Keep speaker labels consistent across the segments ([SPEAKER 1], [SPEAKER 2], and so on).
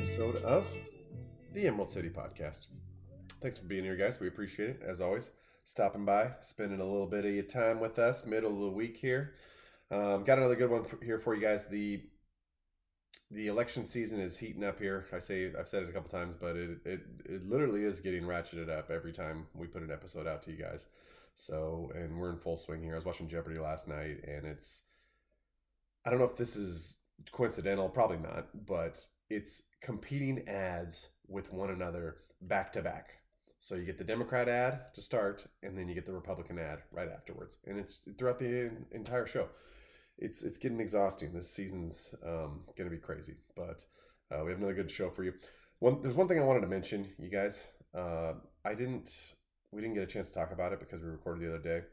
[SPEAKER 1] episode of the Emerald City Podcast. Thanks for being here, guys. We appreciate it, as always. Stopping by, spending a little bit of your time with us, middle of the week here. Um, got another good one for, here for you guys. The the election season is heating up here. I say I've said it a couple times, but it, it it literally is getting ratcheted up every time we put an episode out to you guys. So, and we're in full swing here. I was watching Jeopardy last night, and it's I don't know if this is coincidental, probably not, but it's competing ads with one another back to back. So you get the Democrat ad to start, and then you get the Republican ad right afterwards, and it's throughout the entire show. It's it's getting exhausting. This season's um, to be crazy, but uh, we have another good show for you. One there's one thing I wanted to mention, you guys. Uh, I didn't we didn't get a chance to talk about it because we recorded the other day.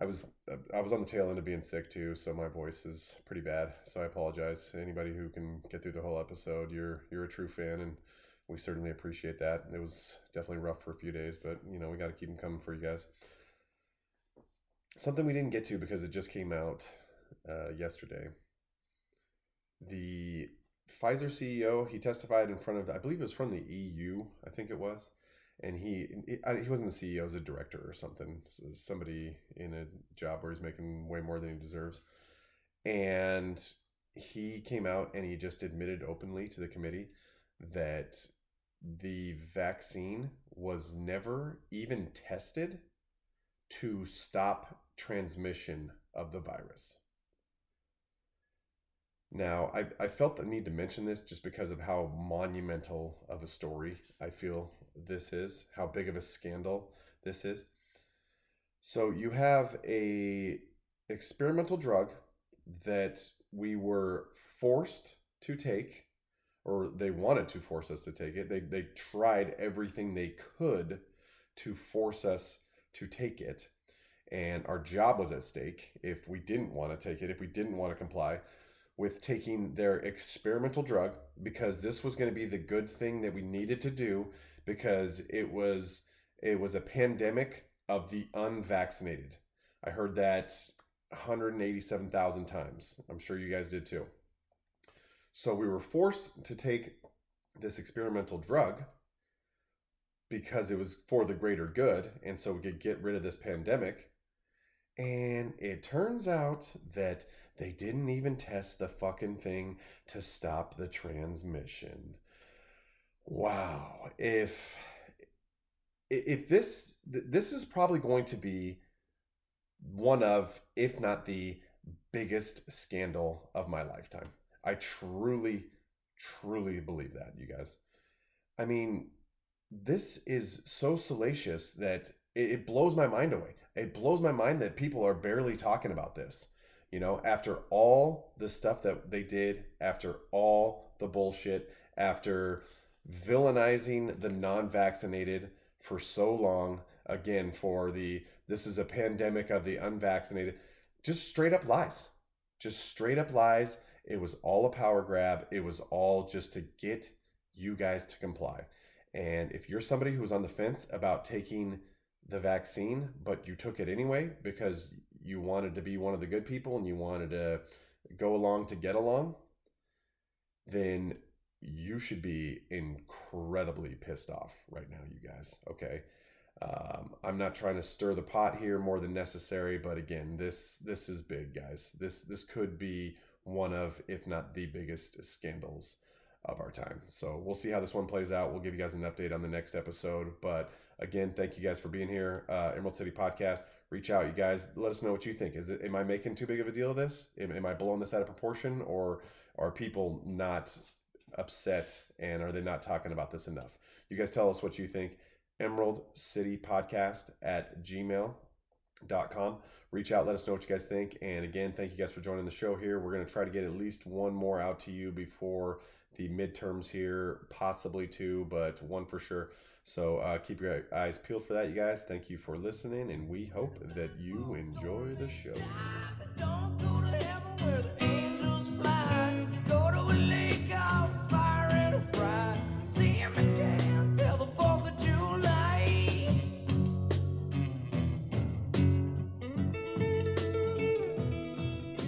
[SPEAKER 1] I was I was on the tail end of being sick too, so my voice is pretty bad. So I apologize. Anybody who can get through the whole episode, you're you're a true fan, and we certainly appreciate that. It was definitely rough for a few days, but you know we got to keep them coming for you guys. Something we didn't get to because it just came out uh, yesterday. The Pfizer CEO he testified in front of I believe it was from the EU. I think it was and he he wasn't the CEO, he was a director or something. somebody in a job where he's making way more than he deserves, and he came out and he just admitted openly to the committee that the vaccine was never even tested to stop transmission of the virus. Now, I, I felt the need to mention this just because of how monumental of a story I feel this is, how big of a scandal this is. So you have a experimental drug that we were forced to take or they wanted to force us to take it. They they tried everything they could to force us to take it. And our job was at stake if we didn't want to take it, if we didn't want to comply with taking their experimental drug because this was going to be the good thing that we needed to do because it was it was a pandemic of the unvaccinated. I heard that 187,000 times. I'm sure you guys did too. So we were forced to take this experimental drug because it was for the greater good and so we could get rid of this pandemic. And it turns out that they didn't even test the fucking thing to stop the transmission. Wow. If if this this is probably going to be one of if not the biggest scandal of my lifetime. I truly truly believe that, you guys. I mean, this is so salacious that it, blows my mind away. It blows my mind that people are barely talking about this. You know, after all the stuff that they did, after all the bullshit, after villainizing the non-vaccinated for so long again for the this is a pandemic of the unvaccinated just straight up lies. Just straight up lies. It was all a power grab. It was all just to get you guys to comply. And if you're somebody who's on the fence about taking the vaccine but you took it anyway because you wanted to be one of the good people and you wanted to go along to get along then you should be incredibly pissed off right now, you guys. Okay. Um, I'm not trying to stir the pot here more than necessary, but again, this this is big, guys. This this could be one of, if not the biggest scandals of our time. So we'll see how this one plays out. We'll give you guys an update on the next episode. But again, thank you guys for being here. Uh, Emerald City Podcast. Reach out, you guys. Let us know what you think. Is it? Am I making too big of a deal of this? Am, am I blowing this out of proportion, or are people not upset and are they not talking about this enough? You guys tell us what you think. Emerald City Podcast at gmail.com. Reach out, let us know what you guys think. And again, thank you guys for joining the show here. We're going to try to get at least one more out to you before the midterms here, possibly two, but one for sure. So uh, keep your eyes peeled for that, you guys. Thank you for listening, and we hope that you enjoy the show.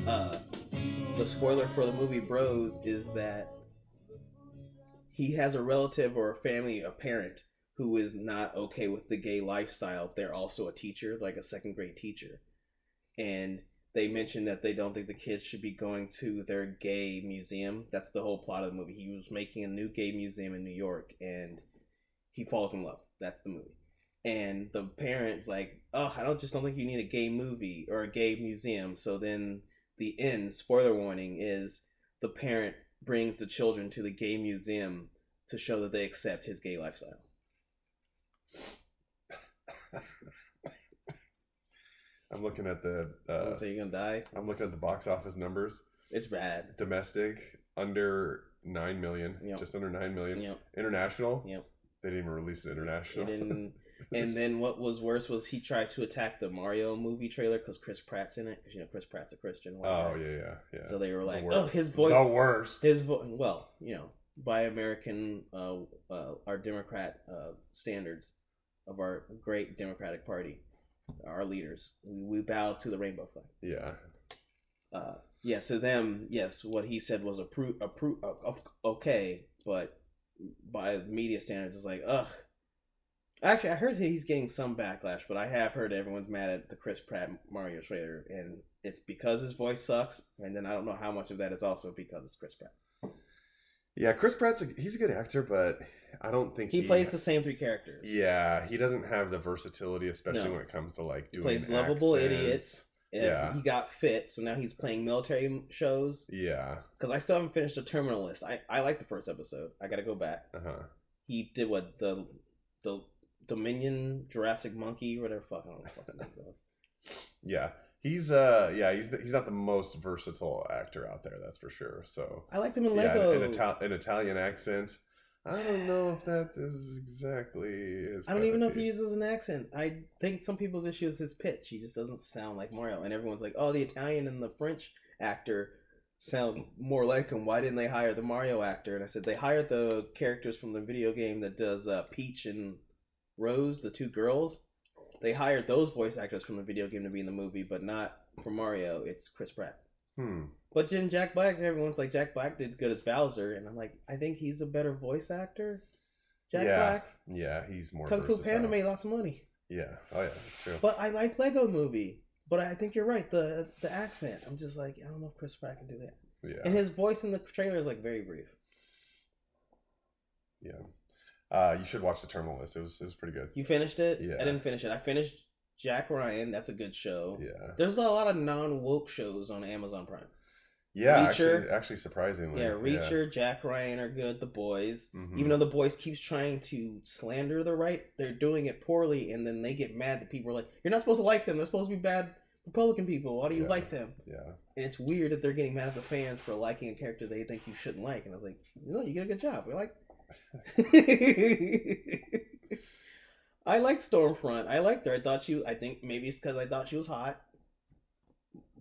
[SPEAKER 2] Uh, the spoiler for the movie Bros is that he has a relative or a family, a parent who is not okay with the gay lifestyle. They're also a teacher, like a second grade teacher, and they mentioned that they don't think the kids should be going to their gay museum. That's the whole plot of the movie. He was making a new gay museum in New York, and he falls in love. That's the movie. And the parents like, oh, I don't just don't think you need a gay movie or a gay museum. So then the end spoiler warning is the parent brings the children to the gay museum to show that they accept his gay lifestyle.
[SPEAKER 1] I'm looking at the. Uh,
[SPEAKER 2] so you're gonna die?
[SPEAKER 1] I'm looking at the box office numbers.
[SPEAKER 2] It's bad.
[SPEAKER 1] Domestic under nine million,
[SPEAKER 2] Yep.
[SPEAKER 1] just under nine million.
[SPEAKER 2] Yep.
[SPEAKER 1] International,
[SPEAKER 2] Yep.
[SPEAKER 1] they didn't even release it international.
[SPEAKER 2] Didn't- and then what was worse was he tried to attack the Mario movie trailer because Chris Pratt's in it. Because you know Chris Pratt's a Christian.
[SPEAKER 1] oh yeah, yeah, yeah.
[SPEAKER 2] So they were like,
[SPEAKER 1] wor-
[SPEAKER 2] "Oh, his voice,
[SPEAKER 1] the worst.
[SPEAKER 2] his vo- well, you know, by American, uh, uh, our Democrat uh, standards of our great Democratic Party, our leaders, we, we bow to the rainbow flag.
[SPEAKER 1] yeah,
[SPEAKER 2] Uh, yeah, to them, yes, what he said was appro- appro- uh, okay, but by media standards, it's like, ugh. Actually, I heard that he's getting some backlash, but I have heard everyone's mad at the Chris Pratt Mario trailer, and it's because his voice sucks, and then I don't know how much of that is also because it's Chris Pratt.
[SPEAKER 1] Yeah. Chris Pratt's a, he's a good actor, but I don't think
[SPEAKER 2] He plays the same three characters.
[SPEAKER 1] Yeah, he doesn't have the versatility, especially
[SPEAKER 2] No.
[SPEAKER 1] when it comes to like
[SPEAKER 2] He
[SPEAKER 1] doing
[SPEAKER 2] plays lovable
[SPEAKER 1] accents.
[SPEAKER 2] idiots.
[SPEAKER 1] Yeah.
[SPEAKER 2] He got fit, so now he's playing military shows.
[SPEAKER 1] Yeah,
[SPEAKER 2] Because I still haven't finished the Terminal List. I, I like the first episode. I gotta go back.
[SPEAKER 1] uh huh.
[SPEAKER 2] he did what the the Dominion Jurassic Monkey, whatever fuck I don't know what the name was.
[SPEAKER 1] Yeah, he's uh, yeah, he's the, he's not the most versatile actor out there, that's for sure. So
[SPEAKER 2] I liked him in
[SPEAKER 1] yeah,
[SPEAKER 2] Lego.
[SPEAKER 1] an, Ital- an Italian accent. I don't know if that is exactly his.
[SPEAKER 2] I don't even know if he uses an accent. I think some people's issue is his pitch. He just doesn't sound like Mario, and everyone's like, "Oh, the Italian and the French actor sound more like him. Why didn't they hire the Mario actor?" And I said they hired the characters from the video game that does uh, Peach and Rose, the two girls. They hired those voice actors from the video game to be in the movie, but not for Mario. It's Chris Pratt.
[SPEAKER 1] Hmm.
[SPEAKER 2] But then Jack Black, everyone's like Jack Black did good as Bowser, and I'm like, I think he's a better voice actor. Jack
[SPEAKER 1] Yeah,
[SPEAKER 2] Black,
[SPEAKER 1] Yeah, he's more.
[SPEAKER 2] Kung Fu. Panda made lots of money,
[SPEAKER 1] Yeah. Oh yeah, that's true.
[SPEAKER 2] but I liked Lego Movie. But I think you're right. The the accent, I'm just like, I don't know if Chris Pratt can do that.
[SPEAKER 1] yeah.
[SPEAKER 2] And his voice in the trailer is like very brief.
[SPEAKER 1] yeah. Uh, you should watch the Terminal List. It was it was pretty good.
[SPEAKER 2] You finished it?
[SPEAKER 1] Yeah.
[SPEAKER 2] I didn't finish it. I finished Jack Ryan. That's a good show.
[SPEAKER 1] Yeah.
[SPEAKER 2] There's a lot of non woke shows on Amazon Prime.
[SPEAKER 1] Yeah.
[SPEAKER 2] Reacher.
[SPEAKER 1] Actually, actually, surprisingly.
[SPEAKER 2] Yeah, Reacher, Jack Ryan are good. The Boys,
[SPEAKER 1] Mhm.
[SPEAKER 2] even though the Boys keeps trying to slander the right, they're doing it poorly, and then they get mad that people are like, "You're not supposed to like them. They're supposed to be bad Republican people. Why do you
[SPEAKER 1] Yeah.
[SPEAKER 2] like them?"
[SPEAKER 1] Yeah.
[SPEAKER 2] And it's weird that they're getting mad at the fans for liking a character they think you shouldn't like. And I was like, "You know, you did a good job. We like." I liked Stormfront. I liked her. I thought she. I think maybe it's because I thought she was hot.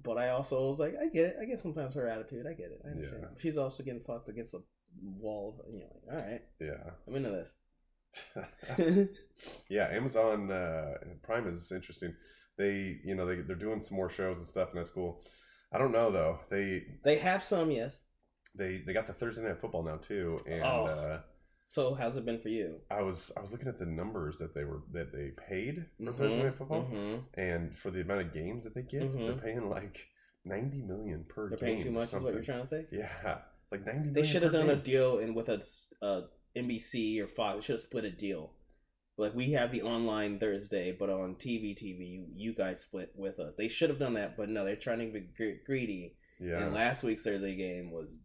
[SPEAKER 2] But I also was like, I get it. I get sometimes her attitude. I get it. I understand.
[SPEAKER 1] Yeah.
[SPEAKER 2] She's also getting fucked against a wall. Of, you know, like, all right,
[SPEAKER 1] Yeah.
[SPEAKER 2] I'm into this.
[SPEAKER 1] yeah, Amazon uh, Prime is interesting. They, you know, they they're doing some more shows and stuff, and that's cool. I don't know though. They
[SPEAKER 2] they have some, yes.
[SPEAKER 1] they they got the Thursday night football now too, and
[SPEAKER 2] Oh.
[SPEAKER 1] uh,
[SPEAKER 2] So how's it been for you?
[SPEAKER 1] I was I was looking at the numbers that they were that they paid for
[SPEAKER 2] Mhm,
[SPEAKER 1] Thursday night football,
[SPEAKER 2] mhm.
[SPEAKER 1] and for the amount of games that they get, they're
[SPEAKER 2] Mhm.
[SPEAKER 1] paying like ninety million per. Game.
[SPEAKER 2] They're paying too much, is what you're trying to say?
[SPEAKER 1] Yeah, it's like ninety.
[SPEAKER 2] They should have done a deal in with a uh, NBC or Fox. They should have split a deal. Like we have the online Thursday, but on TV, TV, you, you guys split with us. They should have done that, but no, they're trying to be greedy.
[SPEAKER 1] Yeah.
[SPEAKER 2] And last week's Thursday game was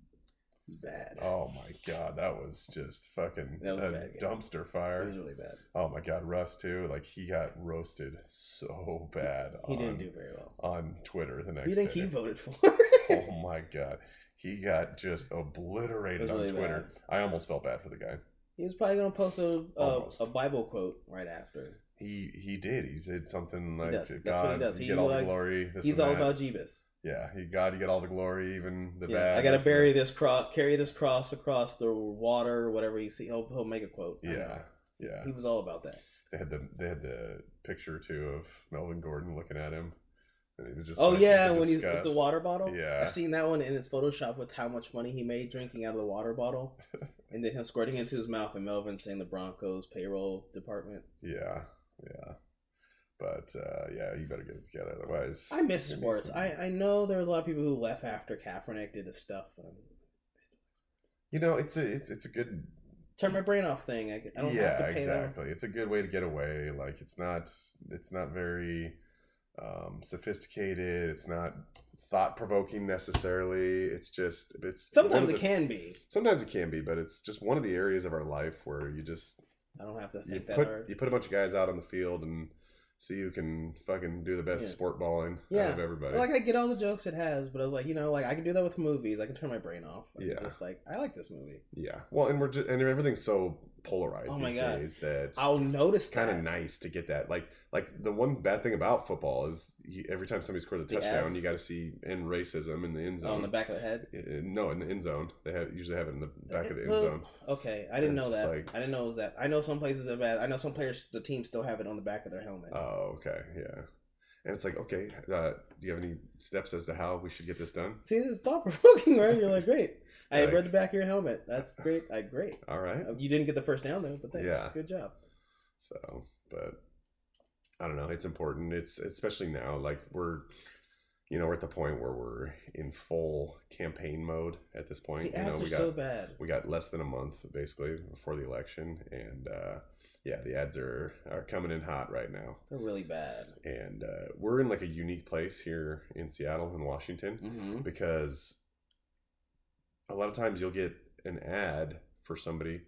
[SPEAKER 2] was bad.
[SPEAKER 1] Oh my god, that was just fucking
[SPEAKER 2] That was a bad
[SPEAKER 1] dumpster fire.
[SPEAKER 2] It was really bad.
[SPEAKER 1] Oh my god, Russ too. Like he got roasted so bad.
[SPEAKER 2] He
[SPEAKER 1] on,
[SPEAKER 2] didn't do very well.
[SPEAKER 1] on Twitter the next.
[SPEAKER 2] You think
[SPEAKER 1] day.
[SPEAKER 2] he voted for?
[SPEAKER 1] Oh my god, he got just obliterated on
[SPEAKER 2] really
[SPEAKER 1] Twitter. I almost felt bad for the guy.
[SPEAKER 2] he was probably gonna post a a, a Bible quote right after.
[SPEAKER 1] He he did. He said something like.
[SPEAKER 2] That's
[SPEAKER 1] "God,
[SPEAKER 2] he does. He
[SPEAKER 1] get all
[SPEAKER 2] like-
[SPEAKER 1] the glory." This
[SPEAKER 2] He's all
[SPEAKER 1] that."
[SPEAKER 2] about Jeebus.
[SPEAKER 1] Yeah, he God, you get all the glory, even the
[SPEAKER 2] Yeah,
[SPEAKER 1] bad.
[SPEAKER 2] I gotta bury
[SPEAKER 1] that.
[SPEAKER 2] this cross, carry this cross across the water, whatever you see. He'll, he'll make a quote.
[SPEAKER 1] Yeah,
[SPEAKER 2] know.
[SPEAKER 1] yeah.
[SPEAKER 2] he was all about that.
[SPEAKER 1] They had the they had the picture too of Melvin Gordon looking at him, and he was just
[SPEAKER 2] Oh
[SPEAKER 1] like,
[SPEAKER 2] yeah, when he's with the water bottle.
[SPEAKER 1] Yeah.
[SPEAKER 2] I've seen that one in his Photoshop with how much money he made drinking out of the water bottle. And then him squirting into his mouth and Melvin saying the Broncos payroll department.
[SPEAKER 1] Yeah, yeah. But uh, yeah, you better get it together, otherwise.
[SPEAKER 2] I miss
[SPEAKER 1] it's gonna be
[SPEAKER 2] sports.
[SPEAKER 1] some-
[SPEAKER 2] I, I know there was a lot of people who left after Kaepernick did his stuff, but I'm,
[SPEAKER 1] you know, it's a it's it's a good
[SPEAKER 2] turn my brain off thing. I, I don't
[SPEAKER 1] yeah,
[SPEAKER 2] have to pay them.
[SPEAKER 1] exactly. It's a good way to get away. Like it's not it's not very um, sophisticated. It's not thought provoking necessarily. It's just it's
[SPEAKER 2] Sometimes it can be.
[SPEAKER 1] Sometimes it can be, but it's just one of the areas of our life where you just
[SPEAKER 2] I don't have to
[SPEAKER 1] you
[SPEAKER 2] think that
[SPEAKER 1] put
[SPEAKER 2] hard.
[SPEAKER 1] you put a bunch of guys out on the field and see who can fucking do the best
[SPEAKER 2] Yeah.
[SPEAKER 1] sport balling
[SPEAKER 2] Yeah.
[SPEAKER 1] out of everybody.
[SPEAKER 2] Like I get all the jokes it has, but I was like, you know, like I can do that with movies. I can turn my brain off. Like,
[SPEAKER 1] Yeah.
[SPEAKER 2] Just like I like this movie.
[SPEAKER 1] yeah. Well, and we're just, and everything's so polarized
[SPEAKER 2] Oh
[SPEAKER 1] these
[SPEAKER 2] God.
[SPEAKER 1] days that
[SPEAKER 2] I'll notice
[SPEAKER 1] kind of nice to get that. Like like the one bad thing about football is you, every time somebody scores a
[SPEAKER 2] The
[SPEAKER 1] touchdown,
[SPEAKER 2] ads?
[SPEAKER 1] you got to see end racism in the end
[SPEAKER 2] Oh,
[SPEAKER 1] zone.
[SPEAKER 2] on the back of the head.
[SPEAKER 1] No, in the end zone. They have usually have it in the back of the end zone.
[SPEAKER 2] Okay, I didn't know that.
[SPEAKER 1] like-
[SPEAKER 2] I didn't know it was that. I know some places are bad. I know some players, the team still have it on the back of their helmet.
[SPEAKER 1] Oh, okay, yeah. And it's like, okay, uh, do you have any steps as to how we should get this done?
[SPEAKER 2] See, this is thought provoking, right? You're like, great. I
[SPEAKER 1] Like-
[SPEAKER 2] read the back of your helmet. That's great. I great.
[SPEAKER 1] All right.
[SPEAKER 2] Uh, You didn't get the first down though, but thanks.
[SPEAKER 1] Yeah.
[SPEAKER 2] Good job.
[SPEAKER 1] So, but I don't know. It's important. It's especially now, like we're, you know, we're at the point where we're in full campaign mode at this point.
[SPEAKER 2] The
[SPEAKER 1] you
[SPEAKER 2] ads
[SPEAKER 1] know,
[SPEAKER 2] are
[SPEAKER 1] got
[SPEAKER 2] so bad.
[SPEAKER 1] we got less than a month basically before the election, and uh, yeah, the ads are are coming in hot right now.
[SPEAKER 2] They're really bad.
[SPEAKER 1] And uh, we're in like a unique place here in Seattle and Washington
[SPEAKER 2] Mm-hmm.
[SPEAKER 1] because a lot of times you'll get an ad for somebody,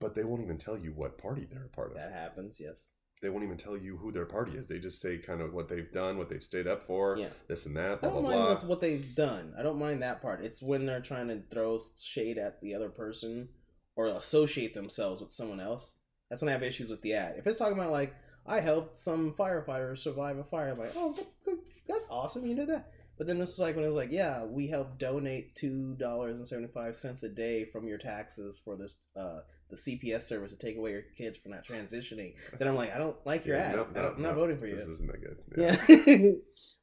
[SPEAKER 1] but they won't even tell you what party they're a part of
[SPEAKER 2] That happens. Yes.
[SPEAKER 1] they won't even tell you who their party is. They just say kind of what they've done, what they've stayed up for,
[SPEAKER 2] Yeah.
[SPEAKER 1] this and that, blah blah
[SPEAKER 2] don't mind
[SPEAKER 1] blah.
[SPEAKER 2] that's what they've done. I don't mind that part. It's when they're trying to throw shade at the other person or associate themselves with someone else. That's when I have issues with the ad. If it's talking about like I helped some firefighters survive a fire, I'm like, oh, that's, that's awesome, you did that. But then it's like when it was like, yeah, we help donate two dollars and seventy five cents a day from your taxes for this uh the CPS service to take away your kids from not transitioning. Then I'm like, I don't like your
[SPEAKER 1] Yeah,
[SPEAKER 2] ad.
[SPEAKER 1] nope, no,
[SPEAKER 2] I'm not
[SPEAKER 1] nope.
[SPEAKER 2] voting for you.
[SPEAKER 1] This isn't that good.
[SPEAKER 2] Yeah.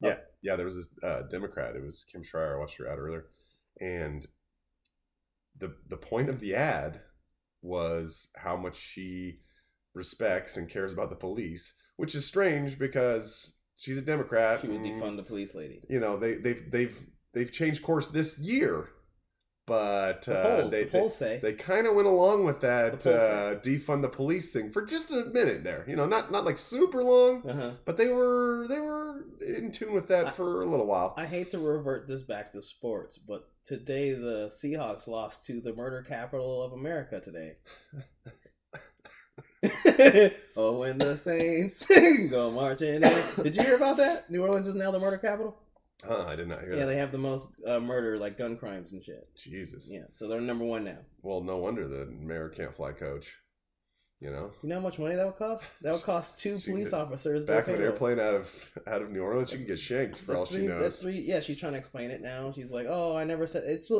[SPEAKER 1] yeah, yeah. There was this uh, Democrat. It was Kim Schreier. I watched her ad earlier, and the the point of the ad was how much she respects and cares about the police, which is strange because she's a Democrat.
[SPEAKER 2] she was defund the police lady.
[SPEAKER 1] You know, they they've they've they've changed course this year, but
[SPEAKER 2] The
[SPEAKER 1] uh, they,
[SPEAKER 2] the polls say.
[SPEAKER 1] they kind of went along with that
[SPEAKER 2] The
[SPEAKER 1] uh, defund the police thing for just a minute there. You know, not not like super long,
[SPEAKER 2] uh-huh.
[SPEAKER 1] but they were they were in tune with that
[SPEAKER 2] I-
[SPEAKER 1] for a little while.
[SPEAKER 2] I hate to revert this back to sports, but today the Seahawks lost to the murder capital of America today. oh, when the Saints go marching in. Did you hear about that? New Orleans is now the murder capital?
[SPEAKER 1] huh, I did not hear that.
[SPEAKER 2] Yeah,
[SPEAKER 1] that.
[SPEAKER 2] they have the most uh, murder, like gun crimes and shit.
[SPEAKER 1] Jesus.
[SPEAKER 2] Yeah, so they're number one now.
[SPEAKER 1] Well, no wonder the mayor can't fly coach. You know,
[SPEAKER 2] You know how much money that would cost? That would cost two
[SPEAKER 1] She
[SPEAKER 2] police
[SPEAKER 1] could-
[SPEAKER 2] officers.
[SPEAKER 1] back of an airplane out of out of New Orleans, you can get shanked for all
[SPEAKER 2] three,
[SPEAKER 1] she
[SPEAKER 2] That's
[SPEAKER 1] knows.
[SPEAKER 2] three. Yeah, she's trying to explain it now. She's like, "Oh, I never said it's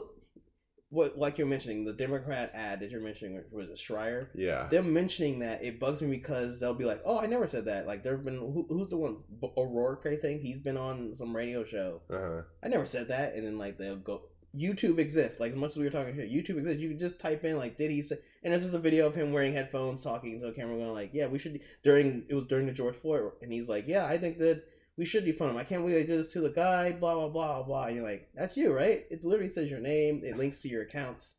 [SPEAKER 2] what, like you're mentioning the Democrat ad that you're mentioning which was it Schreier.
[SPEAKER 1] Yeah,
[SPEAKER 2] Them mentioning that it bugs me because they'll be like, "Oh, I never said that." Like there've been who, who's the one B- O'Rourke, I think he's been on some radio show.
[SPEAKER 1] uh-huh.
[SPEAKER 2] I never said that, and then like they'll go. YouTube exists. Like as much as we were talking here, YouTube exists. You can just type in like, did he say? And this is a video of him wearing headphones, talking to a camera, going like, yeah, we should. During it was during the George Floyd, and he's like, yeah, I think that we should defund him. I can't believe they did this to the guy. Blah blah blah blah. And you're like, that's you, right? It literally says your name. It links to your accounts.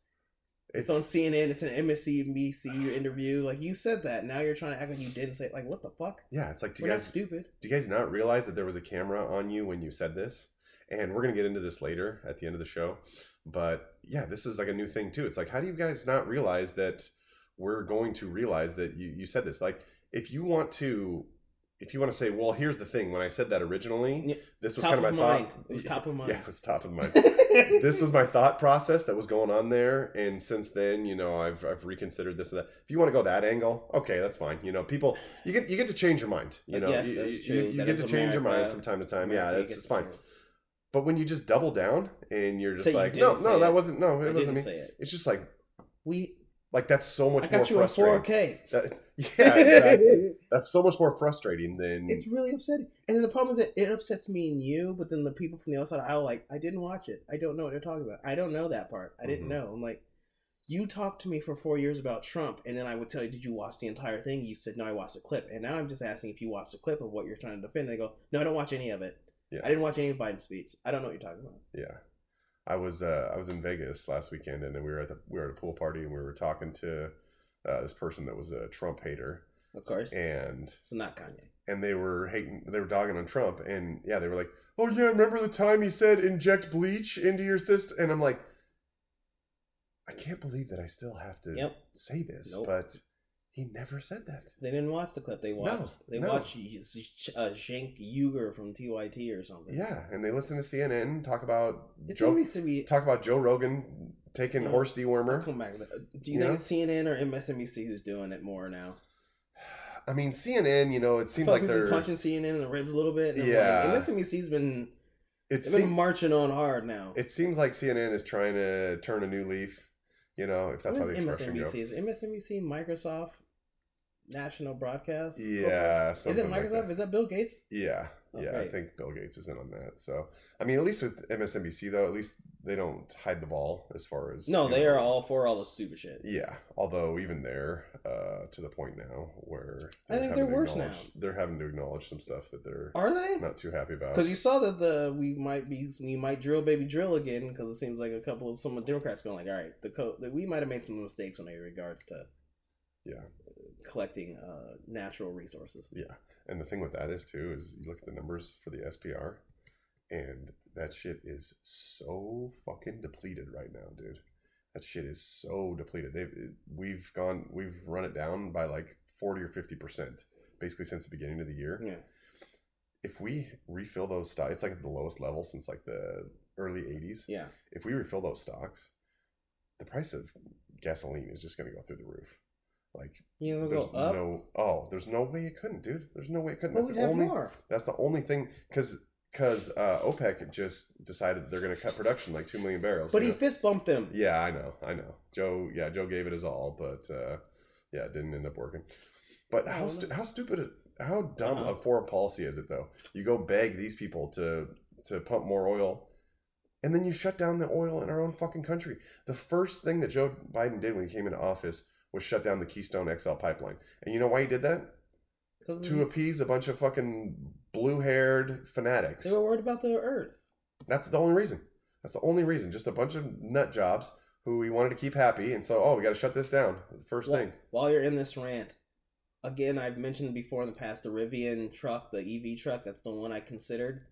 [SPEAKER 2] It's, on CNN. It's an MSNBC interview. Like you said that. Now you're trying to act like you didn't say. It. Like what the fuck?
[SPEAKER 1] yeah. It's like, do
[SPEAKER 2] We're
[SPEAKER 1] you guys
[SPEAKER 2] stupid.
[SPEAKER 1] do you guys not realize that there was a camera on you when you said this? And we're gonna get into this later at the end of the show. But yeah, this is like a new thing too. It's like, how do you guys not realize that we're going to realize that you, you said this? Like, if you want to if you want to say, well, here's the thing, when I said that originally, this was
[SPEAKER 2] Top
[SPEAKER 1] kind of
[SPEAKER 2] of
[SPEAKER 1] my
[SPEAKER 2] mind.
[SPEAKER 1] thought.
[SPEAKER 2] It was top of mind.
[SPEAKER 1] Yeah, it was top of mind. this was my thought process that was going on there and since then you know i've, I've reconsidered this and that if you want to go that angle okay that's fine you know people you get you get to change your mind you know
[SPEAKER 2] Yes,
[SPEAKER 1] you,
[SPEAKER 2] that's
[SPEAKER 1] you- you get to change your mind from time to time
[SPEAKER 2] America,
[SPEAKER 1] yeah
[SPEAKER 2] you
[SPEAKER 1] it's, it's fine
[SPEAKER 2] change.
[SPEAKER 1] but when you just double down and you're just
[SPEAKER 2] you
[SPEAKER 1] like no no
[SPEAKER 2] it.
[SPEAKER 1] that wasn't no
[SPEAKER 2] I
[SPEAKER 1] it wasn't
[SPEAKER 2] didn't
[SPEAKER 1] me
[SPEAKER 2] it.
[SPEAKER 1] it's just like
[SPEAKER 2] We.
[SPEAKER 1] Like that's so much
[SPEAKER 2] I got
[SPEAKER 1] more frustrating
[SPEAKER 2] 4K.
[SPEAKER 1] That- yeah exactly that's so much more frustrating than
[SPEAKER 2] It's really upsetting. And then the problem is that it upsets me and you, but then the people from the other side of the aisle, like, I didn't watch it. I don't know what they're talking about. I don't know that part. I didn't
[SPEAKER 1] Mhm.
[SPEAKER 2] know. I'm like, you talked to me for four years about Trump, and then I would tell you, "Did you watch the entire thing?" You said, "No, I watched the clip." And now I'm just asking if you watched the clip of what you're trying to defend. And They go, "No, I don't watch any of it.
[SPEAKER 1] Yeah.
[SPEAKER 2] I didn't watch any of Biden's speech. I don't know what you're talking about."
[SPEAKER 1] Yeah, I was uh, I was in Vegas last weekend, and then we were at the we were at a pool party, and we were talking to uh, this person that was a Trump hater,
[SPEAKER 2] Of course,
[SPEAKER 1] and
[SPEAKER 2] so not Kanye.
[SPEAKER 1] and they were hating, they were dogging on Trump, and yeah, they were like, "Oh yeah, remember the time he said inject bleach into your cyst?" And I'm like, I can't believe that I still have to
[SPEAKER 2] Yep.
[SPEAKER 1] say this,
[SPEAKER 2] Nope.
[SPEAKER 1] but he never said that.
[SPEAKER 2] They didn't watch the clip. They watched. they
[SPEAKER 1] no.
[SPEAKER 2] watched uh, Cenk Uygur from TYT or something.
[SPEAKER 1] Yeah, and they listen to CNN talk about
[SPEAKER 2] It's
[SPEAKER 1] Joe,
[SPEAKER 2] MSNBC.
[SPEAKER 1] talk about Joe Rogan taking
[SPEAKER 2] No.
[SPEAKER 1] horse
[SPEAKER 2] I'll
[SPEAKER 1] dewormer.
[SPEAKER 2] come back. Do you
[SPEAKER 1] Yeah.
[SPEAKER 2] think it's CNN or MSNBC who's doing it more now?
[SPEAKER 1] I mean, CNN, you know, it seems
[SPEAKER 2] feel
[SPEAKER 1] like they're
[SPEAKER 2] punching CNN in the ribs a little bit. and
[SPEAKER 1] Yeah.
[SPEAKER 2] like, MSNBC's been
[SPEAKER 1] it
[SPEAKER 2] they've been marching on hard now.
[SPEAKER 1] it seems like CNN is trying to turn a new leaf. You know, if that's
[SPEAKER 2] what
[SPEAKER 1] how the expression.
[SPEAKER 2] MSNBC? Is MSNBC Microsoft National Broadcast?
[SPEAKER 1] Yeah,
[SPEAKER 2] Is it
[SPEAKER 1] like
[SPEAKER 2] Microsoft?
[SPEAKER 1] that.
[SPEAKER 2] is that Bill Gates?
[SPEAKER 1] Yeah, yeah. I think Bill Gates is in on that. So, I mean, at least with MSNBC though, at least they don't hide the ball as far as
[SPEAKER 2] No, they
[SPEAKER 1] know,
[SPEAKER 2] are all for all the stupid shit.
[SPEAKER 1] Yeah, although even there, uh, to the point now where
[SPEAKER 2] I think they're worse now.
[SPEAKER 1] They're having to acknowledge some stuff that they're
[SPEAKER 2] Are they?
[SPEAKER 1] not too happy about.
[SPEAKER 2] Because you saw that the we might be we might drill baby drill again because it seems like a couple of some of the Democrats going like all right the co- that we might have made some mistakes when it regards to
[SPEAKER 1] Yeah.
[SPEAKER 2] Collecting uh, natural resources.
[SPEAKER 1] Yeah, and the thing with that is too is you look at the numbers for the SPR, and that shit is so fucking depleted right now, dude. That shit is so depleted. They've we've gone we've run it down by like forty or fifty percent basically since the beginning of the year.
[SPEAKER 2] Yeah,
[SPEAKER 1] If we refill those stocks, it's like at the lowest level since like the early '80s.
[SPEAKER 2] yeah.
[SPEAKER 1] If we refill those stocks, the price of gasoline is just going to go through the roof. Like
[SPEAKER 2] You know,
[SPEAKER 1] there's
[SPEAKER 2] go up.
[SPEAKER 1] no oh, there's no way it couldn't, dude. There's no way it couldn't.
[SPEAKER 2] Well,
[SPEAKER 1] That's the only
[SPEAKER 2] more.
[SPEAKER 1] that's the only thing because because uh, OPEC just decided they're going to cut production like two million barrels.
[SPEAKER 2] But he
[SPEAKER 1] know?
[SPEAKER 2] fist bumped them.
[SPEAKER 1] yeah, I know, I know. Joe, yeah, Joe gave it his all, but uh, yeah, it didn't end up working. But how stu- how stupid, how dumb
[SPEAKER 2] Uh-huh.
[SPEAKER 1] a foreign policy is it though? You go beg these people to to pump more oil, and then you shut down the oil in our own fucking country. The first thing that Joe Biden did when he came into office was shut down the Keystone XL pipeline, and you know why he did that? To appease a bunch of fucking blue-haired fanatics.
[SPEAKER 2] they were worried about the earth.
[SPEAKER 1] That's the only reason. That's the only reason. Just a bunch of nut jobs who we wanted to keep happy, and so oh, we got to shut this down. The first
[SPEAKER 2] Well,
[SPEAKER 1] thing.
[SPEAKER 2] While you're in this rant, again, I've mentioned before in the past the Rivian truck, the EV truck. That's the one I considered.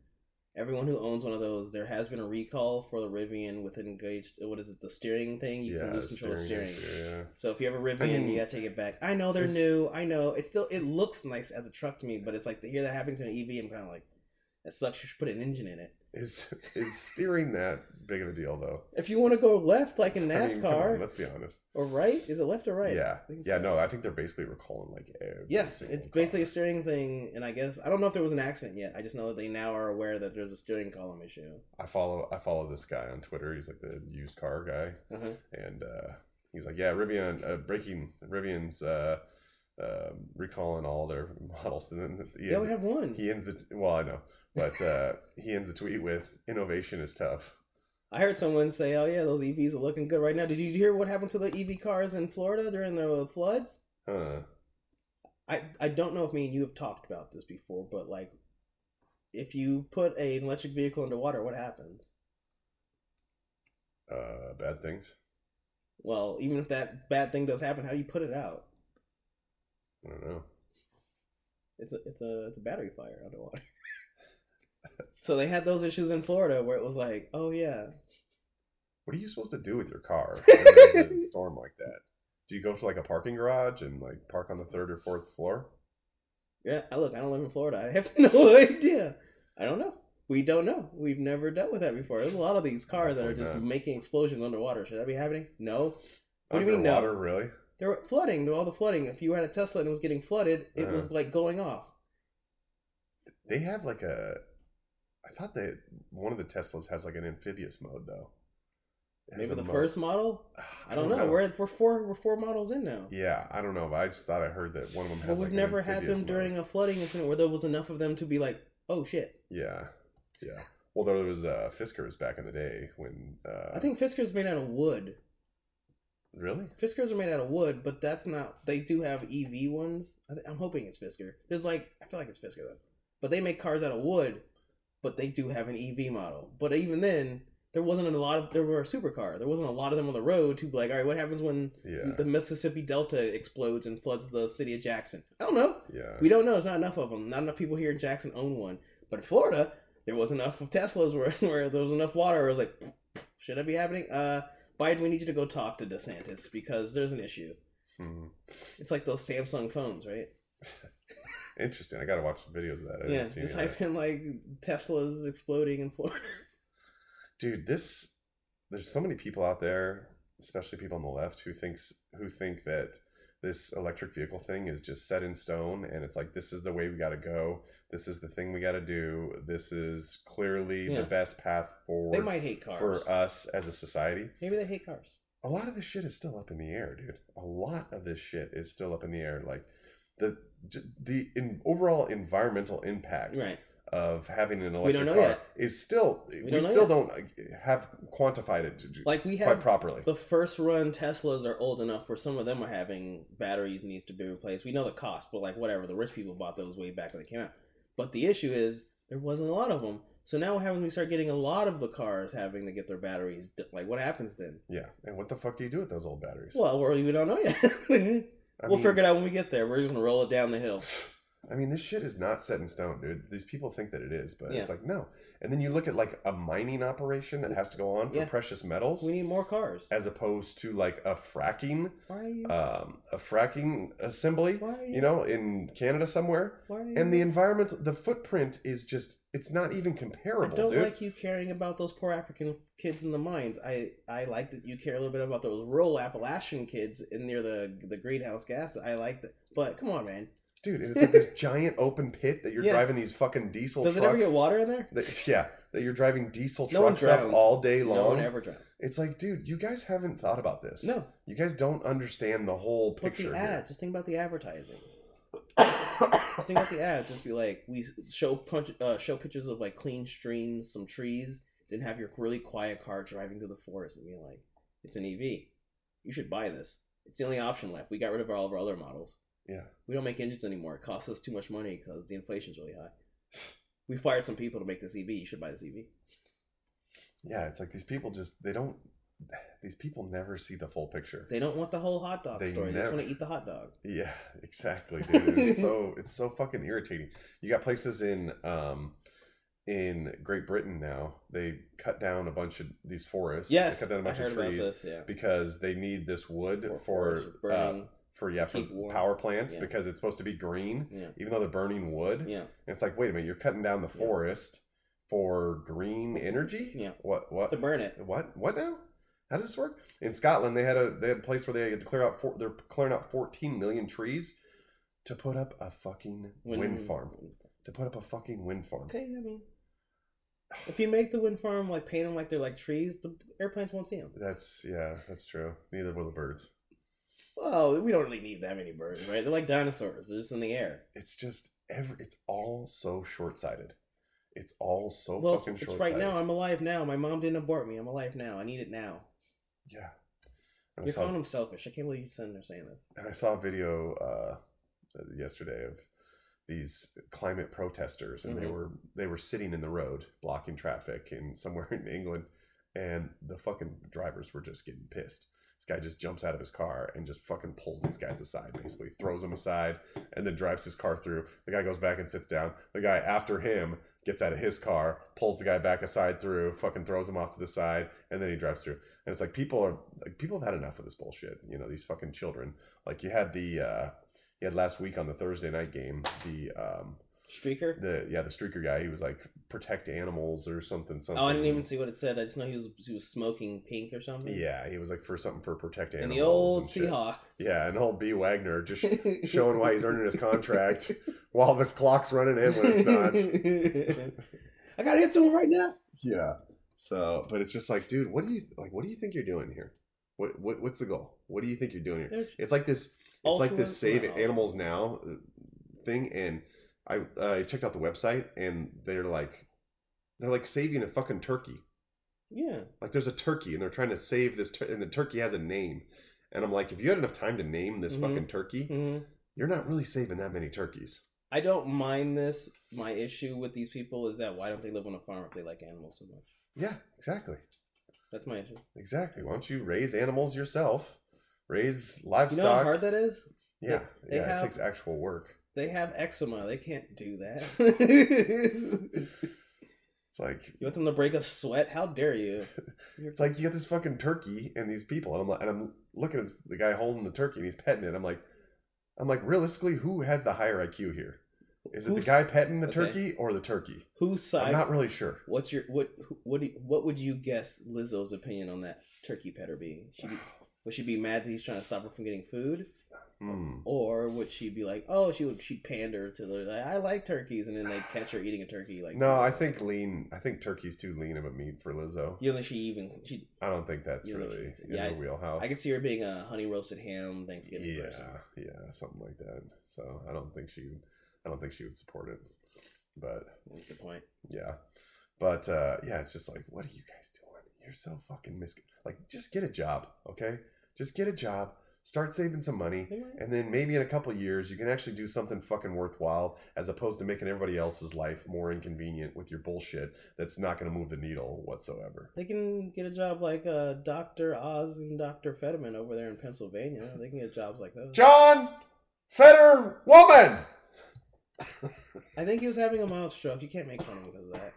[SPEAKER 2] Everyone who owns one of those, there has been a recall for the Rivian with engaged. What is it? The steering thing. You can lose control of steering.
[SPEAKER 1] yeah.
[SPEAKER 2] So if you have a Rivian,
[SPEAKER 1] I mean,
[SPEAKER 2] you gotta take it back. I know they're new. I know it's still it looks nice as a truck to me, but it's like to hear that happening to an EV, I'm kind of like, that sucks. You should put an engine in it.
[SPEAKER 1] Is is steering that big of a deal though?
[SPEAKER 2] If you want to go left like in
[SPEAKER 1] I mean, come
[SPEAKER 2] NASCAR
[SPEAKER 1] on, let's be honest.
[SPEAKER 2] or right, is it left or right?
[SPEAKER 1] Yeah,
[SPEAKER 2] I think it's
[SPEAKER 1] yeah.
[SPEAKER 2] left.
[SPEAKER 1] No, I think they're basically recalling like every
[SPEAKER 2] Yeah,
[SPEAKER 1] single
[SPEAKER 2] it's basically a
[SPEAKER 1] car.
[SPEAKER 2] steering thing, and I guess I don't know if there was an accident yet. I just know that they now are aware that there's a steering column issue.
[SPEAKER 1] I follow I follow this guy on Twitter. He's like the used car guy.
[SPEAKER 2] Uh-huh.
[SPEAKER 1] and uh, he's like, "Yeah, Rivian uh, breaking Rivian's uh, uh, recalling all their models." And then he
[SPEAKER 2] They only
[SPEAKER 1] ends,
[SPEAKER 2] have one.
[SPEAKER 1] he ends the well, I know, but uh, he ends the tweet with, "Innovation is tough."
[SPEAKER 2] I heard someone say, "Oh yeah, those EVs are looking good right now." Did you hear what happened to the EV cars in Florida during the floods?
[SPEAKER 1] Huh?
[SPEAKER 2] I I don't know if me and you have talked about this before, but like, if you put a, an electric vehicle underwater, what happens?
[SPEAKER 1] Uh, bad things.
[SPEAKER 2] Well, even if that bad thing does happen, how do you put it out?
[SPEAKER 1] I don't know.
[SPEAKER 2] It's a it's a it's a battery fire underwater. so they had those issues in Florida where it was like, oh yeah,
[SPEAKER 1] What are you supposed to do with your car there's a storm like that? Do you go to like a parking garage and like park on the third or fourth floor?
[SPEAKER 2] yeah. I look, I don't live in Florida. I have no idea. I don't know. We don't know. We've never dealt with that before. There's a lot of these cars that are just
[SPEAKER 1] not.
[SPEAKER 2] making explosions underwater. Should that be happening? No. What do you mean no?
[SPEAKER 1] Really?
[SPEAKER 2] There were flooding. All the flooding. If you had a Tesla and it was getting flooded, it
[SPEAKER 1] Uh-huh.
[SPEAKER 2] was like going off.
[SPEAKER 1] They have like a. I thought that one of the Teslas has like an amphibious mode though. It
[SPEAKER 2] Maybe the
[SPEAKER 1] mode-
[SPEAKER 2] first model. I don't know. We're we're four we're four models in now.
[SPEAKER 1] Yeah, I don't know, but I just thought I heard that one of them has.
[SPEAKER 2] But we've
[SPEAKER 1] like,
[SPEAKER 2] never had them
[SPEAKER 1] mode.
[SPEAKER 2] during a flooding incident where there was enough of them to be like, oh shit.
[SPEAKER 1] Yeah, yeah. Well, there was uh, Fiskars back in the day when. Uh,
[SPEAKER 2] I think Fisker's made out of wood.
[SPEAKER 1] Really?
[SPEAKER 2] Fiskars are made out of wood, but that's not. They do have EV ones. I th- I'm hoping it's Fisker. There's like I feel like it's Fisker though, but they make cars out of wood, but they do have an EV model. But even then, there wasn't a lot of. There were a supercar. There wasn't a lot of them on the road to be like, all right, what happens when
[SPEAKER 1] Yeah.
[SPEAKER 2] the Mississippi Delta explodes and floods the city of Jackson? I don't know.
[SPEAKER 1] Yeah.
[SPEAKER 2] We don't know. There's not enough of them. Not enough people here in Jackson own one. But in Florida, there was enough of Teslas where, where there was enough water. It was like, should that be happening? Uh, Biden, we need you to go talk to DeSantis because there's an issue.
[SPEAKER 1] Hmm.
[SPEAKER 2] It's like those Samsung phones, right?
[SPEAKER 1] Interesting. I gotta watch some videos of that. I
[SPEAKER 2] yeah, just type in like Teslas exploding in Florida.
[SPEAKER 1] dude this there's so many people out there especially people on the left who thinks who think that this electric vehicle thing is just set in stone and it's like this is the way we got to go this is the thing we got to do this is clearly
[SPEAKER 2] Yeah.
[SPEAKER 1] the best path forward.
[SPEAKER 2] They might hate cars.
[SPEAKER 1] for us as a society
[SPEAKER 2] Maybe they hate cars.
[SPEAKER 1] a lot of this shit is still up in the air dude a lot of this shit is still up in the air like the the in overall environmental impact
[SPEAKER 2] Right.
[SPEAKER 1] of having an
[SPEAKER 2] We
[SPEAKER 1] electric
[SPEAKER 2] don't know
[SPEAKER 1] car
[SPEAKER 2] yet.
[SPEAKER 1] is still we,
[SPEAKER 2] don't
[SPEAKER 1] still
[SPEAKER 2] yet.
[SPEAKER 1] don't have quantified it to do
[SPEAKER 2] Like we
[SPEAKER 1] quite
[SPEAKER 2] have
[SPEAKER 1] properly.
[SPEAKER 2] the first run Teslas are old enough where some of them are having batteries needs to be replaced. We know the cost, but like whatever, the rich people bought those way back when they came out. But the issue is there wasn't a lot of them. So now what happens when we start getting a lot of the cars having to get their batteries? Like what happens then?
[SPEAKER 1] yeah, and what the fuck do you do with those old batteries?
[SPEAKER 2] Well, we we don't know yet.
[SPEAKER 1] I
[SPEAKER 2] we'll
[SPEAKER 1] mean,
[SPEAKER 2] figure it out when we get there. We're just gonna roll it down the hill.
[SPEAKER 1] I mean, this shit is not set in stone, dude. These people think that it is, but
[SPEAKER 2] Yeah.
[SPEAKER 1] it's like no. And then you look at like a mining operation that has to go on for
[SPEAKER 2] Yeah.
[SPEAKER 1] precious metals,
[SPEAKER 2] We need more cars.
[SPEAKER 1] as opposed to like a fracking,
[SPEAKER 2] you?
[SPEAKER 1] um, a fracking assembly,
[SPEAKER 2] you?
[SPEAKER 1] you know, in Canada somewhere.
[SPEAKER 2] You?
[SPEAKER 1] And the environment, the footprint is just, it's not even comparable.
[SPEAKER 2] I don't
[SPEAKER 1] dude.
[SPEAKER 2] like you caring about those poor African kids in the mines. I I like that you care a little bit about those rural Appalachian kids in near the the greenhouse gas. I like that, but come on, man.
[SPEAKER 1] Dude, and it's like this giant open pit that you're
[SPEAKER 2] Yeah.
[SPEAKER 1] driving these fucking diesel
[SPEAKER 2] Does it
[SPEAKER 1] trucks.
[SPEAKER 2] ever get water in there?
[SPEAKER 1] that, yeah, that you're driving diesel
[SPEAKER 2] No
[SPEAKER 1] trucks up all day long.
[SPEAKER 2] No one ever drowns.
[SPEAKER 1] It's like, dude, you guys haven't thought about this.
[SPEAKER 2] No,
[SPEAKER 1] You guys don't understand the whole
[SPEAKER 2] but
[SPEAKER 1] picture
[SPEAKER 2] the
[SPEAKER 1] here.
[SPEAKER 2] ads. Just think about the advertising. Just think about the ads. Just be like, we show punch, uh, show pictures of like clean streams, some trees, then have your really quiet car driving through the forest and be like, it's an EV. You should buy this. It's the only option left. We got rid of all of our other models.
[SPEAKER 1] Yeah.
[SPEAKER 2] We don't make engines anymore. It costs us too much money because the inflation's really high. We fired some people to make this EV. You should buy this EV.
[SPEAKER 1] Yeah, it's like these people just they don't these people never see the full picture.
[SPEAKER 2] They don't want the whole hot dog
[SPEAKER 1] They
[SPEAKER 2] story. They just want to eat the hot dog.
[SPEAKER 1] Yeah, exactly, dude. It's so it's so fucking irritating. You got places in um in Great Britain now. They cut down a bunch of these forests.
[SPEAKER 2] Yes,
[SPEAKER 1] they cut down a bunch
[SPEAKER 2] I
[SPEAKER 1] of trees
[SPEAKER 2] this. Yeah,
[SPEAKER 1] because they need this wood
[SPEAKER 2] For-
[SPEAKER 1] for uh,
[SPEAKER 2] burning.
[SPEAKER 1] For yeah for power plants
[SPEAKER 2] Yeah.
[SPEAKER 1] because it's supposed to be green,
[SPEAKER 2] yeah,
[SPEAKER 1] even though they're burning wood.
[SPEAKER 2] yeah.
[SPEAKER 1] And it's like, wait a minute, you're cutting down the forest for green energy?
[SPEAKER 2] Yeah.
[SPEAKER 1] What? What?
[SPEAKER 2] To burn it.
[SPEAKER 1] What? What now? How does this work? In Scotland, they had a they had a place where they had to clear out four, they're clearing out 14 million trees to put up a fucking wind, farm. To put up a fucking wind farm.
[SPEAKER 2] Okay, I mean, if you make the wind farm like paint them like they're like trees, the airplanes won't see them.
[SPEAKER 1] That's yeah, that's true. Neither will the birds.
[SPEAKER 2] Well, we don't really need that many birds, right? They're like dinosaurs. They're just in the air.
[SPEAKER 1] It's just every. It's all so short sighted. It's all so
[SPEAKER 2] well, it's,
[SPEAKER 1] fucking
[SPEAKER 2] it's
[SPEAKER 1] short
[SPEAKER 2] right now. I'm alive now. My mom didn't abort me. I'm alive now. I need it now.
[SPEAKER 1] yeah. And
[SPEAKER 2] You're calling them selfish. I can't believe you sitting there saying this.
[SPEAKER 1] And I saw a video uh, yesterday of these climate protesters, and they
[SPEAKER 2] Mhm.
[SPEAKER 1] were they were sitting in the road blocking traffic in somewhere in England, and the fucking drivers were just getting pissed. This guy just jumps out of his car and just fucking pulls these guys aside, basically throws them aside, and then drives his car through. The guy goes back and sits down. The guy after him gets out of his car, pulls the guy back aside through, fucking throws him off to the side, and then he drives through. And it's like people are like people have had enough of this bullshit. You know, these fucking children. Like you had the uh you had last week on the Thursday night game, the um
[SPEAKER 2] Streaker.
[SPEAKER 1] the yeah, the streaker guy, he was like protect animals or something something.
[SPEAKER 2] Oh, I didn't even see what it said. I just know he was he was smoking pink or something.
[SPEAKER 1] Yeah, he was like for something for protect animals.
[SPEAKER 2] And the old
[SPEAKER 1] and shit.
[SPEAKER 2] Seahawk.
[SPEAKER 1] Yeah, and old B Wagner just showing why he's earning his contract while the clock's running in when it's not.
[SPEAKER 2] I gotta hit someone right now.
[SPEAKER 1] Yeah. So, but it's just like, dude, what do you like? What do you think you're doing here? What, what what's the goal? What do you think you're doing here? It's like this. It's like this save animals now thing, and I I checked out the website, and they're like, they're like saving a fucking turkey.
[SPEAKER 2] Yeah.
[SPEAKER 1] Like there's a turkey, and they're trying to save this, tur- and the turkey has a name, And I'm like, if you had enough time to name this
[SPEAKER 2] Mhm.
[SPEAKER 1] fucking turkey,
[SPEAKER 2] Mhm.
[SPEAKER 1] you're not really saving that many turkeys.
[SPEAKER 2] I don't mind this. My issue with these people is that why don't they live on a farm if they like animals so much?
[SPEAKER 1] Yeah, exactly.
[SPEAKER 2] That's my issue.
[SPEAKER 1] Exactly. Why don't you raise animals yourself? Raise
[SPEAKER 2] You know how
[SPEAKER 1] livestock.
[SPEAKER 2] hard that is?
[SPEAKER 1] yeah,
[SPEAKER 2] they- they
[SPEAKER 1] yeah,
[SPEAKER 2] have-
[SPEAKER 1] it takes actual work.
[SPEAKER 2] They have eczema. They can't do that.
[SPEAKER 1] It's like you
[SPEAKER 2] want them to break a sweat? How dare you?
[SPEAKER 1] it's like you got this fucking turkey and these people, and I'm like, and I'm looking at the guy holding the turkey and he's petting it. I'm like, I'm like, realistically, who has the higher IQ here? Is it
[SPEAKER 2] Who's-
[SPEAKER 1] the guy petting the
[SPEAKER 2] okay.
[SPEAKER 1] turkey or the turkey?
[SPEAKER 2] Whose side?
[SPEAKER 1] I'm not really sure.
[SPEAKER 2] What's your what? What do you, what would you guess Lizzo's opinion on that turkey petter being? She would she be mad that he's trying to stop her from getting food,
[SPEAKER 1] Hmm.
[SPEAKER 2] or would she be like, oh, she would she pander to the like, I like turkeys, and then they catch her eating a turkey like
[SPEAKER 1] No, I think lean. I think turkey's too lean of a meat for Lizzo.
[SPEAKER 2] you don't think she even she.
[SPEAKER 1] I don't think that's
[SPEAKER 2] You don't
[SPEAKER 1] really
[SPEAKER 2] she-
[SPEAKER 1] in
[SPEAKER 2] yeah,
[SPEAKER 1] her wheelhouse.
[SPEAKER 2] I can see her being a honey roasted ham Thanksgiving
[SPEAKER 1] yeah,
[SPEAKER 2] person.
[SPEAKER 1] yeah, something like that. So I don't think she, I don't think she would support it. But
[SPEAKER 2] That's the point.
[SPEAKER 1] yeah, but uh, yeah, it's just like, what are you guys doing? You're so fucking mis. Like, just get a job, okay? Just get a job. Start saving some money. And then maybe in a couple years, you can actually do something fucking worthwhile as opposed to making everybody else's life more inconvenient with your bullshit that's not going to move the needle whatsoever.
[SPEAKER 2] They can get a job like uh, Doctor Oz and Doctor Fetterman over there in Pennsylvania. They can get jobs like those.
[SPEAKER 1] John Fetter Woman!
[SPEAKER 2] I think he was having a mild stroke. You can't make fun of him because of that.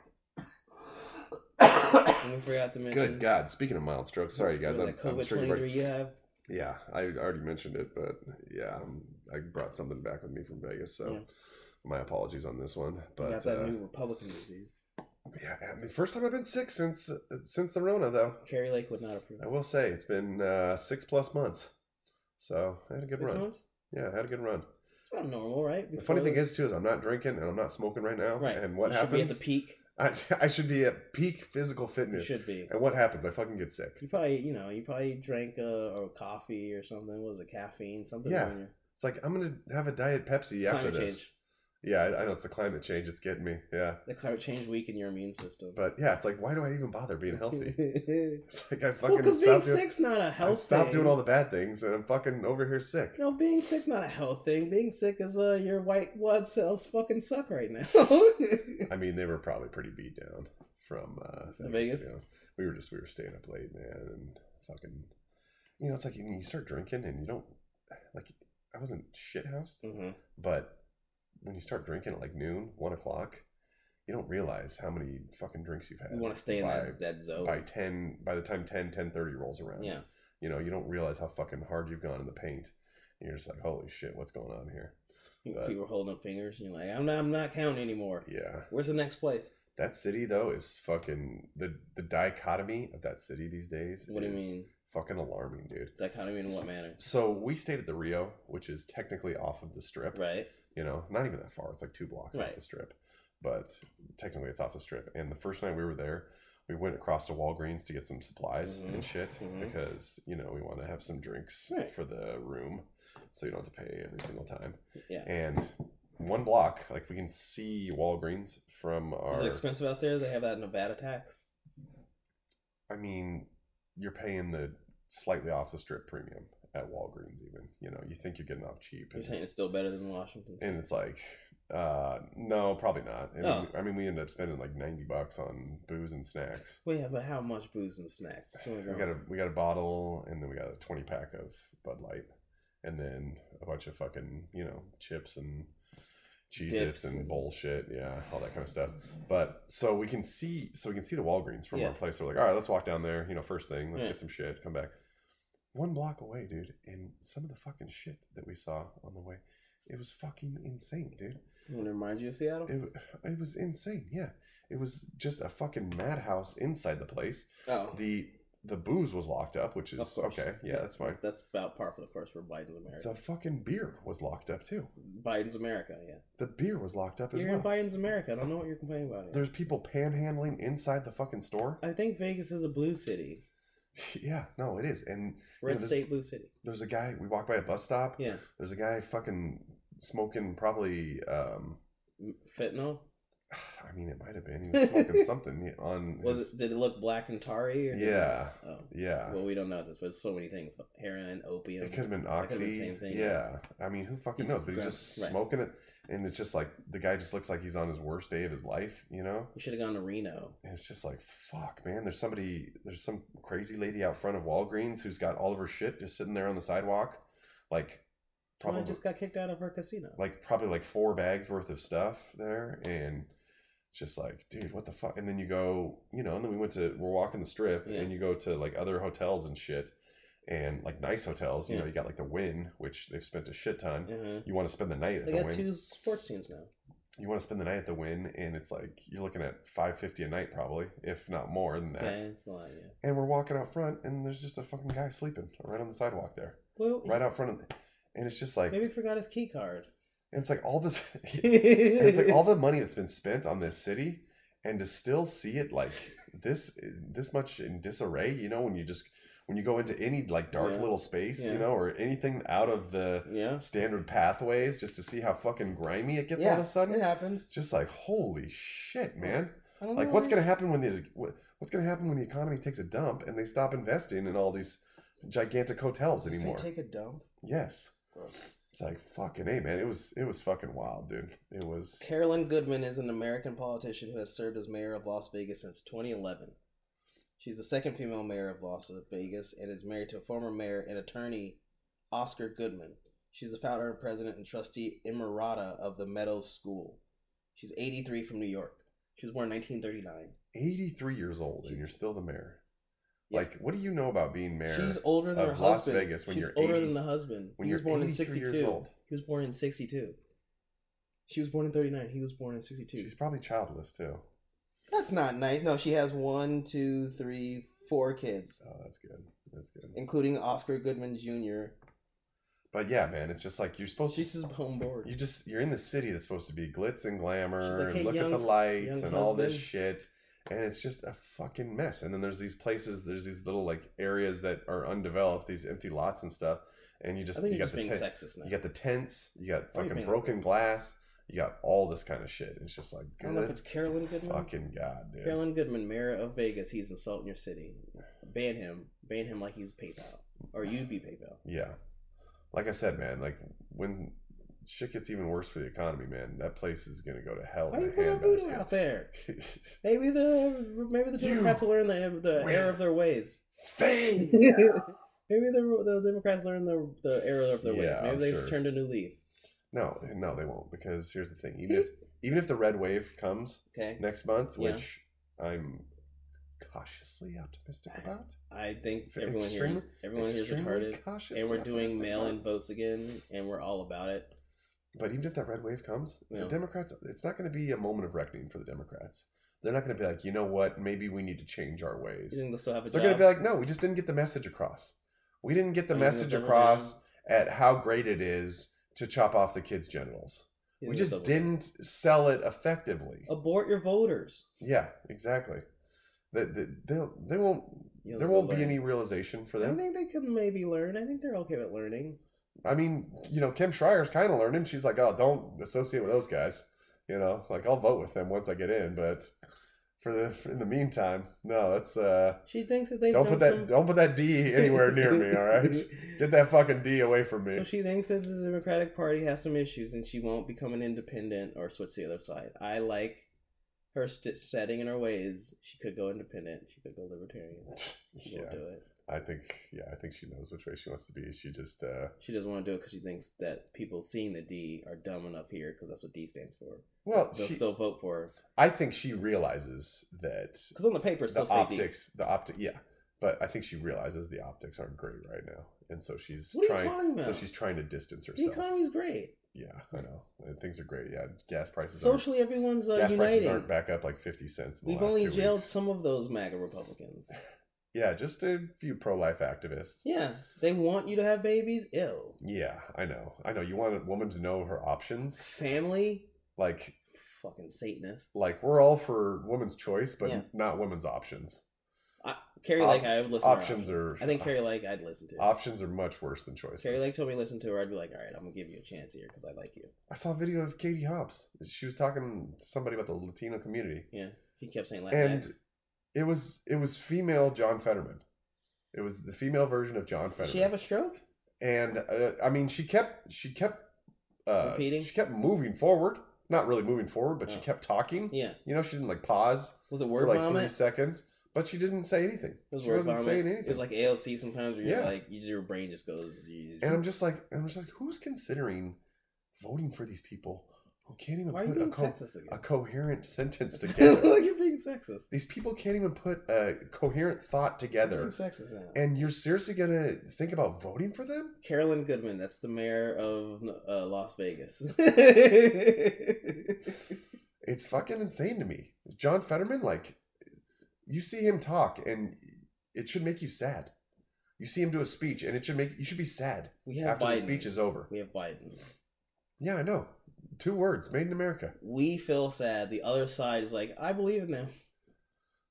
[SPEAKER 2] And we forgot to mention.
[SPEAKER 1] Good God. Speaking of mild strokes, sorry, you
[SPEAKER 2] guys.
[SPEAKER 1] I'm,
[SPEAKER 2] that
[SPEAKER 1] I'm
[SPEAKER 2] COVID
[SPEAKER 1] sure you've already,
[SPEAKER 2] you have.
[SPEAKER 1] Yeah, I already mentioned it, but yeah, um, I brought something back with me from Vegas, so
[SPEAKER 2] Yeah.
[SPEAKER 1] my apologies on this one.
[SPEAKER 2] You
[SPEAKER 1] But
[SPEAKER 2] got that
[SPEAKER 1] uh,
[SPEAKER 2] new Republican disease.
[SPEAKER 1] yeah, I mean, first time I've been sick since since the Rona, though.
[SPEAKER 2] Kari Lake would not approve.
[SPEAKER 1] I will say it's been uh, six plus months, so I had a good
[SPEAKER 2] Six
[SPEAKER 1] run.
[SPEAKER 2] months?
[SPEAKER 1] Yeah, I had a good run.
[SPEAKER 2] It's about normal, right?
[SPEAKER 1] The funny
[SPEAKER 2] Before
[SPEAKER 1] thing is too is I'm not drinking and I'm not smoking right now.
[SPEAKER 2] right?
[SPEAKER 1] And what
[SPEAKER 2] you should be at the peak.
[SPEAKER 1] I, I should be at peak physical
[SPEAKER 2] You
[SPEAKER 1] fitness.
[SPEAKER 2] should be.
[SPEAKER 1] And what happens? I fucking get sick.
[SPEAKER 2] You probably, you know, you probably drank a or coffee or something. What was it? Caffeine, something.
[SPEAKER 1] Yeah.
[SPEAKER 2] on your-
[SPEAKER 1] It's like I'm gonna have a diet Pepsi after this.
[SPEAKER 2] change.
[SPEAKER 1] Yeah, I, I know it's the climate change. It's getting me. Yeah,
[SPEAKER 2] The climate change weaken your immune system.
[SPEAKER 1] but yeah, it's like why do I even bother being healthy? It's like I fucking
[SPEAKER 2] because being
[SPEAKER 1] doing,
[SPEAKER 2] sick's not a
[SPEAKER 1] I
[SPEAKER 2] health
[SPEAKER 1] stopped
[SPEAKER 2] thing.
[SPEAKER 1] doing all the bad things, and I'm fucking over here sick.
[SPEAKER 2] No, being sick's not a health thing. Being sick is uh, your white blood cells fucking suck right now.
[SPEAKER 1] I mean, they were probably pretty beat down from uh, Vegas.
[SPEAKER 2] Vegas?
[SPEAKER 1] We were just we were staying up late, man, and fucking. You know, it's like you start drinking and you don't like. I wasn't shit housed,
[SPEAKER 2] hmm
[SPEAKER 1] but when you start drinking at like noon, one o'clock, you don't realize how many fucking drinks you've had.
[SPEAKER 2] You want to stay in
[SPEAKER 1] by,
[SPEAKER 2] that, that zone.
[SPEAKER 1] by 10 by the time 10 10 30 rolls around
[SPEAKER 2] Yeah.
[SPEAKER 1] you know you don't realize how fucking hard you've gone in the paint and you're just like holy shit what's going on here But-
[SPEAKER 2] People are holding up fingers, and you're like, I'm not, I'm not counting anymore.
[SPEAKER 1] yeah
[SPEAKER 2] Where's the next place?
[SPEAKER 1] that city though is fucking the the dichotomy of that city these days
[SPEAKER 2] What do you mean?
[SPEAKER 1] fucking alarming dude
[SPEAKER 2] Dichotomy in what manner?
[SPEAKER 1] so we stayed at the rio which is technically off of the strip
[SPEAKER 2] Right.
[SPEAKER 1] You know not even that far it's like two blocks
[SPEAKER 2] Right.
[SPEAKER 1] off the strip but technically it's off the strip and the first night we were there we went across to Walgreens to get some supplies
[SPEAKER 2] Mhm.
[SPEAKER 1] and shit
[SPEAKER 2] Mhm.
[SPEAKER 1] because you know we want to have some drinks
[SPEAKER 2] Right.
[SPEAKER 1] for the room so you don't have to pay every single time
[SPEAKER 2] Yeah.
[SPEAKER 1] and one block like we can see Walgreens from our.
[SPEAKER 2] Is it expensive out there? They have that Nevada tax.
[SPEAKER 1] I mean you're paying the slightly off the strip premium at Walgreens even. You know you think you're getting off cheap
[SPEAKER 2] You're saying it's still better than Washington.
[SPEAKER 1] and it's like uh no probably not. I mean,
[SPEAKER 2] Oh.
[SPEAKER 1] I mean we ended up spending like 90 bucks on booze and snacks.
[SPEAKER 2] Well, yeah, but how much booze and snacks?
[SPEAKER 1] We got a we got a bottle and then we got a 20 pack of Bud Light and then a bunch of fucking you know chips and cheese
[SPEAKER 2] Dips
[SPEAKER 1] and
[SPEAKER 2] and-
[SPEAKER 1] bullshit. Yeah all that kind of stuff. But so we can see so we can see the Walgreens from our place. So we're like all right let's walk down there you know first thing. Let's
[SPEAKER 2] Yeah.
[SPEAKER 1] get some shit come back one block away dude and some of the fucking shit that we saw on the way it was fucking insane dude
[SPEAKER 2] Want to remind you of Seattle?
[SPEAKER 1] it, it was insane yeah it was just a fucking madhouse inside the place
[SPEAKER 2] oh,
[SPEAKER 1] the the booze was locked up, which is okay. Yeah, that's fine.
[SPEAKER 2] That's about par for the course for Biden's America.
[SPEAKER 1] The fucking beer was locked up too.
[SPEAKER 2] Biden's America, yeah.
[SPEAKER 1] The beer was locked up as
[SPEAKER 2] You're
[SPEAKER 1] well.
[SPEAKER 2] in Biden's America. I don't know what you're complaining about. Here.
[SPEAKER 1] There's people panhandling inside the fucking store.
[SPEAKER 2] I think Vegas is a blue city.
[SPEAKER 1] yeah, no, it is. And
[SPEAKER 2] Red
[SPEAKER 1] there's-
[SPEAKER 2] state, blue city.
[SPEAKER 1] there's a guy. We walked by a bus stop.
[SPEAKER 2] Yeah.
[SPEAKER 1] There's a guy fucking smoking probably um
[SPEAKER 2] Fentanyl.
[SPEAKER 1] I mean, it might have been. He was smoking something on.
[SPEAKER 2] Was
[SPEAKER 1] his-
[SPEAKER 2] it? Did it look black and tarry? Or did it-
[SPEAKER 1] Yeah.
[SPEAKER 2] oh,
[SPEAKER 1] Yeah.
[SPEAKER 2] well, we don't know this, but so many things: heroin, opium.
[SPEAKER 1] It could have been oxy.
[SPEAKER 2] been same thing.
[SPEAKER 1] Yeah. I mean, who fucking knows? But he's just
[SPEAKER 2] right.
[SPEAKER 1] smoking it, and it's just like the guy just looks like he's on his worst day of his life. You know.
[SPEAKER 2] We should have gone to Reno.
[SPEAKER 1] And it's just like, fuck, man. There's somebody, there's some crazy lady out front of Walgreens who's got all of her shit just sitting there on the sidewalk, like
[SPEAKER 2] Probably just got kicked out of her casino.
[SPEAKER 1] like probably like four bags worth of stuff there, and it's just like, dude, what the fuck? And then you go, you know, and then we went to, we're walking the strip,
[SPEAKER 2] Yeah.
[SPEAKER 1] and you go to like other hotels and shit, and like nice hotels. You
[SPEAKER 2] Yeah.
[SPEAKER 1] know, you got like the Wynn, which they've spent a shit ton.
[SPEAKER 2] uh
[SPEAKER 1] You want to spend the night at the Wynn.
[SPEAKER 2] They
[SPEAKER 1] the
[SPEAKER 2] got
[SPEAKER 1] Wynn.
[SPEAKER 2] two sports teams now.
[SPEAKER 1] You want to spend the night at the Wynn, and it's like you're looking at five fifty a night, probably, if not more than that.
[SPEAKER 2] Okay, it's a lot, yeah.
[SPEAKER 1] and we're walking out front and there's just a fucking guy sleeping right on the sidewalk there
[SPEAKER 2] Well,
[SPEAKER 1] right out front of and it's just like
[SPEAKER 2] maybe he forgot his key card.
[SPEAKER 1] and it's like all this
[SPEAKER 2] it's
[SPEAKER 1] like all the money that's been spent on this city and to still see it like this this much in disarray you know when you just when you go into any like dark
[SPEAKER 2] Yeah.
[SPEAKER 1] little space
[SPEAKER 2] Yeah.
[SPEAKER 1] you know or anything out of the
[SPEAKER 2] yeah.
[SPEAKER 1] standard pathways just to see how fucking grimy it gets all of a sudden
[SPEAKER 2] it happens.
[SPEAKER 1] just like holy shit man like
[SPEAKER 2] know
[SPEAKER 1] what's going to happen when the what's to happen when the economy takes a dump and they stop investing in all these gigantic hotels
[SPEAKER 2] Did
[SPEAKER 1] anymore
[SPEAKER 2] take a dump.
[SPEAKER 1] yes it's like fucking hey man it was it was fucking wild dude it was
[SPEAKER 2] Carolyn Goodman is an American politician who has served as mayor of Las Vegas since 2011. She's the second female mayor of Las Vegas and is married to a former mayor and attorney Oscar Goodman. She's the founder and president and trustee emerita of the Meadows School. She's 83 from New York. She was born in 1939.
[SPEAKER 1] 83 years old and you're still the mayor
[SPEAKER 2] Yeah.
[SPEAKER 1] like what do you know about being mayor
[SPEAKER 2] She's older than her
[SPEAKER 1] Las
[SPEAKER 2] husband.
[SPEAKER 1] Vegas when
[SPEAKER 2] She's
[SPEAKER 1] you're
[SPEAKER 2] older
[SPEAKER 1] 80
[SPEAKER 2] than the husband.
[SPEAKER 1] when
[SPEAKER 2] he was born in
[SPEAKER 1] 83 years
[SPEAKER 2] 62.
[SPEAKER 1] old.
[SPEAKER 2] He was born in 62. She was born in 39. He was born in 62.
[SPEAKER 1] she's probably childless too
[SPEAKER 2] That's not nice. No, she has one, two, three, four kids,
[SPEAKER 1] oh that's good. That's good.
[SPEAKER 2] Including Oscar Goodman Jr.
[SPEAKER 1] but yeah man it's just like you're supposed
[SPEAKER 2] She's
[SPEAKER 1] to
[SPEAKER 2] his home board.
[SPEAKER 1] you just you're in the city that's supposed to be glitz and glamour
[SPEAKER 2] like,
[SPEAKER 1] and look
[SPEAKER 2] young-
[SPEAKER 1] at the lights and all this shit. And it's just a fucking mess. And then there's these places there's these little like areas that are undeveloped these empty lots and stuff. And you just you got the
[SPEAKER 2] being
[SPEAKER 1] tent-
[SPEAKER 2] sexist now.
[SPEAKER 1] you got the tents you got
[SPEAKER 2] oh, you
[SPEAKER 1] fucking broken glass you got all this kind of shit it's just like
[SPEAKER 2] I don't know if it's Carolyn Goodman.
[SPEAKER 1] fucking god dude
[SPEAKER 2] Carolyn Goodman, mayor of Vegas. He's insulting your city. Ban him. Ban him like he's PayPal. Or you'd be PayPal.
[SPEAKER 1] yeah like i said man like when shit gets even worse for the economy man that place is gonna go to hell
[SPEAKER 2] Why you
[SPEAKER 1] a
[SPEAKER 2] put that voodoo out there? Maybe the maybe the
[SPEAKER 1] You
[SPEAKER 2] Democrats will learn the the error of their ways.
[SPEAKER 1] Fame!
[SPEAKER 2] Maybe the the Democrats learn the the error of their ways. Maybe
[SPEAKER 1] I'm
[SPEAKER 2] they've
[SPEAKER 1] sure.
[SPEAKER 2] turned a new leaf.
[SPEAKER 1] No, no, they won't. Because here's the thing: even if even if the red wave comes
[SPEAKER 2] Okay.
[SPEAKER 1] next month,
[SPEAKER 2] Yeah.
[SPEAKER 1] which I'm cautiously optimistic about,
[SPEAKER 2] I think
[SPEAKER 1] F-
[SPEAKER 2] everyone
[SPEAKER 1] extremely-
[SPEAKER 2] here is everyone here is
[SPEAKER 1] extremely
[SPEAKER 2] retarded,
[SPEAKER 1] cautiously
[SPEAKER 2] and we're doing
[SPEAKER 1] optimistic
[SPEAKER 2] mail-in votes again, and we're all about it.
[SPEAKER 1] But even if that red wave comes,
[SPEAKER 2] Yeah.
[SPEAKER 1] the Democrats, it's not going to be a moment of reckoning for the Democrats. They're not going to be like, you know what, maybe we need to change our ways.
[SPEAKER 2] You think they'll still have a
[SPEAKER 1] They're
[SPEAKER 2] job?
[SPEAKER 1] going to be like, no, we just didn't get the message across. We didn't get the
[SPEAKER 2] Oh, you
[SPEAKER 1] message across at how great it is to chop off the kids' genitals.
[SPEAKER 2] You
[SPEAKER 1] We just didn't sell it effectively.
[SPEAKER 2] abort your voters.
[SPEAKER 1] Yeah, exactly. They, they, they'll, they won't.
[SPEAKER 2] You know,
[SPEAKER 1] there won't be
[SPEAKER 2] learn.
[SPEAKER 1] any realization for them.
[SPEAKER 2] I think they could maybe learn. I think they're okay with learning.
[SPEAKER 1] I mean, you know, Kim Schrier's kind of learning. She's like, oh, don't associate with those guys. You know, like I'll vote with them once I get in, but for the in the meantime, no, that's uh,
[SPEAKER 2] She thinks that they've
[SPEAKER 1] don't put that
[SPEAKER 2] some...
[SPEAKER 1] don't put that D anywhere near me. All right, get that fucking D away from me.
[SPEAKER 2] So she thinks that the Democratic Party has some issues, and she won't become an independent or switch to the other side. I like her st- setting in her ways. She could go independent. She could go libertarian. She
[SPEAKER 1] yeah,
[SPEAKER 2] won't do it.
[SPEAKER 1] I think yeah, I think she knows which way she wants to be. She just uh,
[SPEAKER 2] She doesn't want to do it because she thinks that people seeing the D are dumb enough here because that's what D stands for.
[SPEAKER 1] well,
[SPEAKER 2] They'll
[SPEAKER 1] she,
[SPEAKER 2] still vote for her
[SPEAKER 1] I think she realizes that
[SPEAKER 2] because on the paper
[SPEAKER 1] the
[SPEAKER 2] still say D.
[SPEAKER 1] optics, the optic, yeah. But I think she realizes the optics aren't great right now, and so she's
[SPEAKER 2] What are you
[SPEAKER 1] trying. So she's trying to distance herself.
[SPEAKER 2] The economy's great.
[SPEAKER 1] Yeah, I know. And things are great. Yeah, gas prices.
[SPEAKER 2] Are socially, everyone's uh,
[SPEAKER 1] gas prices aren't back up like fifty cents.
[SPEAKER 2] We've only jailed
[SPEAKER 1] weeks.
[SPEAKER 2] some of those MAGA Republicans.
[SPEAKER 1] Yeah, just a few pro-life activists.
[SPEAKER 2] Yeah, they want you to have babies. Ill.
[SPEAKER 1] Yeah, I know. I know. You want a woman to know her options.
[SPEAKER 2] Family,
[SPEAKER 1] Like,
[SPEAKER 2] fucking Satanist.
[SPEAKER 1] like we're all for women's choice, but
[SPEAKER 2] Yeah.
[SPEAKER 1] not women's options.
[SPEAKER 2] Kari
[SPEAKER 1] Op-
[SPEAKER 2] Lake, I would listen.
[SPEAKER 1] options
[SPEAKER 2] to her
[SPEAKER 1] are-
[SPEAKER 2] I think Kari Lake, I'd listen to.
[SPEAKER 1] Options are much worse than choices.
[SPEAKER 2] Kari Lake told me to listen to her. I'd be like, all right, I'm gonna give you a chance here because I like you.
[SPEAKER 1] I saw a video of Katie Hobbs. She was talking to somebody about the Latino community,
[SPEAKER 2] Yeah, she kept saying
[SPEAKER 1] and
[SPEAKER 2] Latinx.
[SPEAKER 1] It was it was female John Fetterman. It was the female version of John
[SPEAKER 2] Did
[SPEAKER 1] Fetterman.
[SPEAKER 2] she have a stroke?
[SPEAKER 1] and uh, I mean, she kept she kept uh,
[SPEAKER 2] Repeating?
[SPEAKER 1] She kept moving forward, not really moving forward, but she
[SPEAKER 2] Oh.
[SPEAKER 1] kept talking.
[SPEAKER 2] Yeah.
[SPEAKER 1] You know, she didn't like pause
[SPEAKER 2] Was it
[SPEAKER 1] for
[SPEAKER 2] word
[SPEAKER 1] like three
[SPEAKER 2] vomit?
[SPEAKER 1] seconds, but she didn't say anything.
[SPEAKER 2] It was
[SPEAKER 1] she
[SPEAKER 2] word
[SPEAKER 1] wasn't
[SPEAKER 2] vomit.
[SPEAKER 1] saying anything.
[SPEAKER 2] It was like ALC sometimes where you're
[SPEAKER 1] Yeah.
[SPEAKER 2] like, you, your brain just goes. You,
[SPEAKER 1] and I'm just like, and I'm just like, who's considering voting for these people who can't even
[SPEAKER 2] why are you
[SPEAKER 1] put a,
[SPEAKER 2] being
[SPEAKER 1] co-
[SPEAKER 2] sexist
[SPEAKER 1] a coherent sentence together?
[SPEAKER 2] Look, you're being sexist.
[SPEAKER 1] these people can't even put a coherent thought
[SPEAKER 2] You're
[SPEAKER 1] together.
[SPEAKER 2] being sexist now.
[SPEAKER 1] And you're seriously gonna think about voting for them?
[SPEAKER 2] Carolyn Goodman, that's the mayor of uh, Las Vegas.
[SPEAKER 1] It's fucking insane to me. John Fetterman, like, you see him talk, and it should make you sad. You see him do a speech, and it should make you should be sad
[SPEAKER 2] we have
[SPEAKER 1] after
[SPEAKER 2] Biden.
[SPEAKER 1] the speech is over.
[SPEAKER 2] We have Biden.
[SPEAKER 1] Yeah, I know. Two words, made in America.
[SPEAKER 2] We feel sad. The other side is like, I believe in them.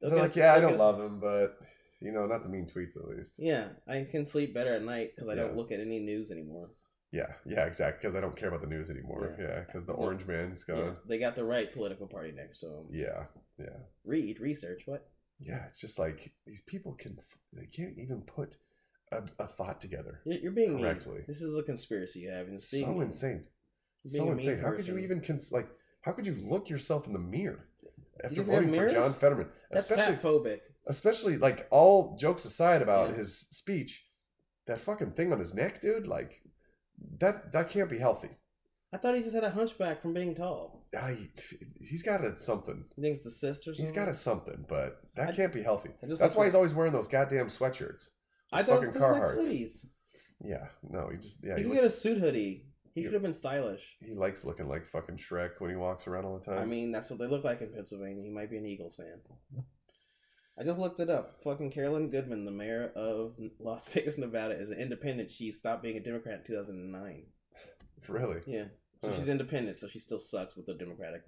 [SPEAKER 2] They'll
[SPEAKER 1] They're like, yeah, I don't love him, but you know, not the mean tweets at least.
[SPEAKER 2] Yeah, I can sleep better at night because I don't look at any news anymore.
[SPEAKER 1] Yeah, yeah, exactly. Because I don't care about the news anymore.
[SPEAKER 2] Yeah.
[SPEAKER 1] Yeah, because the
[SPEAKER 2] It's not-
[SPEAKER 1] orange man's
[SPEAKER 2] Yeah,
[SPEAKER 1] gone.
[SPEAKER 2] they got the right political party next to them.
[SPEAKER 1] Yeah, yeah,
[SPEAKER 2] Read, research, what?
[SPEAKER 1] yeah. It's just like these people can they can't even put a, a thought together.
[SPEAKER 2] You're, being mean.
[SPEAKER 1] Correctly.
[SPEAKER 2] This is a conspiracy you have.
[SPEAKER 1] It's so insane. So insane. How could you even cons- like? How could you look yourself in the mirror after voting for? John Fetterman?
[SPEAKER 2] That's
[SPEAKER 1] especially,
[SPEAKER 2] phobic.
[SPEAKER 1] especially like all jokes aside about
[SPEAKER 2] Yeah.
[SPEAKER 1] his speech, that fucking thing on his neck, dude. Like that that can't be healthy.
[SPEAKER 2] I thought he just had a hunchback from being tall.
[SPEAKER 1] I, he's got a something.
[SPEAKER 2] You think it's the sister?
[SPEAKER 1] He's got a something, but that
[SPEAKER 2] I-
[SPEAKER 1] can't be healthy. That's why he's always wearing those goddamn sweatshirts.
[SPEAKER 2] I
[SPEAKER 1] Those
[SPEAKER 2] thought it was
[SPEAKER 1] fucking
[SPEAKER 2] of my
[SPEAKER 1] Carhartts.
[SPEAKER 2] hoodies.
[SPEAKER 1] Yeah, no, he just yeah
[SPEAKER 2] He
[SPEAKER 1] he,
[SPEAKER 2] could get a suit hoodie. He could have been stylish.
[SPEAKER 1] he likes looking like fucking Shrek when he walks around all the time.
[SPEAKER 2] I mean, that's what they look like in Pennsylvania. He might be an Eagles fan. I just looked it up. Fucking Carolyn Goodman, the mayor of Las Vegas, Nevada, is an independent. She stopped being a Democrat in 2009.
[SPEAKER 1] really,
[SPEAKER 2] Yeah. So
[SPEAKER 1] Huh.
[SPEAKER 2] she's independent, so she still sucks with the Democratic.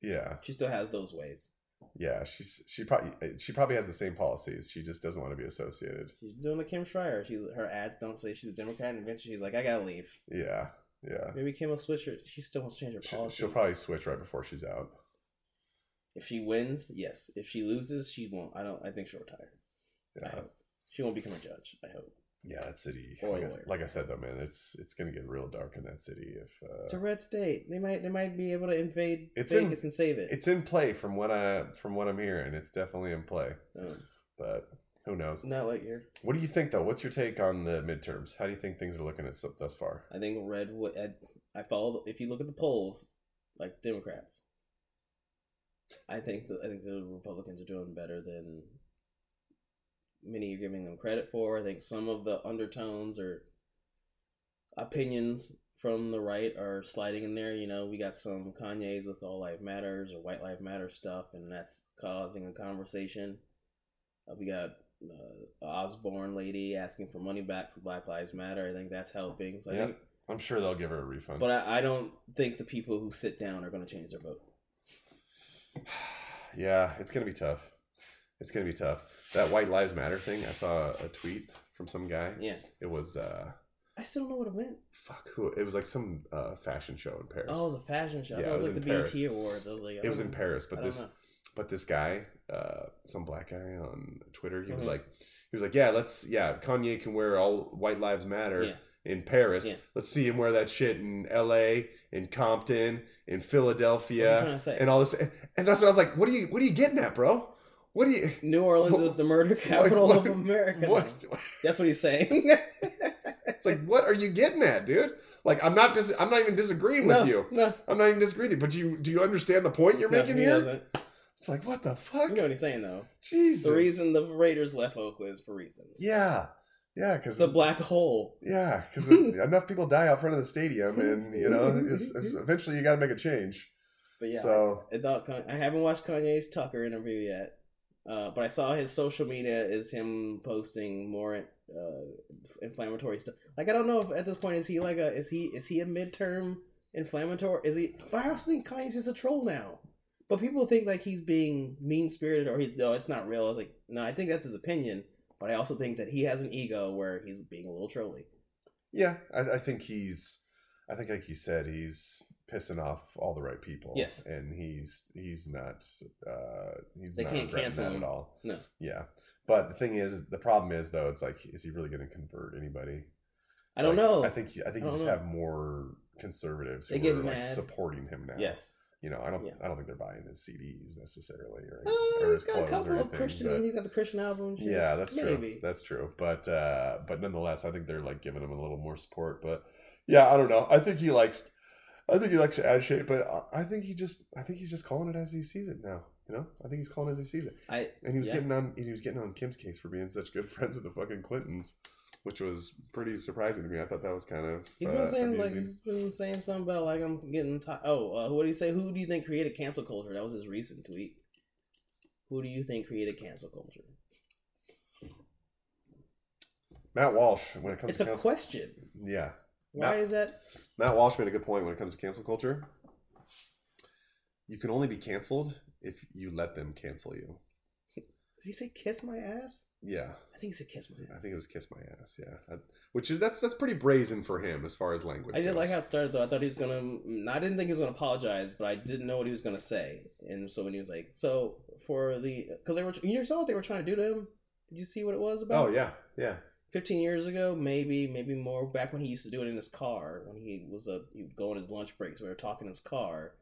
[SPEAKER 1] yeah,
[SPEAKER 2] She still has those ways.
[SPEAKER 1] yeah. She's she probably she probably has the same policies. She just doesn't want to be associated.
[SPEAKER 2] She's doing the Kim Schrier. She's her ads don't say she's a Democrat, and eventually she's like, I gotta leave.
[SPEAKER 1] Yeah, yeah.
[SPEAKER 2] Maybe Kim will switch her. She still wants to change her
[SPEAKER 1] She, she'll probably switch right before she's out.
[SPEAKER 2] If she wins, yes. If she loses, she won't. I don't. I think she'll retire. I
[SPEAKER 1] Yeah,
[SPEAKER 2] hope she won't become a judge. I hope.
[SPEAKER 1] yeah. That city, like I, like I said though, man, it's it's gonna get real dark in that city if uh,
[SPEAKER 2] It's a red state. They might. They might be able to invade
[SPEAKER 1] It's in-
[SPEAKER 2] Vegas and save it.
[SPEAKER 1] it's in play from what I from what I'm hearing. It's definitely in play,
[SPEAKER 2] Um,
[SPEAKER 1] but who knows?
[SPEAKER 2] not here.
[SPEAKER 1] What do you think though? What's your take on the midterms? How do you think things are looking at thus far?
[SPEAKER 2] I think red. I, I follow. If you look at the polls, like Democrats, I think the I think the Republicans are doing better than many are giving them credit for. I think some of the undertones or opinions from the right are sliding in there. You know, we got some Kanye's with All Life Matters or White Life Matter stuff, and that's causing a conversation. Uh, we got uh, Osborne lady asking for money back for Black Lives Matter. I think that's helping. So I
[SPEAKER 1] Yeah.
[SPEAKER 2] think,
[SPEAKER 1] I'm sure they'll give her a refund.
[SPEAKER 2] but I, I don't think the people who sit down are going to change their vote.
[SPEAKER 1] yeah, it's gonna be tough. It's gonna be tough. That White Lives Matter thing. I saw a tweet from some guy.
[SPEAKER 2] Yeah,
[SPEAKER 1] It was uh,
[SPEAKER 2] I still don't know what it meant.
[SPEAKER 1] fuck who? It was like some uh, fashion show in Paris.
[SPEAKER 2] Oh, it was a fashion show. I
[SPEAKER 1] Yeah,
[SPEAKER 2] thought it was,
[SPEAKER 1] it was
[SPEAKER 2] like
[SPEAKER 1] in
[SPEAKER 2] the
[SPEAKER 1] Paris.
[SPEAKER 2] BET Awards. I was like, I
[SPEAKER 1] it was
[SPEAKER 2] don't
[SPEAKER 1] in. Paris, but this
[SPEAKER 2] know.
[SPEAKER 1] but this guy, uh, some black guy on Twitter, he was
[SPEAKER 2] Mhm.
[SPEAKER 1] like, he was like, yeah, let's, yeah, Kanye can wear all White Lives Matter
[SPEAKER 2] Yeah.
[SPEAKER 1] in Paris.
[SPEAKER 2] Yeah.
[SPEAKER 1] Let's see him wear that shit in L.A., in Compton, in Philadelphia,
[SPEAKER 2] trying to say?
[SPEAKER 1] and all this. And that's what I was like, what are you, what are you getting at, bro? What are you?
[SPEAKER 2] New Orleans
[SPEAKER 1] What-
[SPEAKER 2] is the murder capital
[SPEAKER 1] what-
[SPEAKER 2] of America.
[SPEAKER 1] What?
[SPEAKER 2] That's what he's saying.
[SPEAKER 1] It's like, what are you getting at, dude? Like, I'm not dis- I'm not even disagreeing
[SPEAKER 2] no,
[SPEAKER 1] with you.
[SPEAKER 2] no,
[SPEAKER 1] I'm not even disagreeing with you. But you, do you understand the point you're
[SPEAKER 2] no,
[SPEAKER 1] making
[SPEAKER 2] he
[SPEAKER 1] here?
[SPEAKER 2] doesn't.
[SPEAKER 1] It's like, what the fuck?
[SPEAKER 2] You know what he's saying though.
[SPEAKER 1] Jesus.
[SPEAKER 2] The reason the Raiders left Oakland is for reasons.
[SPEAKER 1] Yeah, yeah, because
[SPEAKER 2] the black hole.
[SPEAKER 1] Yeah, because enough people die out front of the stadium, and you know, it's, it's, eventually you got to make a change.
[SPEAKER 2] But yeah,
[SPEAKER 1] so
[SPEAKER 2] I, thought I haven't watched Kanye's Tucker interview yet, uh, but I saw his social media is him posting more uh, inflammatory stuff. Like I don't know if at this point is he like a is he is he a midterm inflammatory? Is he? But I also think Kanye's just a troll now. But people think like he's being mean spirited or he's no, it's not real. I was like, no, I think that's his opinion. But I also think that he has an ego where he's being a little trolly.
[SPEAKER 1] Yeah, I, I think he's. I think, like he said, he's pissing off all the right people.
[SPEAKER 2] Yes.
[SPEAKER 1] and he's he's not. Uh, he's
[SPEAKER 2] They
[SPEAKER 1] not
[SPEAKER 2] can't cancel
[SPEAKER 1] that
[SPEAKER 2] him.
[SPEAKER 1] at all.
[SPEAKER 2] No.
[SPEAKER 1] Yeah, but the thing is, the problem is though, it's like, is he really going to convert anybody?
[SPEAKER 2] I don't
[SPEAKER 1] like-
[SPEAKER 2] know.
[SPEAKER 1] I think I think
[SPEAKER 2] I
[SPEAKER 1] you just
[SPEAKER 2] know.
[SPEAKER 1] have more conservatives who
[SPEAKER 2] They
[SPEAKER 1] are like supporting him now.
[SPEAKER 2] Yes.
[SPEAKER 1] You know, I don't
[SPEAKER 2] Yeah.
[SPEAKER 1] I don't think they're buying his CDs necessarily or,
[SPEAKER 2] Uh,
[SPEAKER 1] or
[SPEAKER 2] he's
[SPEAKER 1] his
[SPEAKER 2] got a
[SPEAKER 1] clothes
[SPEAKER 2] couple
[SPEAKER 1] or
[SPEAKER 2] of
[SPEAKER 1] anything.
[SPEAKER 2] Christian.
[SPEAKER 1] but-
[SPEAKER 2] He's got the Christian album. shit.
[SPEAKER 1] yeah, that's true. That's true. But uh but nonetheless, I think they're like giving him a little more support. But yeah, I don't know. I think he likes I think he likes to add shape, but I- I think he just I think he's just calling it as he sees it now. You know? I think he's calling it as he sees it.
[SPEAKER 2] I
[SPEAKER 1] And he was
[SPEAKER 2] Yeah.
[SPEAKER 1] getting on he was getting on Kim's case for being such good friends with the fucking Clintons, which was pretty surprising to me. I thought that was kind of
[SPEAKER 2] He's
[SPEAKER 1] uh,
[SPEAKER 2] been saying like he's been saying something about like I'm getting tired. Oh, uh, what do you say? Who do you think created cancel culture? That was his recent tweet. Who do you think created cancel culture?
[SPEAKER 1] Matt Walsh when it comes
[SPEAKER 2] It's
[SPEAKER 1] to
[SPEAKER 2] a
[SPEAKER 1] cancel
[SPEAKER 2] question.
[SPEAKER 1] Yeah.
[SPEAKER 2] Why
[SPEAKER 1] Matt-
[SPEAKER 2] is that?
[SPEAKER 1] Matt Walsh made a good point when it comes to cancel culture. You can only be canceled if you let them cancel you.
[SPEAKER 2] Did he say kiss my ass?
[SPEAKER 1] Yeah,
[SPEAKER 2] I think he said kiss my ass.
[SPEAKER 1] I think it was "kiss my ass." Yeah, That- which is that's that's pretty brazen for him as far as language.
[SPEAKER 2] I did
[SPEAKER 1] goes.
[SPEAKER 2] like how it started though. I thought he was gonna. mm, I didn't think he was gonna apologize, but I didn't know what he was gonna say. And so when he was like, "So for the," because they were, you saw what they were trying to do to him. Did you see what it was about?
[SPEAKER 1] Oh yeah, yeah,
[SPEAKER 2] 15 years ago, maybe, maybe more. Back when he used to do it in his car, when he was a, he would go on his lunch breaks. We were talking in his car.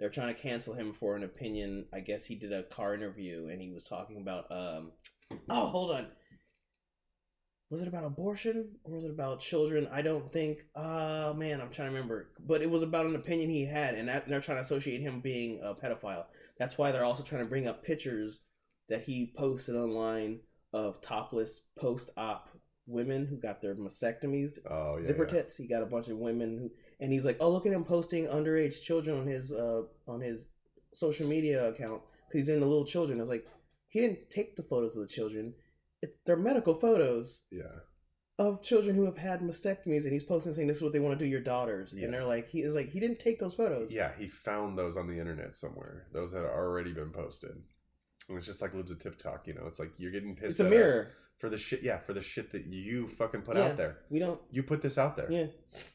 [SPEAKER 2] They're trying to cancel him for an opinion. I guess he did a car interview and he was talking about. um Oh, hold on. Was it about abortion or was it about children? I don't think. Oh man, I'm trying to remember. But it was about an opinion he had, and that, they're trying to associate him being a pedophile. That's why they're also trying to bring up pictures that he posted online of topless post-op women who got their mastectomies,
[SPEAKER 1] oh yeah.
[SPEAKER 2] zipper
[SPEAKER 1] yeah.
[SPEAKER 2] tits. He got a bunch of women who, and he's like, "Oh, look at him posting underage children on his uh on his social media account because he's in the little children." It's like he didn't take the photos of the children; it's they're medical photos
[SPEAKER 1] Yeah,
[SPEAKER 2] of children who have had mastectomies, and he's posting saying, "This is what they want to do your daughters,"
[SPEAKER 1] Yeah.
[SPEAKER 2] and they're like, "He is like, he didn't take those photos."
[SPEAKER 1] yeah. He found those on the internet somewhere. Those had already been posted. And it's just like libs of TikTok, you know. It's like you're getting pissed
[SPEAKER 2] it's a mirror.
[SPEAKER 1] us for the shit. Yeah, for the shit that you fucking put
[SPEAKER 2] Yeah.
[SPEAKER 1] out there.
[SPEAKER 2] We don't.
[SPEAKER 1] You put this out there.
[SPEAKER 2] Yeah.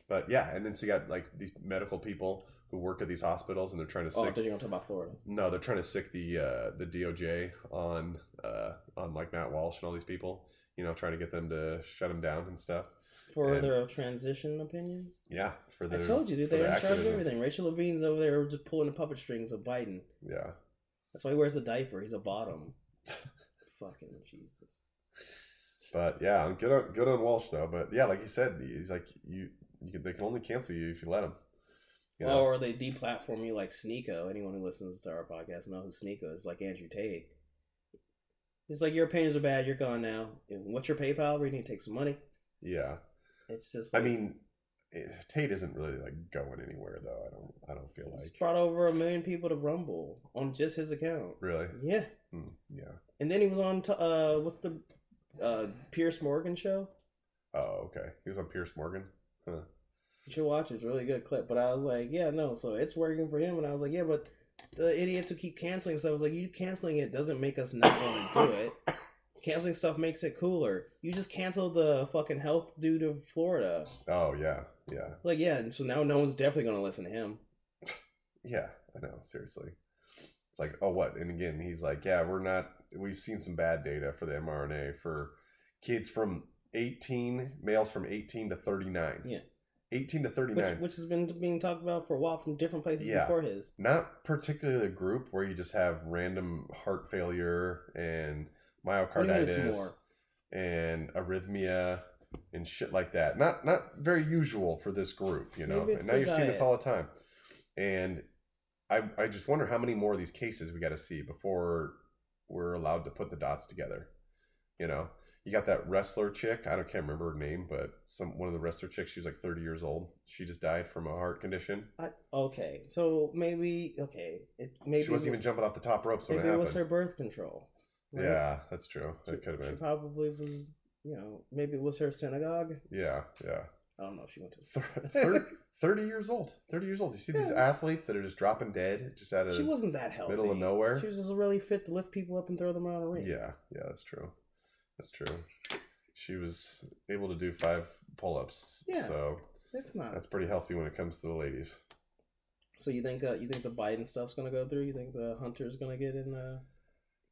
[SPEAKER 1] But yeah, and then so you got like these medical people who work at these hospitals, and they're trying to
[SPEAKER 2] Oh,
[SPEAKER 1] sick
[SPEAKER 2] you were gonna talk about Florida.
[SPEAKER 1] No, they're trying to sick the uh, the DOJ on uh, on like Matt Walsh and all these people. You know, trying to get them to shut them down and stuff.
[SPEAKER 2] For
[SPEAKER 1] And-
[SPEAKER 2] their transition opinions.
[SPEAKER 1] Yeah, for the
[SPEAKER 2] I told you, dude. They're in charge of everything. Rachel Levine's over there just pulling the puppet strings of Biden.
[SPEAKER 1] Yeah,
[SPEAKER 2] That's why he wears a diaper. He's a bottom. Fucking Jesus.
[SPEAKER 1] But yeah, good on good on Walsh though. But yeah, like you said, he's like you. you can, they can only cancel you if you let them. You know?
[SPEAKER 2] Or they deplatform you like Sneako. Anyone who listens to our podcast know who Sneako is, like Andrew Tate. He's like, your opinions are bad. You're gone now. What's your PayPal? We need to take some money.
[SPEAKER 1] yeah,
[SPEAKER 2] It's just.
[SPEAKER 1] I mean, eh, Tate isn't really like going anywhere though. I don't. I don't feel like He's
[SPEAKER 2] brought over a million people to Rumble on just his account.
[SPEAKER 1] really.
[SPEAKER 2] Yeah,
[SPEAKER 1] Hmm, yeah.
[SPEAKER 2] and then he was on. T- uh, what's the uh Piers Morgan show?
[SPEAKER 1] Oh, okay. He was on Piers Morgan. Huh.
[SPEAKER 2] You should watch it. It's a really good clip. But I was like, yeah, no. So it's working for him. And I was like, yeah, but the idiots who keep canceling stuff I was like, you canceling it doesn't make us not want to do it. Canceling stuff makes it cooler. You just canceled the fucking health dude of Florida.
[SPEAKER 1] Oh yeah, yeah.
[SPEAKER 2] Like, yeah. And so now no one's definitely going to listen to him.
[SPEAKER 1] Yeah, I know. Seriously, it's like, oh, what? And again, he's like, yeah, we're not. We've seen some bad data for the mRNA for kids from eighteen, males from eighteen to thirty nine.
[SPEAKER 2] Yeah.
[SPEAKER 1] eighteen to 39
[SPEAKER 2] Which, which has been being talked about for a while from different places
[SPEAKER 1] Yeah.
[SPEAKER 2] before his.
[SPEAKER 1] Not particularly a group where you just have random heart failure and
[SPEAKER 2] What do you mean it's
[SPEAKER 1] myocarditis and arrhythmia and shit like that. Not not very usual for this group, you know. And now you're seeing this all the time. And I I just wonder how many more of these cases we got to see before we're allowed to put the dots together. You know, you got that wrestler chick. I don't can't remember her name, but some one of the wrestler chicks. She was like 30 years old. She just died from a heart condition.
[SPEAKER 2] I, okay. So maybe, okay. It, maybe
[SPEAKER 1] she wasn't even jumping off the top ropes when
[SPEAKER 2] maybe
[SPEAKER 1] it
[SPEAKER 2] it was her birth control. right?
[SPEAKER 1] Yeah, that's true.
[SPEAKER 2] She,
[SPEAKER 1] It could have been.
[SPEAKER 2] she probably was, you know, maybe it was her synagogue.
[SPEAKER 1] Yeah, yeah.
[SPEAKER 2] I don't know if she went to.
[SPEAKER 1] Thir- thir- 30 years old. 30 years old. You see these athletes that are just dropping dead just out of
[SPEAKER 2] She wasn't that healthy.
[SPEAKER 1] middle of nowhere.
[SPEAKER 2] She was just really fit to lift people up and throw them around a ring.
[SPEAKER 1] Yeah, yeah, that's true. That's true. She was able to do five pull ups.
[SPEAKER 2] Yeah.
[SPEAKER 1] So
[SPEAKER 2] it's not.
[SPEAKER 1] that's pretty healthy when it comes to the ladies.
[SPEAKER 2] So you think uh, you think the Biden stuff's gonna go through? You think the Hunter's gonna get in? Uh...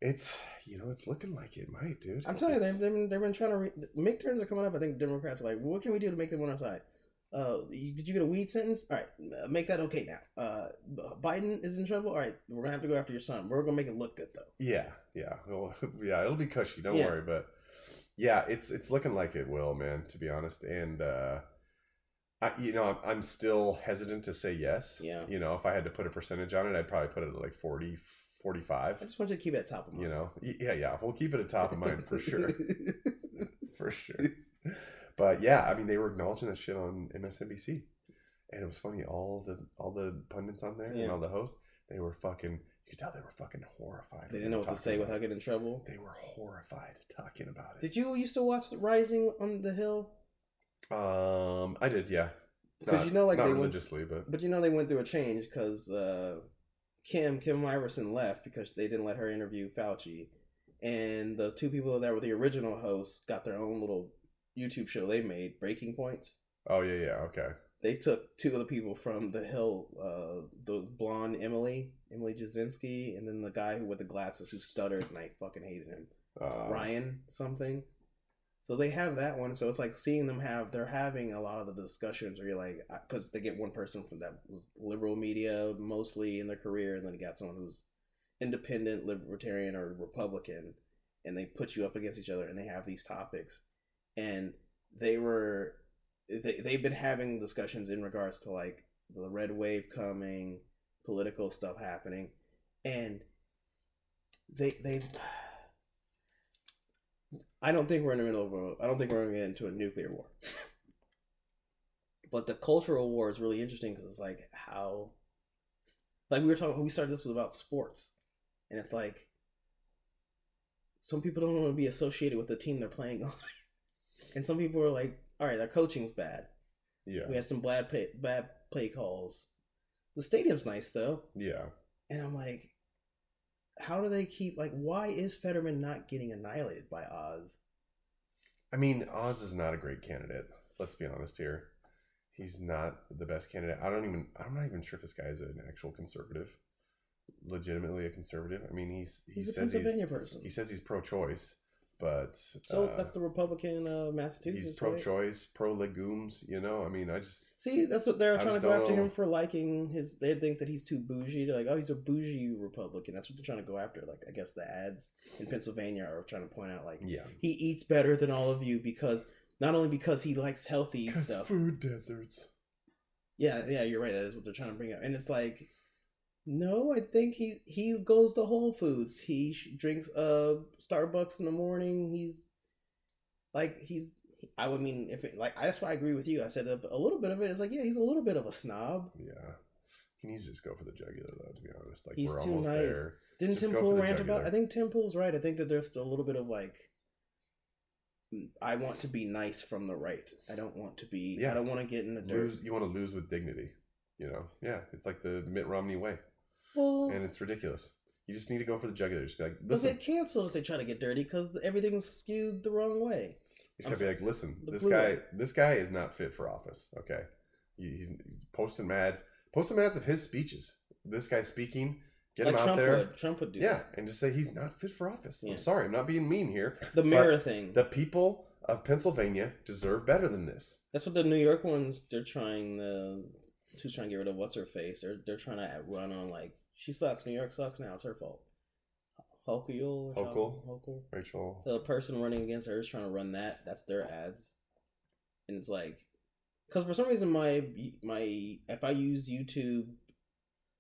[SPEAKER 1] It's, you know, it's looking like it might, dude.
[SPEAKER 2] I'm telling you,
[SPEAKER 1] It's-
[SPEAKER 2] they've, they've, been, they've been trying to. Re- midterms are coming up. I think Democrats are like, what can we do to make them on our side? Uh, you- did you get a weed sentence? All right, uh, make that okay now. Uh, Biden is in trouble. All right, we're gonna have to go after your son. We're gonna make it look good though.
[SPEAKER 1] Yeah, yeah, well, yeah. It'll be cushy. Don't
[SPEAKER 2] Yeah.
[SPEAKER 1] worry. But yeah, it's it's looking like it will, man. To be honest, and uh, I, you know, I'm, I'm still hesitant to say yes.
[SPEAKER 2] Yeah.
[SPEAKER 1] You know, if I had to put a percentage on it, I'd probably put it at like 40, 45.
[SPEAKER 2] I just want you to keep it at top of mind.
[SPEAKER 1] You know, yeah, yeah. We'll keep it at top of mind for sure, for sure. But yeah, I mean, they were acknowledging that shit on MSNBC, and it was funny. All the all the pundits on there and all the hosts, they were fucking. You could tell they were fucking horrified.
[SPEAKER 2] they didn't know what to say
[SPEAKER 1] about
[SPEAKER 2] without getting in trouble.
[SPEAKER 1] They were horrified talking about it.
[SPEAKER 2] Did you used to watch Rising on the Hill?
[SPEAKER 1] Um, I did, yeah.
[SPEAKER 2] Because
[SPEAKER 1] Not-
[SPEAKER 2] you know, like
[SPEAKER 1] not
[SPEAKER 2] they went,
[SPEAKER 1] religiously, but
[SPEAKER 2] but you know they went through a change because uh, Kim Kim Iversen left because they didn't let her interview Fauci, and the two people that were the original hosts got their own little YouTube show they made, Breaking Points.
[SPEAKER 1] oh yeah, yeah, okay.
[SPEAKER 2] They took two of the people from the Hill, uh, the blonde Emily, Emily Jashinsky, and then the guy who with the glasses who stuttered, and I fucking hated him.
[SPEAKER 1] Uh,
[SPEAKER 2] Ryan something. So they have that one. So it's like seeing them have they're having a lot of the discussions where you're like because they get one person from that was liberal media mostly in their career, and then you got someone who's independent, libertarian, or Republican, and they put you up against each other, and they have these topics, and they were they they've been having discussions in regards to like the red wave coming, political stuff happening, and they they I don't think we're in the middle of a. I don't think we're going to get into a nuclear war. But the cultural war is really interesting because it's like how, like we were talking. We started this was about sports, and it's like some people don't want to be associated with the team they're playing on, and some people are like, "All right, their coaching's bad.
[SPEAKER 1] yeah,
[SPEAKER 2] We had some bad pay, bad play calls. The stadium's nice though."
[SPEAKER 1] yeah.
[SPEAKER 2] And I'm like, how do they keep like? Why is Fetterman not getting annihilated by Oz?
[SPEAKER 1] I mean, Oz is not a great candidate. Let's be honest here. He's not the best candidate. I don't even. I'm not even sure if this guy is an actual conservative, legitimately a conservative. I mean, he's he
[SPEAKER 2] He's a
[SPEAKER 1] says he's
[SPEAKER 2] person.
[SPEAKER 1] he says he's pro-choice, but
[SPEAKER 2] so
[SPEAKER 1] uh,
[SPEAKER 2] that's the Republican of Massachusetts.
[SPEAKER 1] he's pro-choice, pro-legumes. You know, I mean, I just
[SPEAKER 2] See, that's what they're
[SPEAKER 1] I
[SPEAKER 2] trying to go after
[SPEAKER 1] know.
[SPEAKER 2] him for liking his. They think that he's too bougie. They're like, oh, he's a bougie Republican. That's what they're trying to go after. Like, I guess the ads in Pennsylvania are trying to point out like
[SPEAKER 1] yeah,
[SPEAKER 2] he eats better than all of you because not only because he likes healthy stuff.
[SPEAKER 1] food deserts.
[SPEAKER 2] Yeah, yeah, you're right. That is what they're trying to bring up, and it's like, no, I think he he goes to Whole Foods. He sh- drinks uh Starbucks in the morning. He's like he's. I would mean if it like that's why I agree with you. I said a, a little bit of it is like yeah, he's a little bit of a snob.
[SPEAKER 1] Yeah, he needs to just go for the jugular, though. To be honest, like
[SPEAKER 2] He's
[SPEAKER 1] we're almost
[SPEAKER 2] nice.
[SPEAKER 1] there.
[SPEAKER 2] Didn't
[SPEAKER 1] Just
[SPEAKER 2] Tim Pool rant about? I think Tim Pool's right. I think that there's still a little bit of like. I want to be nice from the right. I don't want to be.
[SPEAKER 1] Yeah.
[SPEAKER 2] I don't want to get in the dirt.
[SPEAKER 1] Lose, you want to lose with dignity. You know, yeah, it's like the Mitt Romney way,
[SPEAKER 2] Well,
[SPEAKER 1] and it's ridiculous. You just need to go for the jugular. Just be like,
[SPEAKER 2] they'll
[SPEAKER 1] listen.
[SPEAKER 2] get canceled if they try to get dirty because everything's skewed the wrong way.
[SPEAKER 1] He's
[SPEAKER 2] I'm
[SPEAKER 1] gotta be like, listen,
[SPEAKER 2] The
[SPEAKER 1] this
[SPEAKER 2] blue
[SPEAKER 1] guy, this guy is not fit for office. Okay, He- he's, posting ads, posting ads of his speeches. This guy speaking, get him out
[SPEAKER 2] Trump
[SPEAKER 1] there,
[SPEAKER 2] would. Trump would do
[SPEAKER 1] yeah,
[SPEAKER 2] that.
[SPEAKER 1] and just say he's not fit for office.
[SPEAKER 2] Yeah.
[SPEAKER 1] I'm sorry, I'm not being mean here.
[SPEAKER 2] The mirror thing.
[SPEAKER 1] The people of Pennsylvania deserve better than this.
[SPEAKER 2] That's what the New York ones. They're trying the. Who's trying to get rid of what's her face? They're they're trying to run on like she sucks. New York sucks now. It's her fault. Or
[SPEAKER 1] Hochul?
[SPEAKER 2] Hochul.
[SPEAKER 1] Rachel,
[SPEAKER 2] The person running against her is trying to run that. That's their ads, and it's like, because for some reason my my if I use YouTube,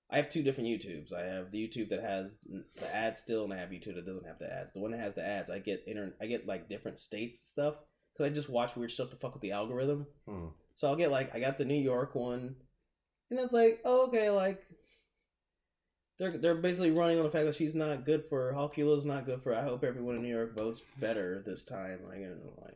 [SPEAKER 2] I have two different YouTubes. I have the YouTube that has the ads still, and I have YouTube that doesn't have the ads. The one that has the ads, I get inter- I get like different states and stuff because I just watch weird stuff to fuck with the algorithm.
[SPEAKER 1] Hmm.
[SPEAKER 2] So I'll get like I got the New York one, and it's like oh, okay, like they're they're basically running on the fact that she's not good for Hawkula's not good for. I hope everyone in New York votes better this time. Like, you know, like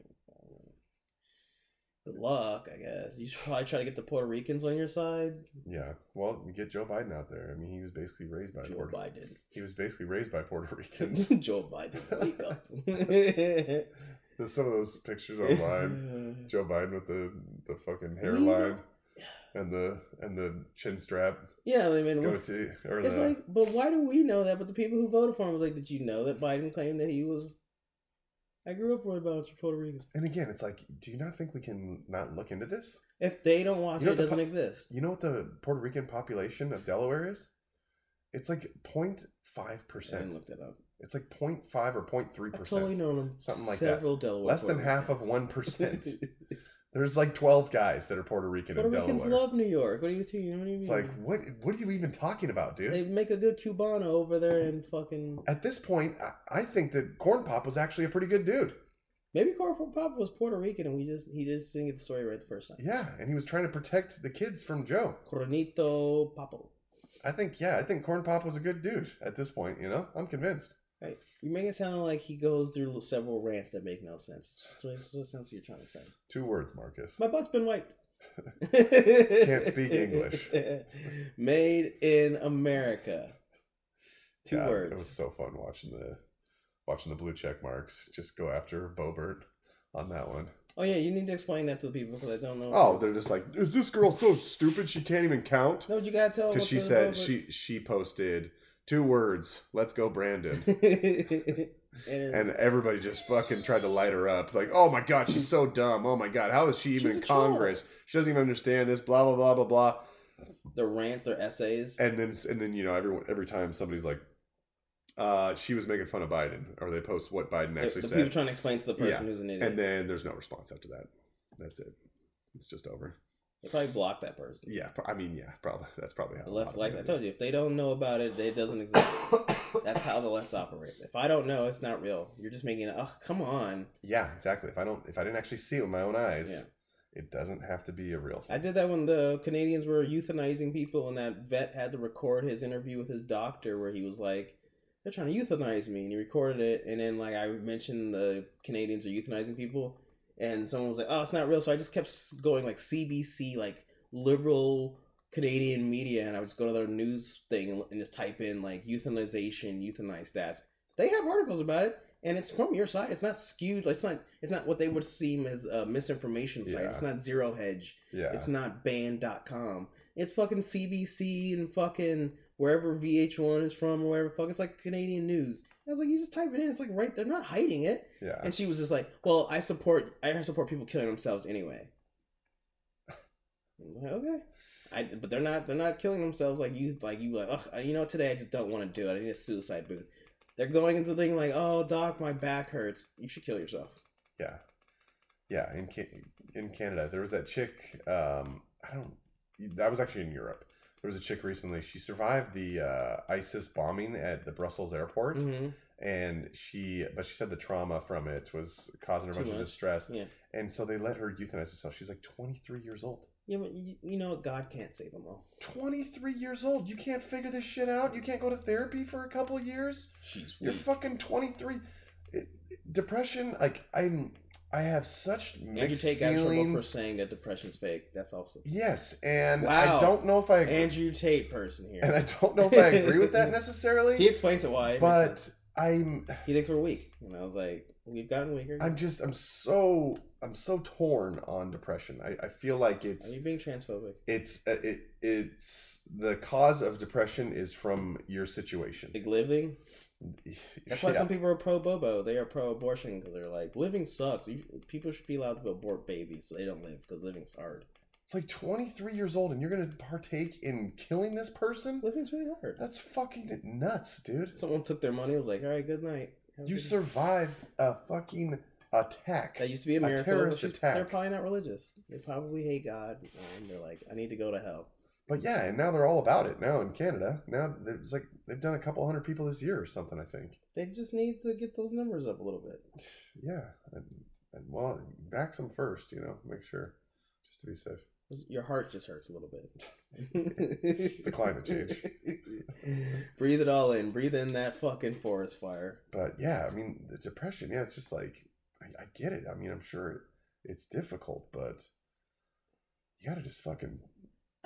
[SPEAKER 2] Good luck, I guess. You should probably try to get the Puerto Ricans on your side.
[SPEAKER 1] Yeah. Well, get Joe Biden out there. I mean, he was basically raised by
[SPEAKER 2] Joe
[SPEAKER 1] Puerto.
[SPEAKER 2] Biden.
[SPEAKER 1] He was basically raised by Puerto Ricans.
[SPEAKER 2] Joe Biden, wake up.
[SPEAKER 1] There's some of those pictures online. Joe Biden with the the fucking hairline and the and the chin strap
[SPEAKER 2] yeah, I mean,
[SPEAKER 1] goatee or
[SPEAKER 2] it's
[SPEAKER 1] the
[SPEAKER 2] like, but why do we know that? But the people who voted for him was like, did you know that Biden claimed that he was? I grew up with about Puerto Ricans.
[SPEAKER 1] and again, it's like, do you not think we can not look into this?
[SPEAKER 2] If they don't watch
[SPEAKER 1] You know
[SPEAKER 2] it, it doesn't
[SPEAKER 1] po-
[SPEAKER 2] exist.
[SPEAKER 1] You know what the Puerto Rican population of Delaware is? It's like 0.5 percent.
[SPEAKER 2] look that up.
[SPEAKER 1] It's like 0.5 or 0.3
[SPEAKER 2] I've totally
[SPEAKER 1] percent.
[SPEAKER 2] known
[SPEAKER 1] Something like that.
[SPEAKER 2] several Delaware.
[SPEAKER 1] Less than half of one percent. There's like 12 guys that are Puerto Rican
[SPEAKER 2] Puerto
[SPEAKER 1] in Delaware.
[SPEAKER 2] Ricans love New York. What do you? What do you
[SPEAKER 1] it's
[SPEAKER 2] mean?
[SPEAKER 1] like what? What are you even talking about, dude?
[SPEAKER 2] they make a good Cubano over there and fucking
[SPEAKER 1] At this point, I, I think that Corn Pop was actually a pretty good dude.
[SPEAKER 2] maybe Corn Pop was Puerto Rican and we just he just didn't get the story right the first time.
[SPEAKER 1] Yeah, and he was trying to protect the kids from Joe.
[SPEAKER 2] Coronito Papo.
[SPEAKER 1] I think, yeah, I think Corn Pop was a good dude at this point. You know, I'm convinced.
[SPEAKER 2] Right. You make it sound like he goes through several rants that make no sense. What sense you're trying to say.
[SPEAKER 1] Two words, Marcus.
[SPEAKER 2] My butt's been wiped.
[SPEAKER 1] Can't speak English.
[SPEAKER 2] Made in America. Two
[SPEAKER 1] Yeah,
[SPEAKER 2] words.
[SPEAKER 1] It was so fun watching the watching the blue check marks just go after Boebert on that one.
[SPEAKER 2] Oh yeah, you need to explain that to the people because I don't know.
[SPEAKER 1] Oh, they're just like, is this girl so stupid she can't even count?
[SPEAKER 2] no, you gotta tell.
[SPEAKER 1] Because she said
[SPEAKER 2] Robert-
[SPEAKER 1] she she posted two words, "Let's go, Brandon,"
[SPEAKER 2] and,
[SPEAKER 1] everybody just fucking tried to light her up. Like, oh my god, she's so dumb. Oh my god, how is she even
[SPEAKER 2] She's
[SPEAKER 1] in
[SPEAKER 2] a troll.
[SPEAKER 1] Congress? She doesn't even understand this. Blah blah blah blah blah.
[SPEAKER 2] their rants, their essays.
[SPEAKER 1] And then and then you know everyone every time somebody's like, uh, she was making fun of Biden, or they post what Biden
[SPEAKER 2] the,
[SPEAKER 1] actually
[SPEAKER 2] the
[SPEAKER 1] said.
[SPEAKER 2] people trying to explain to the person
[SPEAKER 1] Yeah,
[SPEAKER 2] who's an idiot.
[SPEAKER 1] And then there's no response after that. That's it. It's just over.
[SPEAKER 2] They probably block that person.
[SPEAKER 1] Yeah, pro- I mean, yeah, probably. That's probably how
[SPEAKER 2] The left, like I told you, if they don't know about it, it doesn't exist. That's how the left operates. If I don't know, it's not real. You're just making it. Oh, come on.
[SPEAKER 1] Yeah, exactly. If I don't, if I didn't actually see it with my own eyes,
[SPEAKER 2] Yeah.
[SPEAKER 1] it doesn't have to be a real thing.
[SPEAKER 2] I did that when the Canadians were euthanizing people, and that vet had to record his interview with his doctor, where he was like, "They're trying to euthanize me," and he recorded it. And then, like, I mentioned the Canadians are euthanizing people, and someone was like, "Oh, it's not real." So I just kept going like CBC, like liberal Canadian media, and I would just go to their news thing and, and just type in like euthanization, euthanize stats. They have articles about it. And it's from your side. It's not skewed. It's not. It's not what they would seem as a misinformation site.
[SPEAKER 1] Yeah.
[SPEAKER 2] It's not Zero Hedge.
[SPEAKER 1] yeah,
[SPEAKER 2] It's not band.com. It's fucking CBC and fucking wherever VH1 is from or whatever. Fuck, it's like Canadian news. I was like, you just type it in. It's like right. They're not hiding it.
[SPEAKER 1] yeah.
[SPEAKER 2] And she was just like, well, I support. I support people killing themselves anyway. I'm like, okay. I, but they're not. They're not killing themselves like you. Like you. Like, Ugh, you know, today I just don't want to do it. I need a suicide booth. They're going into the thing like, oh, doc, my back hurts. You should kill yourself.
[SPEAKER 1] Yeah, yeah. In in Canada, there was that chick. Um, I don't. That was actually in Europe. There was a chick recently. She survived the uh, ISIS bombing at the Brussels airport,
[SPEAKER 2] Mm-hmm.
[SPEAKER 1] and she, but she said the trauma from it was causing her a bunch of
[SPEAKER 2] much.
[SPEAKER 1] distress.
[SPEAKER 2] Yeah.
[SPEAKER 1] And so they let her euthanize herself. She's like 23 years old.
[SPEAKER 2] Yeah, but you, you know, God can't save them all.
[SPEAKER 1] 23 years old. You can't figure this shit out. You can't go to therapy for a couple years.
[SPEAKER 2] She's
[SPEAKER 1] You're fucking 23. It, depression, like I'm, I have such
[SPEAKER 2] Andrew
[SPEAKER 1] mixed
[SPEAKER 2] Tate got in trouble for saying that depression's fake. That's also
[SPEAKER 1] Yes, and
[SPEAKER 2] Wow.
[SPEAKER 1] I don't know if I agree,
[SPEAKER 2] Andrew Tate person here.
[SPEAKER 1] and I don't know if I agree with that necessarily.
[SPEAKER 2] he explains it why. It makes sense.
[SPEAKER 1] but I'm,
[SPEAKER 2] he thinks we're weak, and I was like, we've gotten weaker.
[SPEAKER 1] I'm just, I'm so, I'm so torn on depression. I, I feel like it's Are
[SPEAKER 2] you being transphobic?
[SPEAKER 1] it's, uh, it, it's the cause of depression is from your situation.
[SPEAKER 2] Like living. That's why
[SPEAKER 1] Yeah.
[SPEAKER 2] some people are pro Bobo. They are pro abortion because they're like, living sucks. You, people should be allowed to abort babies so they don't live because living's hard.
[SPEAKER 1] It's like 23 years old and you're going to partake in killing this person?
[SPEAKER 2] Living's really hard.
[SPEAKER 1] That's fucking nuts, dude.
[SPEAKER 2] Someone took their money. Was like, all right, good night. Have
[SPEAKER 1] You
[SPEAKER 2] good night."
[SPEAKER 1] survived a fucking attack.
[SPEAKER 2] That used to be a miracle.
[SPEAKER 1] terrorist
[SPEAKER 2] but
[SPEAKER 1] attack.
[SPEAKER 2] They're probably not religious. They probably hate God, and they're like, I need to go to hell.
[SPEAKER 1] But yeah, and now they're all about it now in Canada. Now it's like they've done a couple hundred people this year or something, I think.
[SPEAKER 2] They just need to get those numbers up a little bit.
[SPEAKER 1] Yeah. And, and well, vax them first, you know, make sure, just to be safe.
[SPEAKER 2] Your heart just hurts a little bit.
[SPEAKER 1] It's the climate change.
[SPEAKER 2] Breathe it all in. Breathe in that fucking forest fire.
[SPEAKER 1] But yeah, I mean, the depression, yeah, it's just like, I, I get it. I mean, I'm sure it's difficult, but you gotta just fucking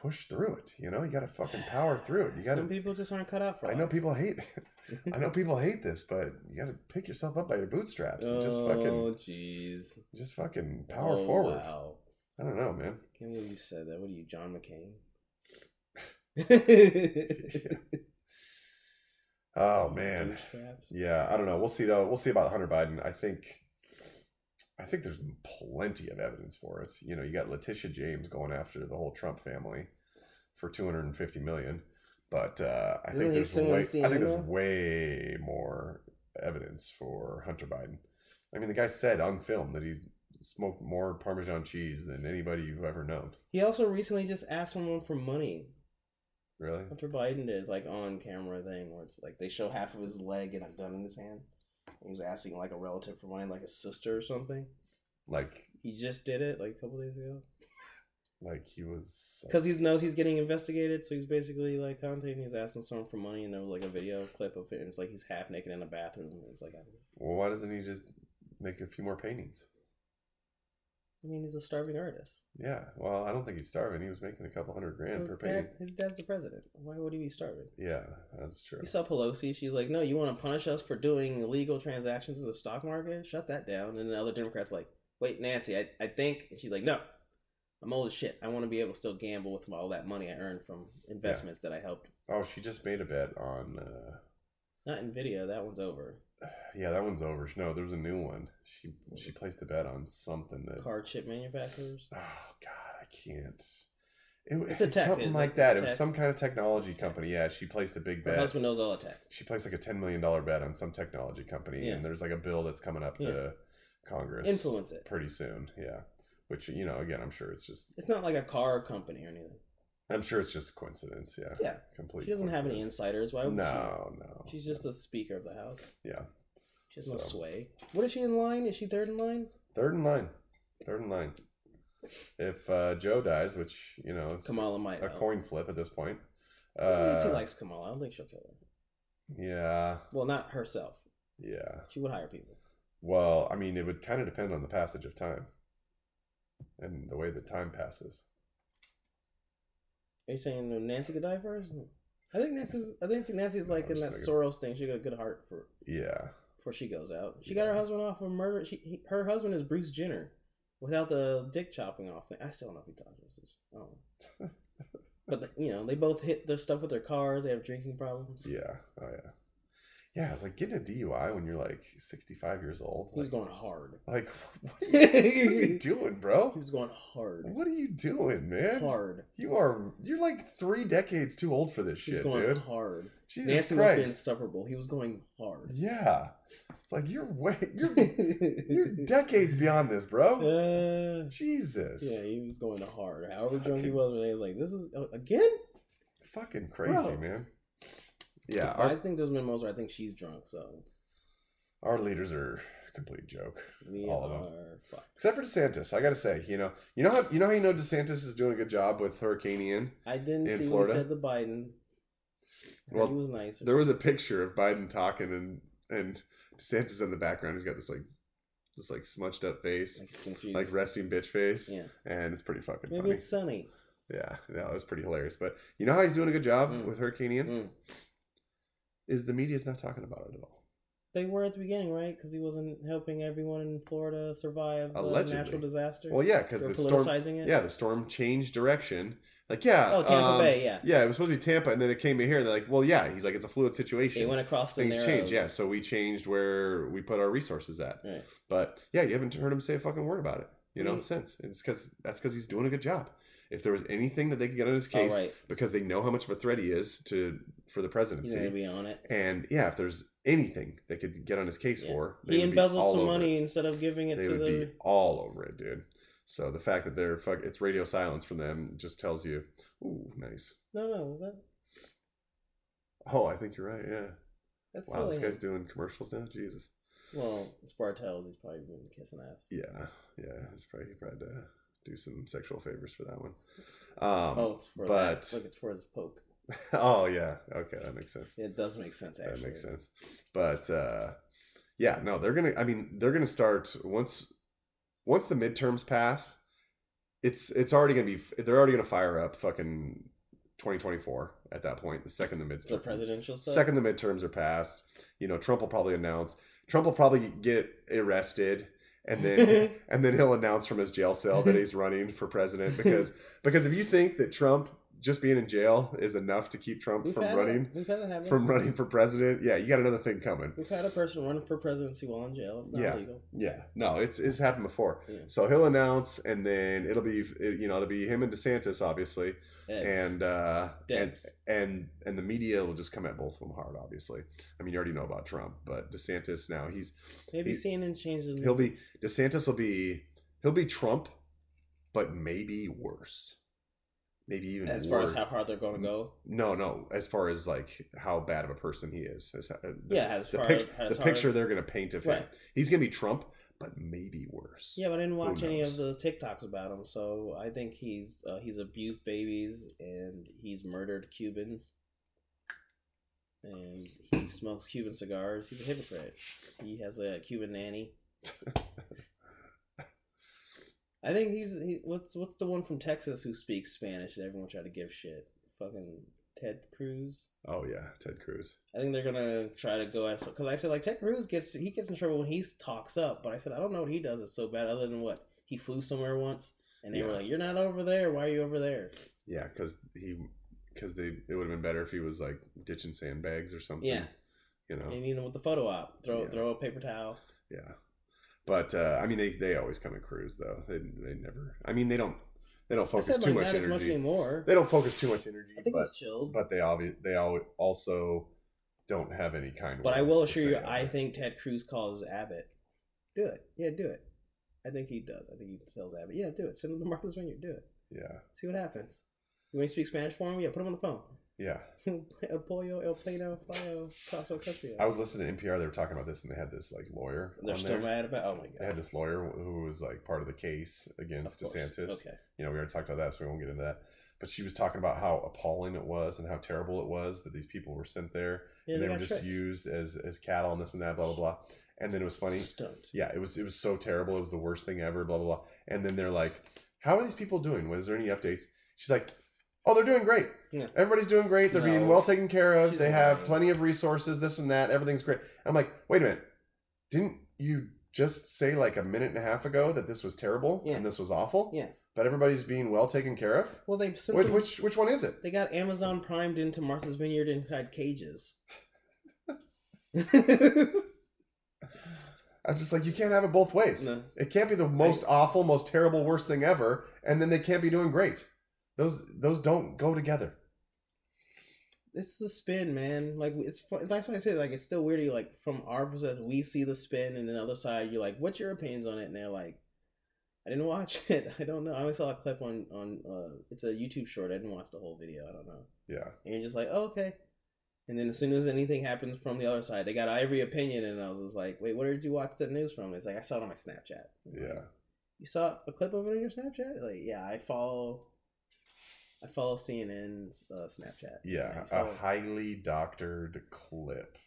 [SPEAKER 1] push through it. You know, you gotta fucking power through it. You gotta.
[SPEAKER 2] Some people just aren't cut out for. It.
[SPEAKER 1] I know people hate. I know people hate this, but you gotta pick yourself up by your bootstraps and just
[SPEAKER 2] Oh,
[SPEAKER 1] fucking,
[SPEAKER 2] jeez.
[SPEAKER 1] just fucking power
[SPEAKER 2] Oh,
[SPEAKER 1] forward.
[SPEAKER 2] Wow.
[SPEAKER 1] I don't know, man.
[SPEAKER 2] Can't believe you said that. What are you, John McCain?
[SPEAKER 1] Oh man, yeah. I don't know. We'll see though. We'll see about Hunter Biden. I think. I think there's plenty of evidence for it. You know, you got Letitia James going after the whole Trump family for 250 million, but uh, I
[SPEAKER 2] Isn't
[SPEAKER 1] think there's way, I think there's way more evidence for Hunter Biden. I mean, the guy said on film that he smoked more Parmesan cheese than anybody you've ever known.
[SPEAKER 2] He also recently just asked someone for money.
[SPEAKER 1] Really?
[SPEAKER 2] Hunter Biden did like on camera thing where it's like they show half of his leg and a gun in his hand. He was asking like a relative for money, like a sister or something.
[SPEAKER 1] Like,
[SPEAKER 2] He just did it like a couple days ago
[SPEAKER 1] like he was.
[SPEAKER 2] Uh, because he knows he's getting investigated. So he's basically like contacting, he's asking someone for money, and there was like a video clip of it. And it's like he's half naked in a bathroom. And it's like,
[SPEAKER 1] Well, why doesn't he just make a few more paintings?
[SPEAKER 2] I mean, he's a starving artist.
[SPEAKER 1] Yeah. Well, I don't think he's starving. He was making a couple hundred grand per painting.
[SPEAKER 2] dad, his dad's the president. Why would he be starving?
[SPEAKER 1] Yeah, that's true.
[SPEAKER 2] You saw Pelosi. She's like, no, you want to punish us for doing illegal transactions in the stock market? Shut that down. And the other Democrats like, wait, Nancy, I, I think. And she's like, no, I'm old as shit. I want to be able to still gamble with all that money I earned from investments that I helped.
[SPEAKER 1] Oh, she just made a bet on. Uh,
[SPEAKER 2] Not Nvidia. That one's over.
[SPEAKER 1] yeah, that one's over. No, there was a new one. She she placed a bet on something that.
[SPEAKER 2] Car chip manufacturers.
[SPEAKER 1] Oh God, I can't. It,
[SPEAKER 2] It's
[SPEAKER 1] it's
[SPEAKER 2] a tech,
[SPEAKER 1] something like
[SPEAKER 2] like-
[SPEAKER 1] that. It was some kind of technology
[SPEAKER 2] It's tech.
[SPEAKER 1] company. Yeah, she placed a big
[SPEAKER 2] Her
[SPEAKER 1] bet.
[SPEAKER 2] husband knows all the tech.
[SPEAKER 1] She placed like a ten million dollar bet on some technology company,
[SPEAKER 2] Yeah.
[SPEAKER 1] and there's like a bill that's coming up to Congress
[SPEAKER 2] Influence it.
[SPEAKER 1] pretty soon. Yeah, which you know, again, I'm sure it's just.
[SPEAKER 2] It's not like a car company or anything.
[SPEAKER 1] I'm sure it's just a coincidence. Yeah.
[SPEAKER 2] Yeah.
[SPEAKER 1] Complete.
[SPEAKER 2] She doesn't have any insiders. Why would
[SPEAKER 1] No, no.
[SPEAKER 2] she? She's just a speaker of the house.
[SPEAKER 1] yeah.
[SPEAKER 2] She has no sway. What is she in line? Is she third in line?
[SPEAKER 1] Third in line. Third in line. If uh, Joe dies, which you know it's
[SPEAKER 2] Kamala might.
[SPEAKER 1] a
[SPEAKER 2] help.
[SPEAKER 1] coin flip at this point.
[SPEAKER 2] Nancy
[SPEAKER 1] Uh,
[SPEAKER 2] likes Kamala. I don't think she'll kill her.
[SPEAKER 1] yeah,
[SPEAKER 2] Well, not herself.
[SPEAKER 1] yeah.
[SPEAKER 2] She would hire people.
[SPEAKER 1] Well, I mean, it would kind of depend on the passage of time and the way that time passes.
[SPEAKER 2] Are you saying Nancy could die first? I think Nancy's. I think Nancy's like in that Soros thing. She got a good heart for
[SPEAKER 1] Yeah,
[SPEAKER 2] before she goes out. She got her husband off of murder. She he, her husband is Bruce Jenner, without the dick chopping off thing. I still don't know if he about this. I but the, you know, they both hit their stuff with their cars. They have drinking problems.
[SPEAKER 1] yeah, oh yeah, yeah. It's like getting a DUI when you're like 65 years old.
[SPEAKER 2] He was
[SPEAKER 1] Like,
[SPEAKER 2] going hard.
[SPEAKER 1] like what are, you, what are you doing, bro?
[SPEAKER 2] He was going hard.
[SPEAKER 1] What are you doing, man?
[SPEAKER 2] Hard.
[SPEAKER 1] You are you're like three decades too old for this
[SPEAKER 2] He was
[SPEAKER 1] shit,
[SPEAKER 2] going
[SPEAKER 1] dude.
[SPEAKER 2] hard.
[SPEAKER 1] Jesus
[SPEAKER 2] Nancy was
[SPEAKER 1] Christ.
[SPEAKER 2] insufferable. He was going hard.
[SPEAKER 1] Yeah. It's like you're way you're you're decades beyond this, bro.
[SPEAKER 2] Uh,
[SPEAKER 1] Jesus.
[SPEAKER 2] yeah, he was going hard. However drunk he was, he was like, "This is uh, again."
[SPEAKER 1] Fucking crazy,
[SPEAKER 2] Bro.
[SPEAKER 1] man. Yeah,
[SPEAKER 2] I think moments where I think she's drunk, so
[SPEAKER 1] our leaders are a complete joke.
[SPEAKER 2] we
[SPEAKER 1] All of them.
[SPEAKER 2] fucked.
[SPEAKER 1] Except for DeSantis, I gotta say, you know, you know how you know how you know DeSantis is doing a good job with Hurricane Ian.
[SPEAKER 2] I didn't
[SPEAKER 1] In
[SPEAKER 2] see
[SPEAKER 1] Florida?
[SPEAKER 2] what he said to Biden.
[SPEAKER 1] Well,
[SPEAKER 2] he was nice.
[SPEAKER 1] There was a picture of Biden talking and and DeSantis in the background. He's got this like this like smudged up face,
[SPEAKER 2] like,
[SPEAKER 1] like resting bitch face,
[SPEAKER 2] Yeah,
[SPEAKER 1] and it's pretty fucking
[SPEAKER 2] maybe
[SPEAKER 1] funny.
[SPEAKER 2] it's sunny.
[SPEAKER 1] Yeah, no, it was pretty hilarious. But you know how he's doing a good job
[SPEAKER 2] Mm.
[SPEAKER 1] with Hurricane Ian
[SPEAKER 2] Mm.
[SPEAKER 1] Is the media's not talking about it at all.
[SPEAKER 2] They were at the beginning, right? Because he wasn't helping everyone in Florida survive the natural disaster.
[SPEAKER 1] Well, yeah, because the storm,
[SPEAKER 2] it.
[SPEAKER 1] yeah, the storm changed direction. Like, yeah,
[SPEAKER 2] Oh, Tampa
[SPEAKER 1] um,
[SPEAKER 2] Bay. Yeah.
[SPEAKER 1] Yeah, it was supposed to be Tampa, and then it came in here, and they're like, well, yeah, he's like, it's a fluid
[SPEAKER 2] They
[SPEAKER 1] situation.
[SPEAKER 2] went across the
[SPEAKER 1] Things
[SPEAKER 2] narrows.
[SPEAKER 1] change, yeah. So we changed where we put our resources at.
[SPEAKER 2] Right.
[SPEAKER 1] But yeah, you haven't heard him say a fucking word about it. You know,
[SPEAKER 2] Mm.
[SPEAKER 1] since it's because that's because he's doing a good job. If there was anything that they could get on his
[SPEAKER 2] Oh,
[SPEAKER 1] case,
[SPEAKER 2] right.
[SPEAKER 1] because they know how much of a threat he is to for the
[SPEAKER 2] He's
[SPEAKER 1] presidency,
[SPEAKER 2] gonna be on it.
[SPEAKER 1] and yeah, if there's anything they could get on his case
[SPEAKER 2] Yeah.
[SPEAKER 1] for,
[SPEAKER 2] He embezzled some money
[SPEAKER 1] it.
[SPEAKER 2] instead of giving it
[SPEAKER 1] They
[SPEAKER 2] to
[SPEAKER 1] would
[SPEAKER 2] the.
[SPEAKER 1] be all over it, dude. So the fact that they're fuck, it's radio silence from them just tells you, ooh, nice.
[SPEAKER 2] No, no, was that?
[SPEAKER 1] Oh, I think you're right. Yeah.
[SPEAKER 2] That's
[SPEAKER 1] Wow, this guy's doing commercials now. Jesus.
[SPEAKER 2] Well, it's Bartels. He's probably been kissing ass.
[SPEAKER 1] Yeah, yeah. It's probably he probably to do some sexual favors for that one. Um,
[SPEAKER 2] oh, it's for
[SPEAKER 1] but-
[SPEAKER 2] that. Look, it's for his poke.
[SPEAKER 1] oh yeah. Okay, that makes sense.
[SPEAKER 2] It does make sense. Actually,
[SPEAKER 1] That makes sense. But uh, yeah, no, they're gonna. I mean, they're gonna start once once the midterms pass. it's it's already gonna be they're already gonna fire up fucking 2024 at that point. The second the midterms,
[SPEAKER 2] The presidential stuff.
[SPEAKER 1] second the midterms are passed, you know, Trump will probably announce. Trump will probably get arrested, and then and then he'll announce from his jail cell that he's running for president because because if you think that Trump just being in jail is enough to keep Trump
[SPEAKER 2] We've
[SPEAKER 1] from running
[SPEAKER 2] It. We've had it happen.
[SPEAKER 1] from running for president, yeah, you got another thing coming.
[SPEAKER 2] We've had a person running for presidency while in jail. It's not
[SPEAKER 1] Yeah.
[SPEAKER 2] legal.
[SPEAKER 1] Yeah, no, it's it's happened before.
[SPEAKER 2] Yeah.
[SPEAKER 1] So he'll announce, and then it'll be you know it'll be him and DeSantis obviously,
[SPEAKER 2] Eggs.
[SPEAKER 1] and uh, and
[SPEAKER 2] Debs.
[SPEAKER 1] and and the media will just come at both of them hard. Obviously, I mean you already know about Trump, but DeSantis now he's
[SPEAKER 2] maybe
[SPEAKER 1] he-
[SPEAKER 2] CNN changes.
[SPEAKER 1] he'll be DeSantis will be he'll be Trump, but maybe worse, maybe even
[SPEAKER 2] as far as how hard they're going to go.
[SPEAKER 1] no no as far as like how bad of a person he is. As, uh, the,
[SPEAKER 2] Yeah, as
[SPEAKER 1] the,
[SPEAKER 2] far
[SPEAKER 1] pic-
[SPEAKER 2] as
[SPEAKER 1] the picture they're gonna paint of him, he's gonna be Trump, but maybe worse.
[SPEAKER 2] Yeah, but I didn't watch any of the TikToks about him, so I think he's uh, he's abused babies and he's murdered Cubans, and he smokes Cuban cigars. He's a hypocrite. He has a Cuban nanny. I think he's he, what's what's the one from Texas who speaks Spanish that everyone tried to give shit? Fucking Ted Cruz.
[SPEAKER 1] Oh yeah, Ted Cruz.
[SPEAKER 2] I think they're gonna try to go as because I said like Ted Cruz gets he gets in trouble when he talks up, but I said I don't know what he does that's so bad other than what he flew somewhere once and they were like you're not over there why are you over there
[SPEAKER 1] Yeah, because he because they it would have been better if he was like ditching sandbags or something.
[SPEAKER 2] yeah
[SPEAKER 1] you know.
[SPEAKER 2] and you know with the photo op throw
[SPEAKER 1] Yeah.
[SPEAKER 2] throw a paper towel
[SPEAKER 1] Yeah, but uh, I mean they they always come at Cruz though. They they never. I mean they don't they don't focus
[SPEAKER 2] said
[SPEAKER 1] too
[SPEAKER 2] like
[SPEAKER 1] much
[SPEAKER 2] not as much
[SPEAKER 1] energy.
[SPEAKER 2] anymore.
[SPEAKER 1] They don't focus too much energy,
[SPEAKER 2] I think
[SPEAKER 1] but
[SPEAKER 2] he's chilled.
[SPEAKER 1] but they obvi- they also don't have any kind.
[SPEAKER 2] Of But I will assure you
[SPEAKER 1] about
[SPEAKER 2] I
[SPEAKER 1] it.
[SPEAKER 2] think Ted Cruz calls Abbott. Do it. Yeah do it. I think he does. I think he tells Abbott yeah do it. Send him to Martha's Vineyard. Do it.
[SPEAKER 1] Yeah,
[SPEAKER 2] see what happens. You want to speak Spanish for him? Yeah put him on the phone
[SPEAKER 1] yeah.
[SPEAKER 2] El pollo, el plano, caso Castro.
[SPEAKER 1] I was listening to NPR. They were talking about this, and they had this like lawyer.
[SPEAKER 2] They're still
[SPEAKER 1] there.
[SPEAKER 2] mad about. Oh my god.
[SPEAKER 1] They had this lawyer who was like part of the case against DeSantis.
[SPEAKER 2] Okay.
[SPEAKER 1] you know, we already talked about that, so we won't get into that. But she was talking about how appalling it was and how terrible it was that these people were sent there
[SPEAKER 2] Yeah,
[SPEAKER 1] and they,
[SPEAKER 2] got
[SPEAKER 1] were just
[SPEAKER 2] tricked.
[SPEAKER 1] used as as cattle and this and that, blah blah blah. And then it was funny.
[SPEAKER 2] Stunt.
[SPEAKER 1] Yeah, it was it was so terrible. It was the worst thing ever. Blah blah blah. And then they're like, "How are these people doing? Was there any updates?" She's like, "Oh, they're doing great.
[SPEAKER 2] Yeah.
[SPEAKER 1] Everybody's doing great. They're being well taken care of.
[SPEAKER 2] She's
[SPEAKER 1] they have
[SPEAKER 2] lying.
[SPEAKER 1] plenty of resources. This and that. Everything's great." I'm like, "Wait a minute. Didn't you just say like a minute and a half ago that this was terrible
[SPEAKER 2] Yeah.
[SPEAKER 1] and this was awful?
[SPEAKER 2] Yeah.
[SPEAKER 1] But everybody's being well taken care of.
[SPEAKER 2] Well, they sent
[SPEAKER 1] Which which, which one is it?
[SPEAKER 2] they got Amazon primed into Martha's Vineyard inside cages.
[SPEAKER 1] I was just like, you can't have it both ways.
[SPEAKER 2] no.
[SPEAKER 1] It can't be the most awful, most terrible, worst thing ever, and then they can't be doing great. Those those don't go together.
[SPEAKER 2] This is the spin, man. Like it's fun. that's why I say like it's still weird. You like from our perspective, we see the spin, and then the other side, you're like, "What's your opinions on it?" And they're like, "I didn't watch it. I don't know. I only saw a clip on on. uh It's a YouTube short. I didn't watch the whole video. I don't know."
[SPEAKER 1] Yeah.
[SPEAKER 2] And you're just like, oh, okay. And then as soon as anything happens from the other side, they got every opinion, and I was just like, wait, where did you watch the news from? It's like I saw it on my Snapchat. I'm like,
[SPEAKER 1] Yeah.
[SPEAKER 2] you saw a clip of it on your Snapchat? Like, yeah, I follow. I follow CNN's uh, Snapchat.
[SPEAKER 1] Yeah. a highly doctored clip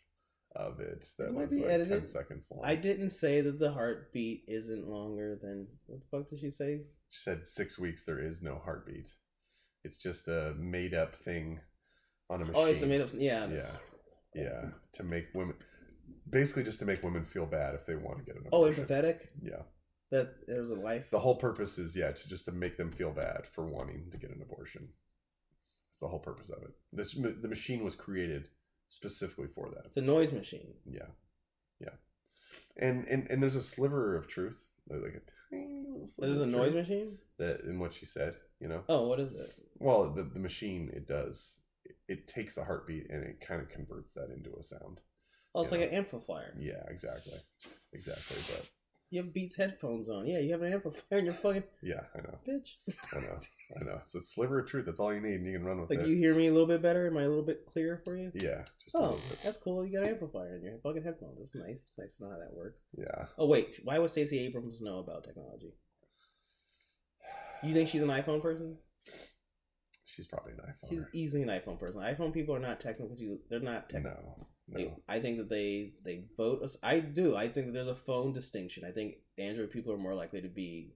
[SPEAKER 1] of it that
[SPEAKER 2] It might
[SPEAKER 1] was
[SPEAKER 2] be
[SPEAKER 1] like
[SPEAKER 2] edited.
[SPEAKER 1] ten seconds long.
[SPEAKER 2] I didn't say that the heartbeat isn't longer than what the fuck did she say?
[SPEAKER 1] She said six weeks there is no heartbeat. It's just a made up thing on a machine.
[SPEAKER 2] Oh, it's a made up. Yeah,
[SPEAKER 1] Yeah. Yeah. To make women basically just to make women feel bad if they want to get an
[SPEAKER 2] Oh,
[SPEAKER 1] abortion.
[SPEAKER 2] empathetic.
[SPEAKER 1] Yeah.
[SPEAKER 2] That there's a life.
[SPEAKER 1] The whole purpose is yeah, to just to make them feel bad for wanting to get an abortion. That's the whole purpose of it. This the machine was created specifically for that.
[SPEAKER 2] It's a noise machine.
[SPEAKER 1] Yeah, yeah, and and and there's a sliver of truth, like a tiny little sliver
[SPEAKER 2] This is a noise machine.
[SPEAKER 1] that in what she said. You know,
[SPEAKER 2] Oh, what is it?
[SPEAKER 1] well, the the machine it does it, it takes the heartbeat and it kind of converts that into a sound.
[SPEAKER 2] Oh, it's like an amplifier.
[SPEAKER 1] Yeah, exactly, exactly. But
[SPEAKER 2] You have Beats headphones on. Yeah, you have an amplifier in your fucking
[SPEAKER 1] yeah, I know,
[SPEAKER 2] bitch.
[SPEAKER 1] I know, I know. It's a sliver of truth. That's all you need, and you can run with
[SPEAKER 2] Like
[SPEAKER 1] it.
[SPEAKER 2] you hear me a little bit better? Am I a little bit clearer for you?
[SPEAKER 1] yeah, just
[SPEAKER 2] Oh, that's cool. You got an amplifier in your fucking headphones. That's nice. It's nice to know how that works.
[SPEAKER 1] Yeah.
[SPEAKER 2] Oh wait, why would Stacey Abrams know about technology? You think she's an iPhone person?
[SPEAKER 1] She's probably an iPhone.
[SPEAKER 2] She's easily an iPhone person. iPhone people are not technically. They're not tech.
[SPEAKER 1] no,
[SPEAKER 2] They-
[SPEAKER 1] no.
[SPEAKER 2] I think that they they vote. us- I do. I think that there's a phone distinction. I think Android people are more likely to be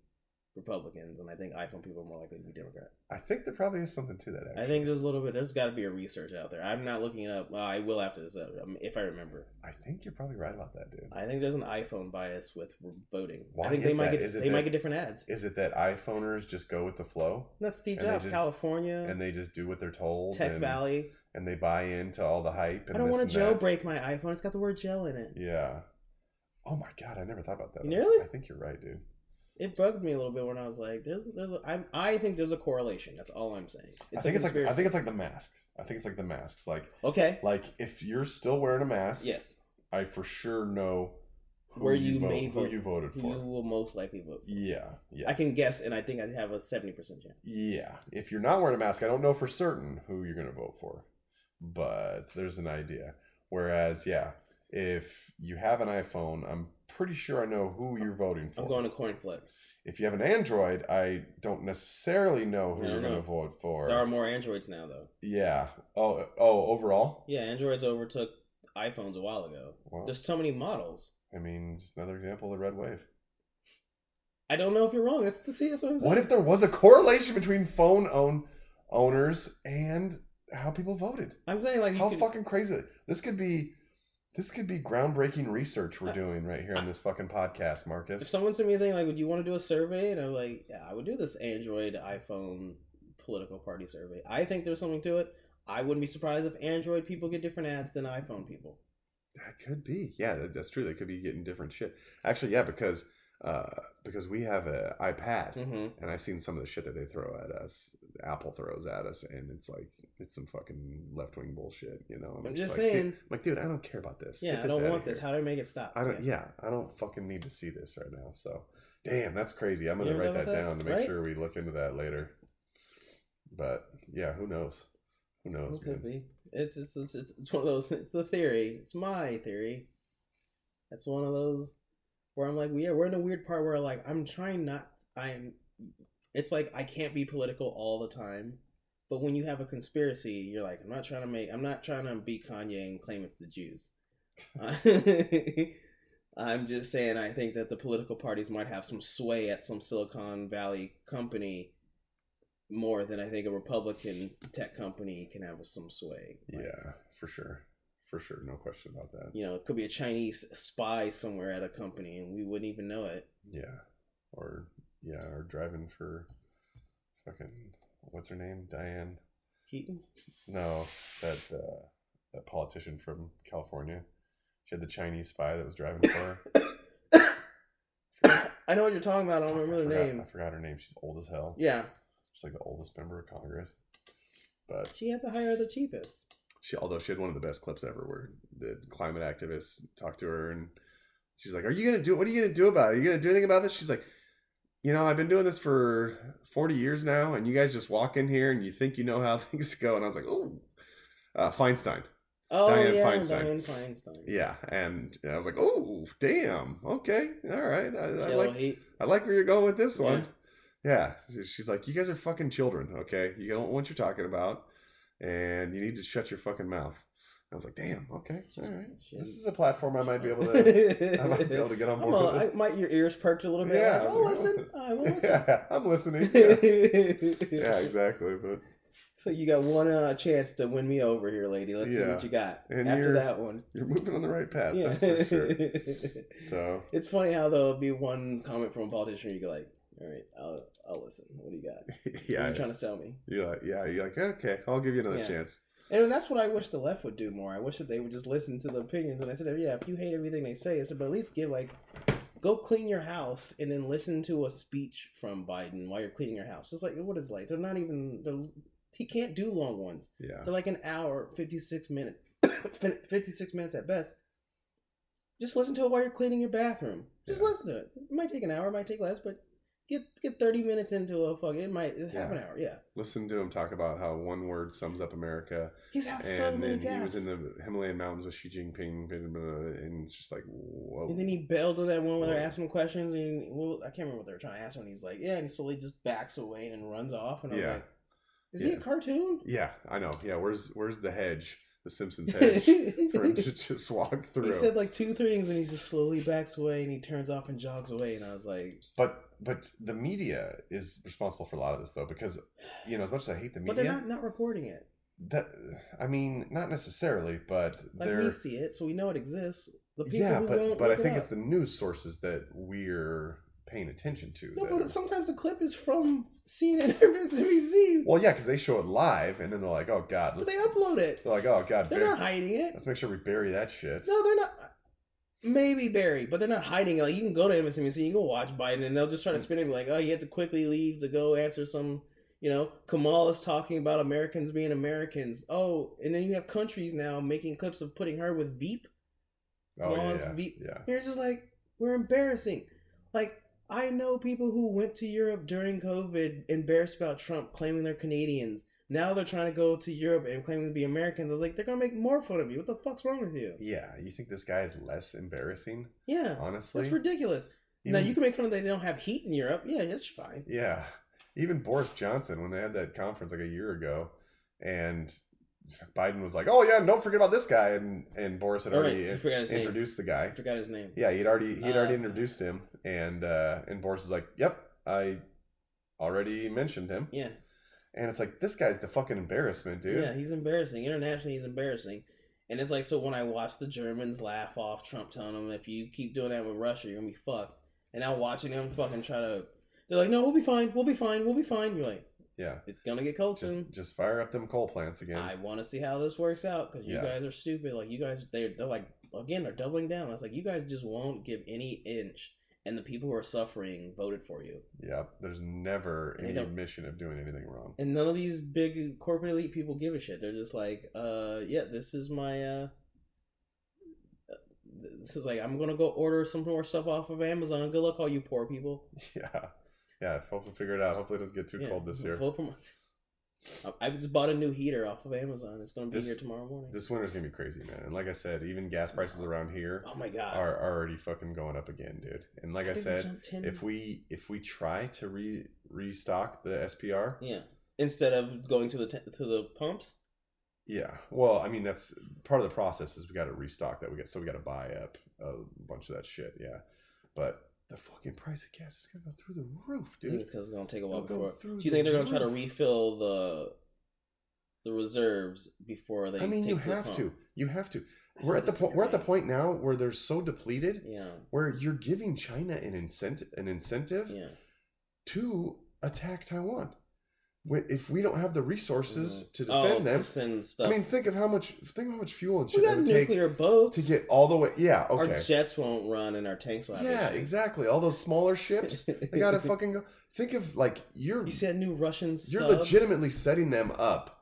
[SPEAKER 2] Republicans, and I think iPhone people are more likely to be Democrat.
[SPEAKER 1] I think there probably is something to that. Actually.
[SPEAKER 2] I think there's a little bit. There's got to be a research out there. I'm not looking it up. Well, I will after this, uh, um, if I remember.
[SPEAKER 1] I think you're probably right about that, dude.
[SPEAKER 2] I think there's an iPhone bias with voting.
[SPEAKER 1] Why
[SPEAKER 2] I think
[SPEAKER 1] is
[SPEAKER 2] they might
[SPEAKER 1] that?
[SPEAKER 2] get they might get different ads.
[SPEAKER 1] Is it that iPhoners just go with the flow
[SPEAKER 2] That's Steve Jobs,
[SPEAKER 1] just-
[SPEAKER 2] California,
[SPEAKER 1] and they just do what they're told?
[SPEAKER 2] Tech Valley.
[SPEAKER 1] And they buy into all the hype. And
[SPEAKER 2] I don't want to jailbreak my iPhone. It's got the word gel in it.
[SPEAKER 1] Yeah. Oh my god, I never thought about that.
[SPEAKER 2] Really?
[SPEAKER 1] I think you're right, dude.
[SPEAKER 2] It bugged me a little bit when I was like, "There's, there's." A, I, I think there's a correlation. That's all I'm saying.
[SPEAKER 1] I think it's like I think it's like the masks. I think it's like the masks. Like
[SPEAKER 2] okay.
[SPEAKER 1] like if you're still wearing a mask,
[SPEAKER 2] Yes,
[SPEAKER 1] I for sure know who
[SPEAKER 2] Where you
[SPEAKER 1] vote,
[SPEAKER 2] may
[SPEAKER 1] who
[SPEAKER 2] vote.
[SPEAKER 1] you voted
[SPEAKER 2] you
[SPEAKER 1] for.
[SPEAKER 2] You will most likely vote. For.
[SPEAKER 1] Yeah, yeah,
[SPEAKER 2] I can guess, and I think I'd have a seventy percent chance.
[SPEAKER 1] yeah. If you're not wearing a mask, I don't know for certain who you're gonna vote for, but there's an idea. Whereas, yeah, if you have an iPhone, I'm pretty sure I know who you're voting for.
[SPEAKER 2] I'm going to coin flip.
[SPEAKER 1] if you have an Android, I don't necessarily know who
[SPEAKER 2] I
[SPEAKER 1] you're
[SPEAKER 2] don't
[SPEAKER 1] gonna vote for.
[SPEAKER 2] There are more Androids now, though.
[SPEAKER 1] Yeah. Oh, oh, overall.
[SPEAKER 2] Yeah, Androids overtook iPhones a while ago.
[SPEAKER 1] Well,
[SPEAKER 2] There's so many models.
[SPEAKER 1] I mean, just another example of the red wave.
[SPEAKER 2] I don't know if you're wrong. That's the see. That's what
[SPEAKER 1] What if there was a correlation between phone own owners and how people voted?
[SPEAKER 2] I'm saying like
[SPEAKER 1] How
[SPEAKER 2] can,
[SPEAKER 1] fucking crazy! This could be, this could be groundbreaking research we're doing right here on this fucking podcast,
[SPEAKER 2] If
[SPEAKER 1] Marcus.
[SPEAKER 2] someone sent me a thing like, "Would you want to do a survey?" and I'm like, "Yeah, I would do this Android iPhone political party survey." I think there's something to it. I wouldn't be surprised if Android people get different ads than iPhone people.
[SPEAKER 1] That could be, yeah, that, that's true. They could be getting different shit. Actually, yeah, because uh, because we have a iPad,
[SPEAKER 2] Mm-hmm.
[SPEAKER 1] and I've seen some of the shit that they throw at us. Apple throws at us, and it's like it's some fucking left wing bullshit, you know. And
[SPEAKER 2] I'm
[SPEAKER 1] it's
[SPEAKER 2] just
[SPEAKER 1] like, dude-
[SPEAKER 2] saying.
[SPEAKER 1] I'm like, dude, I don't care about this.
[SPEAKER 2] Yeah,
[SPEAKER 1] Get
[SPEAKER 2] I don't want this. How do I make it stop?
[SPEAKER 1] I don't. Yeah, I don't fucking need to see this right now. So, damn, that's crazy. I'm gonna write that,
[SPEAKER 2] that?
[SPEAKER 1] down to make
[SPEAKER 2] Right?
[SPEAKER 1] sure we look into that later. But yeah, who knows? Who knows?
[SPEAKER 2] It could
[SPEAKER 1] man?
[SPEAKER 2] be. It's it's, it's it's it's one of those. It's a theory. It's my theory. That's one of those where I'm like, yeah, we're in a weird part where like I'm trying not. I'm. It's like I can't be political all the time, but when you have a conspiracy, you're like, I'm not trying to make. I'm not trying to beat Kanye and claim it's the Jews. Uh, I'm just saying I think that the political parties might have some sway at some Silicon Valley company more than I think a Republican tech company can have some sway. Like,
[SPEAKER 1] Yeah, for sure, for sure, no question about that.
[SPEAKER 2] You know, it could be a Chinese spy somewhere at a company and we wouldn't even know it.
[SPEAKER 1] Yeah, or yeah, or driving for fucking what's her name, Diane?
[SPEAKER 2] Keaton?
[SPEAKER 1] No, that uh, that politician from California. She had the Chinese spy that was driving for her.
[SPEAKER 2] I know what you're talking about. I don't
[SPEAKER 1] Fuck,
[SPEAKER 2] remember the
[SPEAKER 1] forgot-
[SPEAKER 2] name.
[SPEAKER 1] I forgot her name. She's old as hell.
[SPEAKER 2] Yeah.
[SPEAKER 1] She's like the oldest member of Congress. But
[SPEAKER 2] She had to hire the cheapest.
[SPEAKER 1] She, although she had one of the best clips ever, where the climate activists talked to her and she's like, "Are you gonna do? What are you gonna do about it? Are you gonna do anything about this?" She's like, "You know, I've been doing this for forty years now, and you guys just walk in here and you think you know how things go." And I was like, "Oh, uh, Feinstein."
[SPEAKER 2] Oh,
[SPEAKER 1] Dianne
[SPEAKER 2] yeah,
[SPEAKER 1] Feinstein.
[SPEAKER 2] Dianne Feinstein.
[SPEAKER 1] Yeah, and I was like, "Oh, damn. Okay, all right. I, I like
[SPEAKER 2] hate.
[SPEAKER 1] I like where you're going with this
[SPEAKER 2] Yeah.
[SPEAKER 1] one. Yeah. She's like, you guys are fucking children, okay? You don't know what you're talking about, and you need to shut your fucking mouth. I was like, damn, okay, all right. This is a platform I might be able to. I might be able to get on board with.
[SPEAKER 2] I, might your ears perked a little bit.
[SPEAKER 1] Yeah,
[SPEAKER 2] Like, I'll
[SPEAKER 1] like,
[SPEAKER 2] listen. I will listen.
[SPEAKER 1] yeah, I'm listening. Yeah. yeah, exactly. But
[SPEAKER 2] So you got one uh, chance to win me over here, lady. Let's see what you got
[SPEAKER 1] And
[SPEAKER 2] after that one.
[SPEAKER 1] you're moving on the right path.
[SPEAKER 2] Yeah.
[SPEAKER 1] That's for sure. So
[SPEAKER 2] it's funny how there'll be one comment from a politician. You go like, "All right, I'll I'll listen. What do you got? What are
[SPEAKER 1] yeah,
[SPEAKER 2] you trying to sell me?"
[SPEAKER 1] you're like, yeah, you're like, okay, I'll give you another
[SPEAKER 2] Yeah.
[SPEAKER 1] chance.
[SPEAKER 2] And that's what I wish the left would do more. I wish that they would just listen to the opinions. And I said, oh, yeah, if you hate everything they say, I said, but at least give like, go clean your house and then listen to a speech from Biden while you're cleaning your house. Just like what is it like? They're not even. They're, he can't do long ones.
[SPEAKER 1] Yeah,
[SPEAKER 2] They're like an hour, fifty six minutes, fifty six minutes at best. Just listen to it while you're cleaning your bathroom. Just
[SPEAKER 1] Yeah.
[SPEAKER 2] listen to it. It might take an hour, it might take less, but get get thirty minutes into a fucking. It might half
[SPEAKER 1] Yeah.
[SPEAKER 2] an hour. Yeah,
[SPEAKER 1] listen to him talk about how one word sums up America.
[SPEAKER 2] he's half so
[SPEAKER 1] and
[SPEAKER 2] many
[SPEAKER 1] then he was in the Himalayan mountains with Xi Jinping, and it's just like, whoa.
[SPEAKER 2] And then he bailed on that one where they're asking him questions, and well, I can't remember what they were trying to ask him. And he's like, "Yeah," and he slowly just backs away and runs off. And I was
[SPEAKER 1] Yeah.
[SPEAKER 2] like, "Is he a cartoon?"
[SPEAKER 1] yeah, I know. Yeah, where's where's the hedge the Simpsons hedge for him to just walk through.
[SPEAKER 2] He said like two things, and he just slowly backs away, and he turns off and jogs away. And I was like,
[SPEAKER 1] but but the media is responsible for a lot of this though, because you know as much as I hate the media,
[SPEAKER 2] but they're not not reporting it.
[SPEAKER 1] that I mean not necessarily, but
[SPEAKER 2] Like
[SPEAKER 1] they're
[SPEAKER 2] we see it, so we know it exists. The people
[SPEAKER 1] yeah,
[SPEAKER 2] who
[SPEAKER 1] but but I
[SPEAKER 2] it
[SPEAKER 1] think it's the news sources that we're paying attention to.
[SPEAKER 2] no. But
[SPEAKER 1] are-
[SPEAKER 2] sometimes the clip is from CNN or MSNBC,
[SPEAKER 1] well, yeah, because they show it live, and then they're like, "Oh God,"
[SPEAKER 2] but they upload it.
[SPEAKER 1] they're like, "Oh God,
[SPEAKER 2] They're
[SPEAKER 1] bur-
[SPEAKER 2] not hiding it.
[SPEAKER 1] let's make sure we bury that shit."
[SPEAKER 2] No, they're not. Maybe Barry, but they're not hiding it. Like you can go to MSNBC, and you can go watch Biden, and they'll just try to spin it and be like, "Oh, you had to quickly leave to go answer some." You know, Kamala's talking about Americans being Americans. Oh, and then you have countries now making clips of putting her with Veep.
[SPEAKER 1] Oh yeah, yeah, yeah.
[SPEAKER 2] You're just like, we're embarrassing. Like, I know people who went to Europe during COVID embarrassed about Trump claiming they're Canadians. Now they're trying to go to Europe and claiming to be Americans. I was like, they're gonna make more fun of you. What the fuck's wrong with you?
[SPEAKER 1] Yeah, you think this guy is less embarrassing?
[SPEAKER 2] Yeah,
[SPEAKER 1] Honestly,
[SPEAKER 2] that's ridiculous. now you can make fun of that they don't have heat in Europe. Yeah, that's fine.
[SPEAKER 1] Yeah. Even Boris Johnson, when they had that conference like a year ago, and Biden was like, "Oh yeah, don't forget about this guy," and and Boris had already
[SPEAKER 2] right, I forgot his name.
[SPEAKER 1] introduced the guy.
[SPEAKER 2] I forgot his name.
[SPEAKER 1] Yeah, he'd already he'd already
[SPEAKER 2] Uh,
[SPEAKER 1] introduced him, and uh, and Boris is like, "Yep, I already mentioned him,"
[SPEAKER 2] Yeah,
[SPEAKER 1] and it's like this guy's the fucking embarrassment, dude.
[SPEAKER 2] yeah, he's embarrassing. Internationally, he's embarrassing. And it's like, so when I watch the Germans laugh off Trump telling them, if you keep doing that with Russia, you're gonna be fucked. And now watching them fucking try to, they're like, no, we'll be fine, we'll be fine, we'll be fine. You're like,
[SPEAKER 1] Yeah.
[SPEAKER 2] it's gonna get cold
[SPEAKER 1] Just
[SPEAKER 2] soon.
[SPEAKER 1] just fire up them coal plants again.
[SPEAKER 2] I want to see how this works out because you
[SPEAKER 1] Yeah.
[SPEAKER 2] guys are stupid. Like you guys, they're, they're like again, they're doubling down. It's like you guys just won't give any inch, and the people who are suffering voted for you.
[SPEAKER 1] Yeah, There's never
[SPEAKER 2] They
[SPEAKER 1] any admission of doing anything wrong.
[SPEAKER 2] And none of these big corporate elite people give a shit. They're just like, uh, yeah, this is my, uh, this is like, I'm gonna go order some more stuff off of Amazon. Good luck, all you poor people.
[SPEAKER 1] Yeah. Yeah. Folks will figure it out. Hopefully, it doesn't get too
[SPEAKER 2] Yeah,
[SPEAKER 1] cold this year.
[SPEAKER 2] For I I just bought a new heater off of Amazon. It's gonna be
[SPEAKER 1] This-
[SPEAKER 2] here tomorrow morning.
[SPEAKER 1] This winter's gonna be crazy, man. And like I said, even gas prices around here
[SPEAKER 2] oh my god!
[SPEAKER 1] are already fucking going up again, dude. And like I
[SPEAKER 2] we
[SPEAKER 1] said, if we if we try to re restock the SPR,
[SPEAKER 2] yeah, instead of going to the t- to the pumps,
[SPEAKER 1] yeah. Well, I mean that's part of the process is we got to restock that. We got so we got to buy up a bunch of that shit. Yeah, but the fucking price of gas is gonna go through the roof, dude.
[SPEAKER 2] because it's gonna take a while
[SPEAKER 1] It'll go
[SPEAKER 2] before. Do you
[SPEAKER 1] the
[SPEAKER 2] think they're gonna try to
[SPEAKER 1] roof.
[SPEAKER 2] refill the the reserves before they?
[SPEAKER 1] I mean, you
[SPEAKER 2] to
[SPEAKER 1] have to. You have to. We're at the point. We're at the point now where they're so depleted,
[SPEAKER 2] Yeah,
[SPEAKER 1] where you're giving China an incentive, an incentive
[SPEAKER 2] yeah.
[SPEAKER 1] to attack Taiwan. If we don't have the resources
[SPEAKER 2] Mhm.
[SPEAKER 1] to
[SPEAKER 2] Oh,
[SPEAKER 1] defend them,
[SPEAKER 2] send stuff.
[SPEAKER 1] I mean, think of how much think of how much fuel and
[SPEAKER 2] we
[SPEAKER 1] shit it
[SPEAKER 2] got nuclear boats
[SPEAKER 1] to get all the way. Yeah, okay.
[SPEAKER 2] Our jets won't run, and our tanks will have
[SPEAKER 1] yeah, exactly. All those smaller ships, they gotta fucking go. Think of like you're
[SPEAKER 2] You see that new Russian
[SPEAKER 1] you're
[SPEAKER 2] sub?
[SPEAKER 1] legitimately setting them up,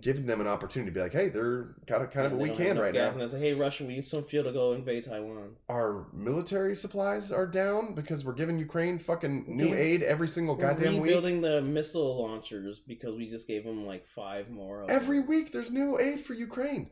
[SPEAKER 1] giving them an opportunity to be like, hey, they're got a kind of a weak hand right now.
[SPEAKER 2] And I say, hey, Russia, we need some fuel to go invade Taiwan.
[SPEAKER 1] Our military supplies are down because we're giving Ukraine fucking new
[SPEAKER 2] Okay.
[SPEAKER 1] aid every single
[SPEAKER 2] We're
[SPEAKER 1] goddamn week.
[SPEAKER 2] rebuilding the missile launchers because we just gave them like five more. Of
[SPEAKER 1] Every
[SPEAKER 2] them.
[SPEAKER 1] week, there's new aid for Ukraine.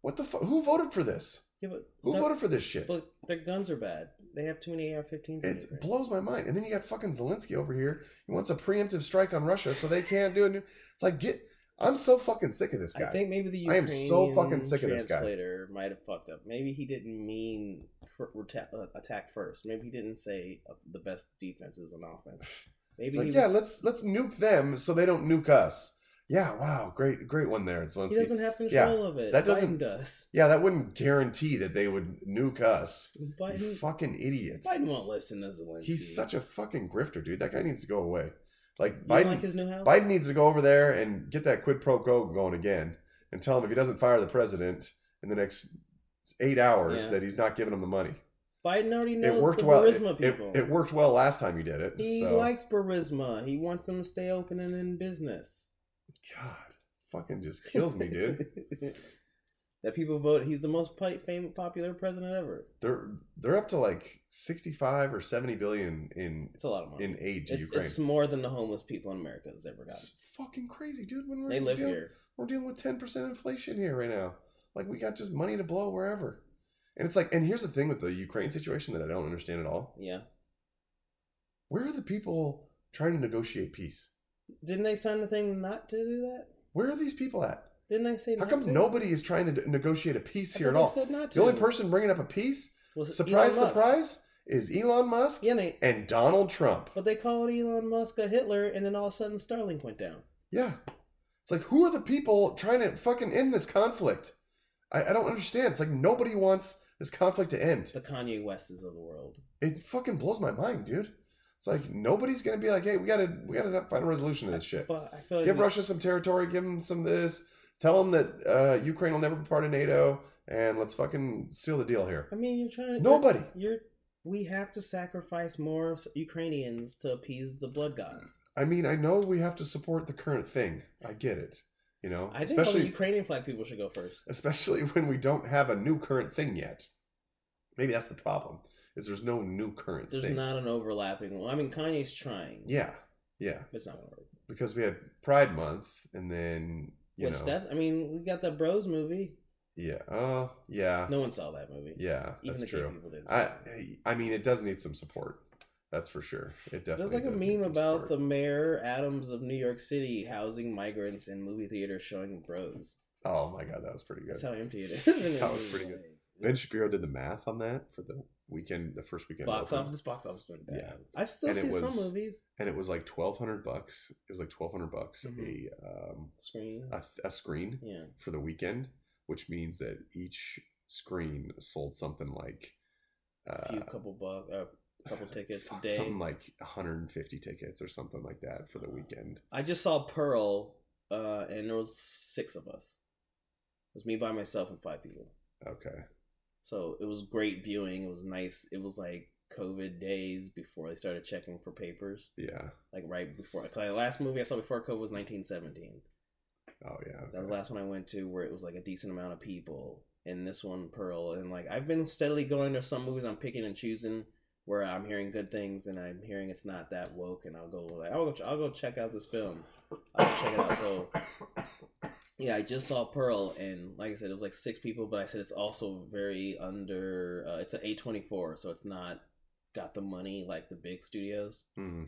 [SPEAKER 1] What the fuck? Who voted for this?
[SPEAKER 2] yeah, but,
[SPEAKER 1] Who
[SPEAKER 2] that-
[SPEAKER 1] voted for this shit?
[SPEAKER 2] but their guns are bad. They have too many AR-15s.
[SPEAKER 1] It
[SPEAKER 2] Ukraine.
[SPEAKER 1] blows my mind. And then you got fucking Zelensky over here. He wants a preemptive strike on Russia so they can't do it. It's like get. I'm so fucking sick of this guy.
[SPEAKER 2] I think maybe the
[SPEAKER 1] I
[SPEAKER 2] Ukrainian
[SPEAKER 1] am so fucking sick of this guy.
[SPEAKER 2] translator might have fucked up. Maybe he didn't mean for, uh, attack first. Maybe he didn't say uh, the best defense is an offense. Maybe
[SPEAKER 1] it's like
[SPEAKER 2] he,
[SPEAKER 1] yeah, let's let's nuke them so they don't nuke us. Yeah, wow, great great one there,
[SPEAKER 2] he
[SPEAKER 1] Zelensky.
[SPEAKER 2] doesn't have control of it.
[SPEAKER 1] that doesn't-
[SPEAKER 2] Biden does.
[SPEAKER 1] Yeah, that wouldn't guarantee that they would nuke us. You
[SPEAKER 2] Biden,
[SPEAKER 1] fucking idiot.
[SPEAKER 2] Biden won't listen to Zelensky.
[SPEAKER 1] He's such a fucking grifter, dude. That guy needs to go away. Like
[SPEAKER 2] You
[SPEAKER 1] Biden,
[SPEAKER 2] like his new house?
[SPEAKER 1] Biden needs to go over there and get that quid pro quo going again, and tell him if he doesn't fire the president in the next eight hours
[SPEAKER 2] Yeah.
[SPEAKER 1] that he's not giving him the money.
[SPEAKER 2] Biden already knows
[SPEAKER 1] It worked
[SPEAKER 2] the
[SPEAKER 1] well.
[SPEAKER 2] Burisma
[SPEAKER 1] it-
[SPEAKER 2] people.
[SPEAKER 1] it worked well last time you did it.
[SPEAKER 2] he
[SPEAKER 1] so
[SPEAKER 2] likes Burisma. He wants them to stay open and in business.
[SPEAKER 1] God, fucking just kills me, dude.
[SPEAKER 2] that people vote. He's the most famous, popular president ever.
[SPEAKER 1] they're they're up to like sixty five or seventy billion in
[SPEAKER 2] It's a lot of money.
[SPEAKER 1] in aid to
[SPEAKER 2] it's,
[SPEAKER 1] Ukraine.
[SPEAKER 2] it's more than the homeless people in America has ever gotten.
[SPEAKER 1] It's fucking crazy, dude. When we're
[SPEAKER 2] They live
[SPEAKER 1] dealing,
[SPEAKER 2] here.
[SPEAKER 1] we're dealing with ten percent inflation here right now. Like we got just money to blow wherever. And it's like, and here's the thing with the Ukraine situation that I don't understand at all.
[SPEAKER 2] Yeah.
[SPEAKER 1] Where are the people trying to negotiate peace?
[SPEAKER 2] Didn't they sign the thing not to do that?
[SPEAKER 1] Where are these people at?
[SPEAKER 2] Didn't I say?
[SPEAKER 1] How come
[SPEAKER 2] to?
[SPEAKER 1] nobody is trying to negotiate a peace
[SPEAKER 2] I
[SPEAKER 1] here at all?
[SPEAKER 2] they said not
[SPEAKER 1] The only person bringing up a peace,
[SPEAKER 2] was
[SPEAKER 1] surprise, surprise, is Elon Musk
[SPEAKER 2] Yeah, they,
[SPEAKER 1] and Donald Trump.
[SPEAKER 2] but they called Elon Musk a Hitler, and then all of a sudden Starlink went down.
[SPEAKER 1] Yeah. It's like, who are the people trying to fucking end this conflict? I, I don't understand. It's like nobody wants this conflict to end.
[SPEAKER 2] The Kanye Wests of the world.
[SPEAKER 1] It fucking blows my mind, dude. It's like nobody's gonna be like, hey, we gotta we gotta find a resolution to this shit.
[SPEAKER 2] But I feel like
[SPEAKER 1] Give
[SPEAKER 2] we-
[SPEAKER 1] Russia some territory, give them some of this. Tell them that uh, Ukraine will never be part of NATO, and let's fucking seal the deal here.
[SPEAKER 2] I mean, you're trying to.
[SPEAKER 1] Nobody.
[SPEAKER 2] You're. We have to sacrifice more Ukrainians to appease the blood gods.
[SPEAKER 1] I mean, I know we have to support the current thing. I get it. You know,
[SPEAKER 2] I think all the
[SPEAKER 1] especially
[SPEAKER 2] Ukrainian flag people should go first.
[SPEAKER 1] especially when we don't have a new current thing yet. Maybe that's the problem. Is there's no new current
[SPEAKER 2] There's
[SPEAKER 1] thing.
[SPEAKER 2] not an overlapping one. I mean, Kanye's trying.
[SPEAKER 1] Yeah, yeah.
[SPEAKER 2] it's not gonna work.
[SPEAKER 1] Because we had Pride Month, and then you
[SPEAKER 2] Which
[SPEAKER 1] know,
[SPEAKER 2] that I mean, we got that Bros movie.
[SPEAKER 1] yeah, oh yeah,
[SPEAKER 2] No one saw that movie.
[SPEAKER 1] yeah,
[SPEAKER 2] Even
[SPEAKER 1] that's
[SPEAKER 2] the
[SPEAKER 1] true.
[SPEAKER 2] people didn't. See
[SPEAKER 1] I. I mean, it does need some support. That's for sure. It definitely.
[SPEAKER 2] There's like a meme about
[SPEAKER 1] support.
[SPEAKER 2] the mayor Adams of New York City housing migrants in movie theaters showing Bros.
[SPEAKER 1] Oh my god, that was pretty good.
[SPEAKER 2] That's how empty it is.
[SPEAKER 1] That was pretty good. Ben Shapiro did the math on that for the weekend, the first weekend.
[SPEAKER 2] Box
[SPEAKER 1] open.
[SPEAKER 2] office, box office went bad.
[SPEAKER 1] Yeah.
[SPEAKER 2] I've still
[SPEAKER 1] And
[SPEAKER 2] seen some movies.
[SPEAKER 1] and it was like twelve hundred bucks. It was like twelve hundred bucks
[SPEAKER 2] Mhm.
[SPEAKER 1] a um
[SPEAKER 2] Screen.
[SPEAKER 1] a, a screen
[SPEAKER 2] yeah.
[SPEAKER 1] for the weekend, which means that each screen sold something like
[SPEAKER 2] A
[SPEAKER 1] uh,
[SPEAKER 2] few couple bucks. uh, couple tickets a day.
[SPEAKER 1] something like 150 tickets or something like that for the weekend.
[SPEAKER 2] I just saw Pearl, uh, and there was six of us. It was me by myself and five people.
[SPEAKER 1] Okay,
[SPEAKER 2] So it was great viewing. It was nice. It was like COVID days before they started checking for papers.
[SPEAKER 1] yeah.
[SPEAKER 2] Like right before. Like the last movie I saw before COVID was 1917.
[SPEAKER 1] Oh yeah.
[SPEAKER 2] That was the last one I went to where it was like a decent amount of people. And this one, Pearl. And like I've been steadily going to some movies I'm picking and choosing where I'm hearing good things and I'm hearing it's not that woke and I'll go like I'll go I'll go check out this film. I'll check it out. So yeah, I just saw Pearl and like I said, it was like six people, but I said it's also very under. Uh, it's an A twenty four, so it's not got the money like the big studios.
[SPEAKER 1] Hmm.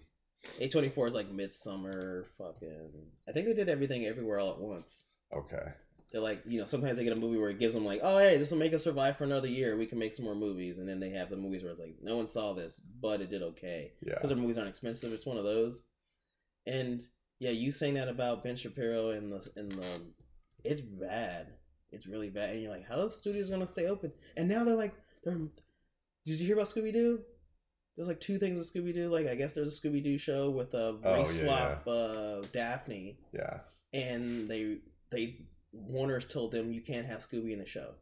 [SPEAKER 2] A twenty four is like Midsommar, fucking. I think they did everything everywhere all at once.
[SPEAKER 1] Okay.
[SPEAKER 2] They're like, you know, sometimes they get a movie where it gives them like, oh hey, this will make us survive for another year. We can make some more movies, and then they have the movies where it's like, no one saw this, but it did okay
[SPEAKER 1] Yeah.
[SPEAKER 2] because their movies aren't expensive. It's one of those. And yeah, you saying that about Ben Shapiro and the and the, it's bad. It's really bad. And you're like, how are the studios gonna stay open? And now they're like, they're. Did you hear about Scooby Doo? There's like two things with Scooby Doo. Like I guess there's a Scooby Doo show with a
[SPEAKER 1] Oh,
[SPEAKER 2] race
[SPEAKER 1] yeah,
[SPEAKER 2] swap uh, Daphne,
[SPEAKER 1] Yeah.
[SPEAKER 2] and they they Warner's told them you can't have Scooby in the show.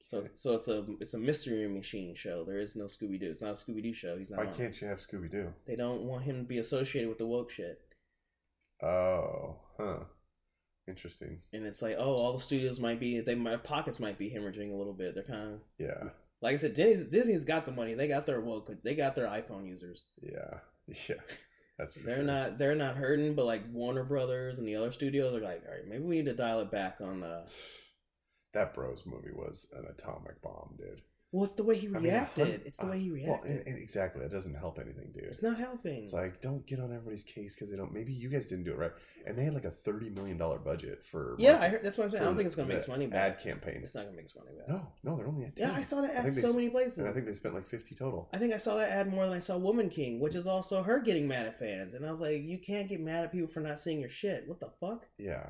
[SPEAKER 2] So so it's a it's a mystery machine show. There is no Scooby Doo. It's not a Scooby Doo show. He's not.
[SPEAKER 1] Why
[SPEAKER 2] on.
[SPEAKER 1] can't you have Scooby Doo?
[SPEAKER 2] They don't want him to be associated with the woke shit.
[SPEAKER 1] Oh, huh. Interesting.
[SPEAKER 2] And it's like, oh, all the studios might be, they my pockets might be hemorrhaging a little bit. They're kind of
[SPEAKER 1] Yeah.
[SPEAKER 2] like I said, Disney's Disney's got the money. They got their woke. They got their iPhone users.
[SPEAKER 1] Yeah. Yeah. That's for
[SPEAKER 2] They're
[SPEAKER 1] sure.
[SPEAKER 2] not they're not hurting, but like Warner Brothers and the other studios are like, all right, maybe we need to dial it back on the.
[SPEAKER 1] Uh that Bros movie was an atomic bomb, dude.
[SPEAKER 2] Well, it's the way he
[SPEAKER 1] I mean,
[SPEAKER 2] reacted. it's the way he
[SPEAKER 1] Well,
[SPEAKER 2] reacted.
[SPEAKER 1] and, and exactly. It doesn't help anything, dude.
[SPEAKER 2] it's not helping.
[SPEAKER 1] It's like don't get on everybody's case because they don't. Maybe you guys didn't do it right, and they had like a thirty million dollar budget for
[SPEAKER 2] yeah, I heard, that's what I'm saying. I don't think it's gonna make its money
[SPEAKER 1] ad campaign.
[SPEAKER 2] It's not gonna make its money back.
[SPEAKER 1] No, no, they're only at
[SPEAKER 2] Yeah, I saw that ad
[SPEAKER 1] they
[SPEAKER 2] so many places.
[SPEAKER 1] and I think they spent like fifty total.
[SPEAKER 2] I think I saw that ad more than I saw Woman King, which is also her getting mad at fans. And I was like, you can't get mad at people for not seeing your shit. What the fuck?
[SPEAKER 1] Yeah,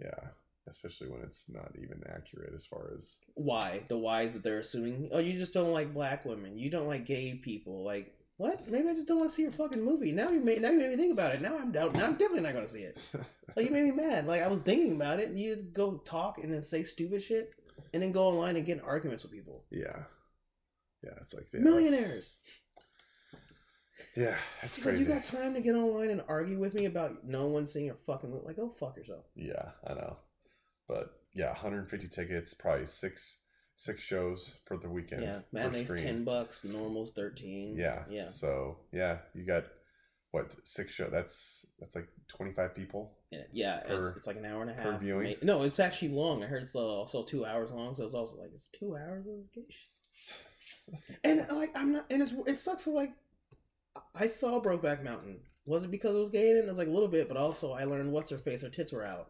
[SPEAKER 1] yeah. Especially when it's not even accurate as far as
[SPEAKER 2] Why? The whys that they're assuming. Oh, you just don't like black women. You don't like gay people. Like what? Maybe I just don't want to see your fucking movie. Now you made now you made me think about it. Now I'm down. Now I'm definitely not gonna see it. Like you made me mad. Like I was thinking about it, and you go talk and then say stupid shit, and then go online and get in arguments with people.
[SPEAKER 1] yeah, yeah. It's like yeah,
[SPEAKER 2] Millionaires.
[SPEAKER 1] Yeah, that's
[SPEAKER 2] It's like
[SPEAKER 1] crazy.
[SPEAKER 2] you got time to get online and argue with me about no one seeing your fucking movie. Like go fuck yourself.
[SPEAKER 1] Yeah, I know. But yeah, 150 tickets, probably six six shows per the weekend.
[SPEAKER 2] Yeah, matinee's ten bucks, normal's thirteen.
[SPEAKER 1] Yeah,
[SPEAKER 2] yeah,
[SPEAKER 1] So yeah, you got what six show? That's that's like 25 people.
[SPEAKER 2] yeah. yeah it's,
[SPEAKER 1] Per-
[SPEAKER 2] it's like an hour and a half.
[SPEAKER 1] viewing?
[SPEAKER 2] No, it's actually long. I heard it's uh, also two hours long, so it's also like it's two hours of this shit. And like I'm not, and it's it sucks. Like I saw Brokeback Mountain. Was it because it was gay And? It was like a little bit, but also I learned what's her face. Her tits were out.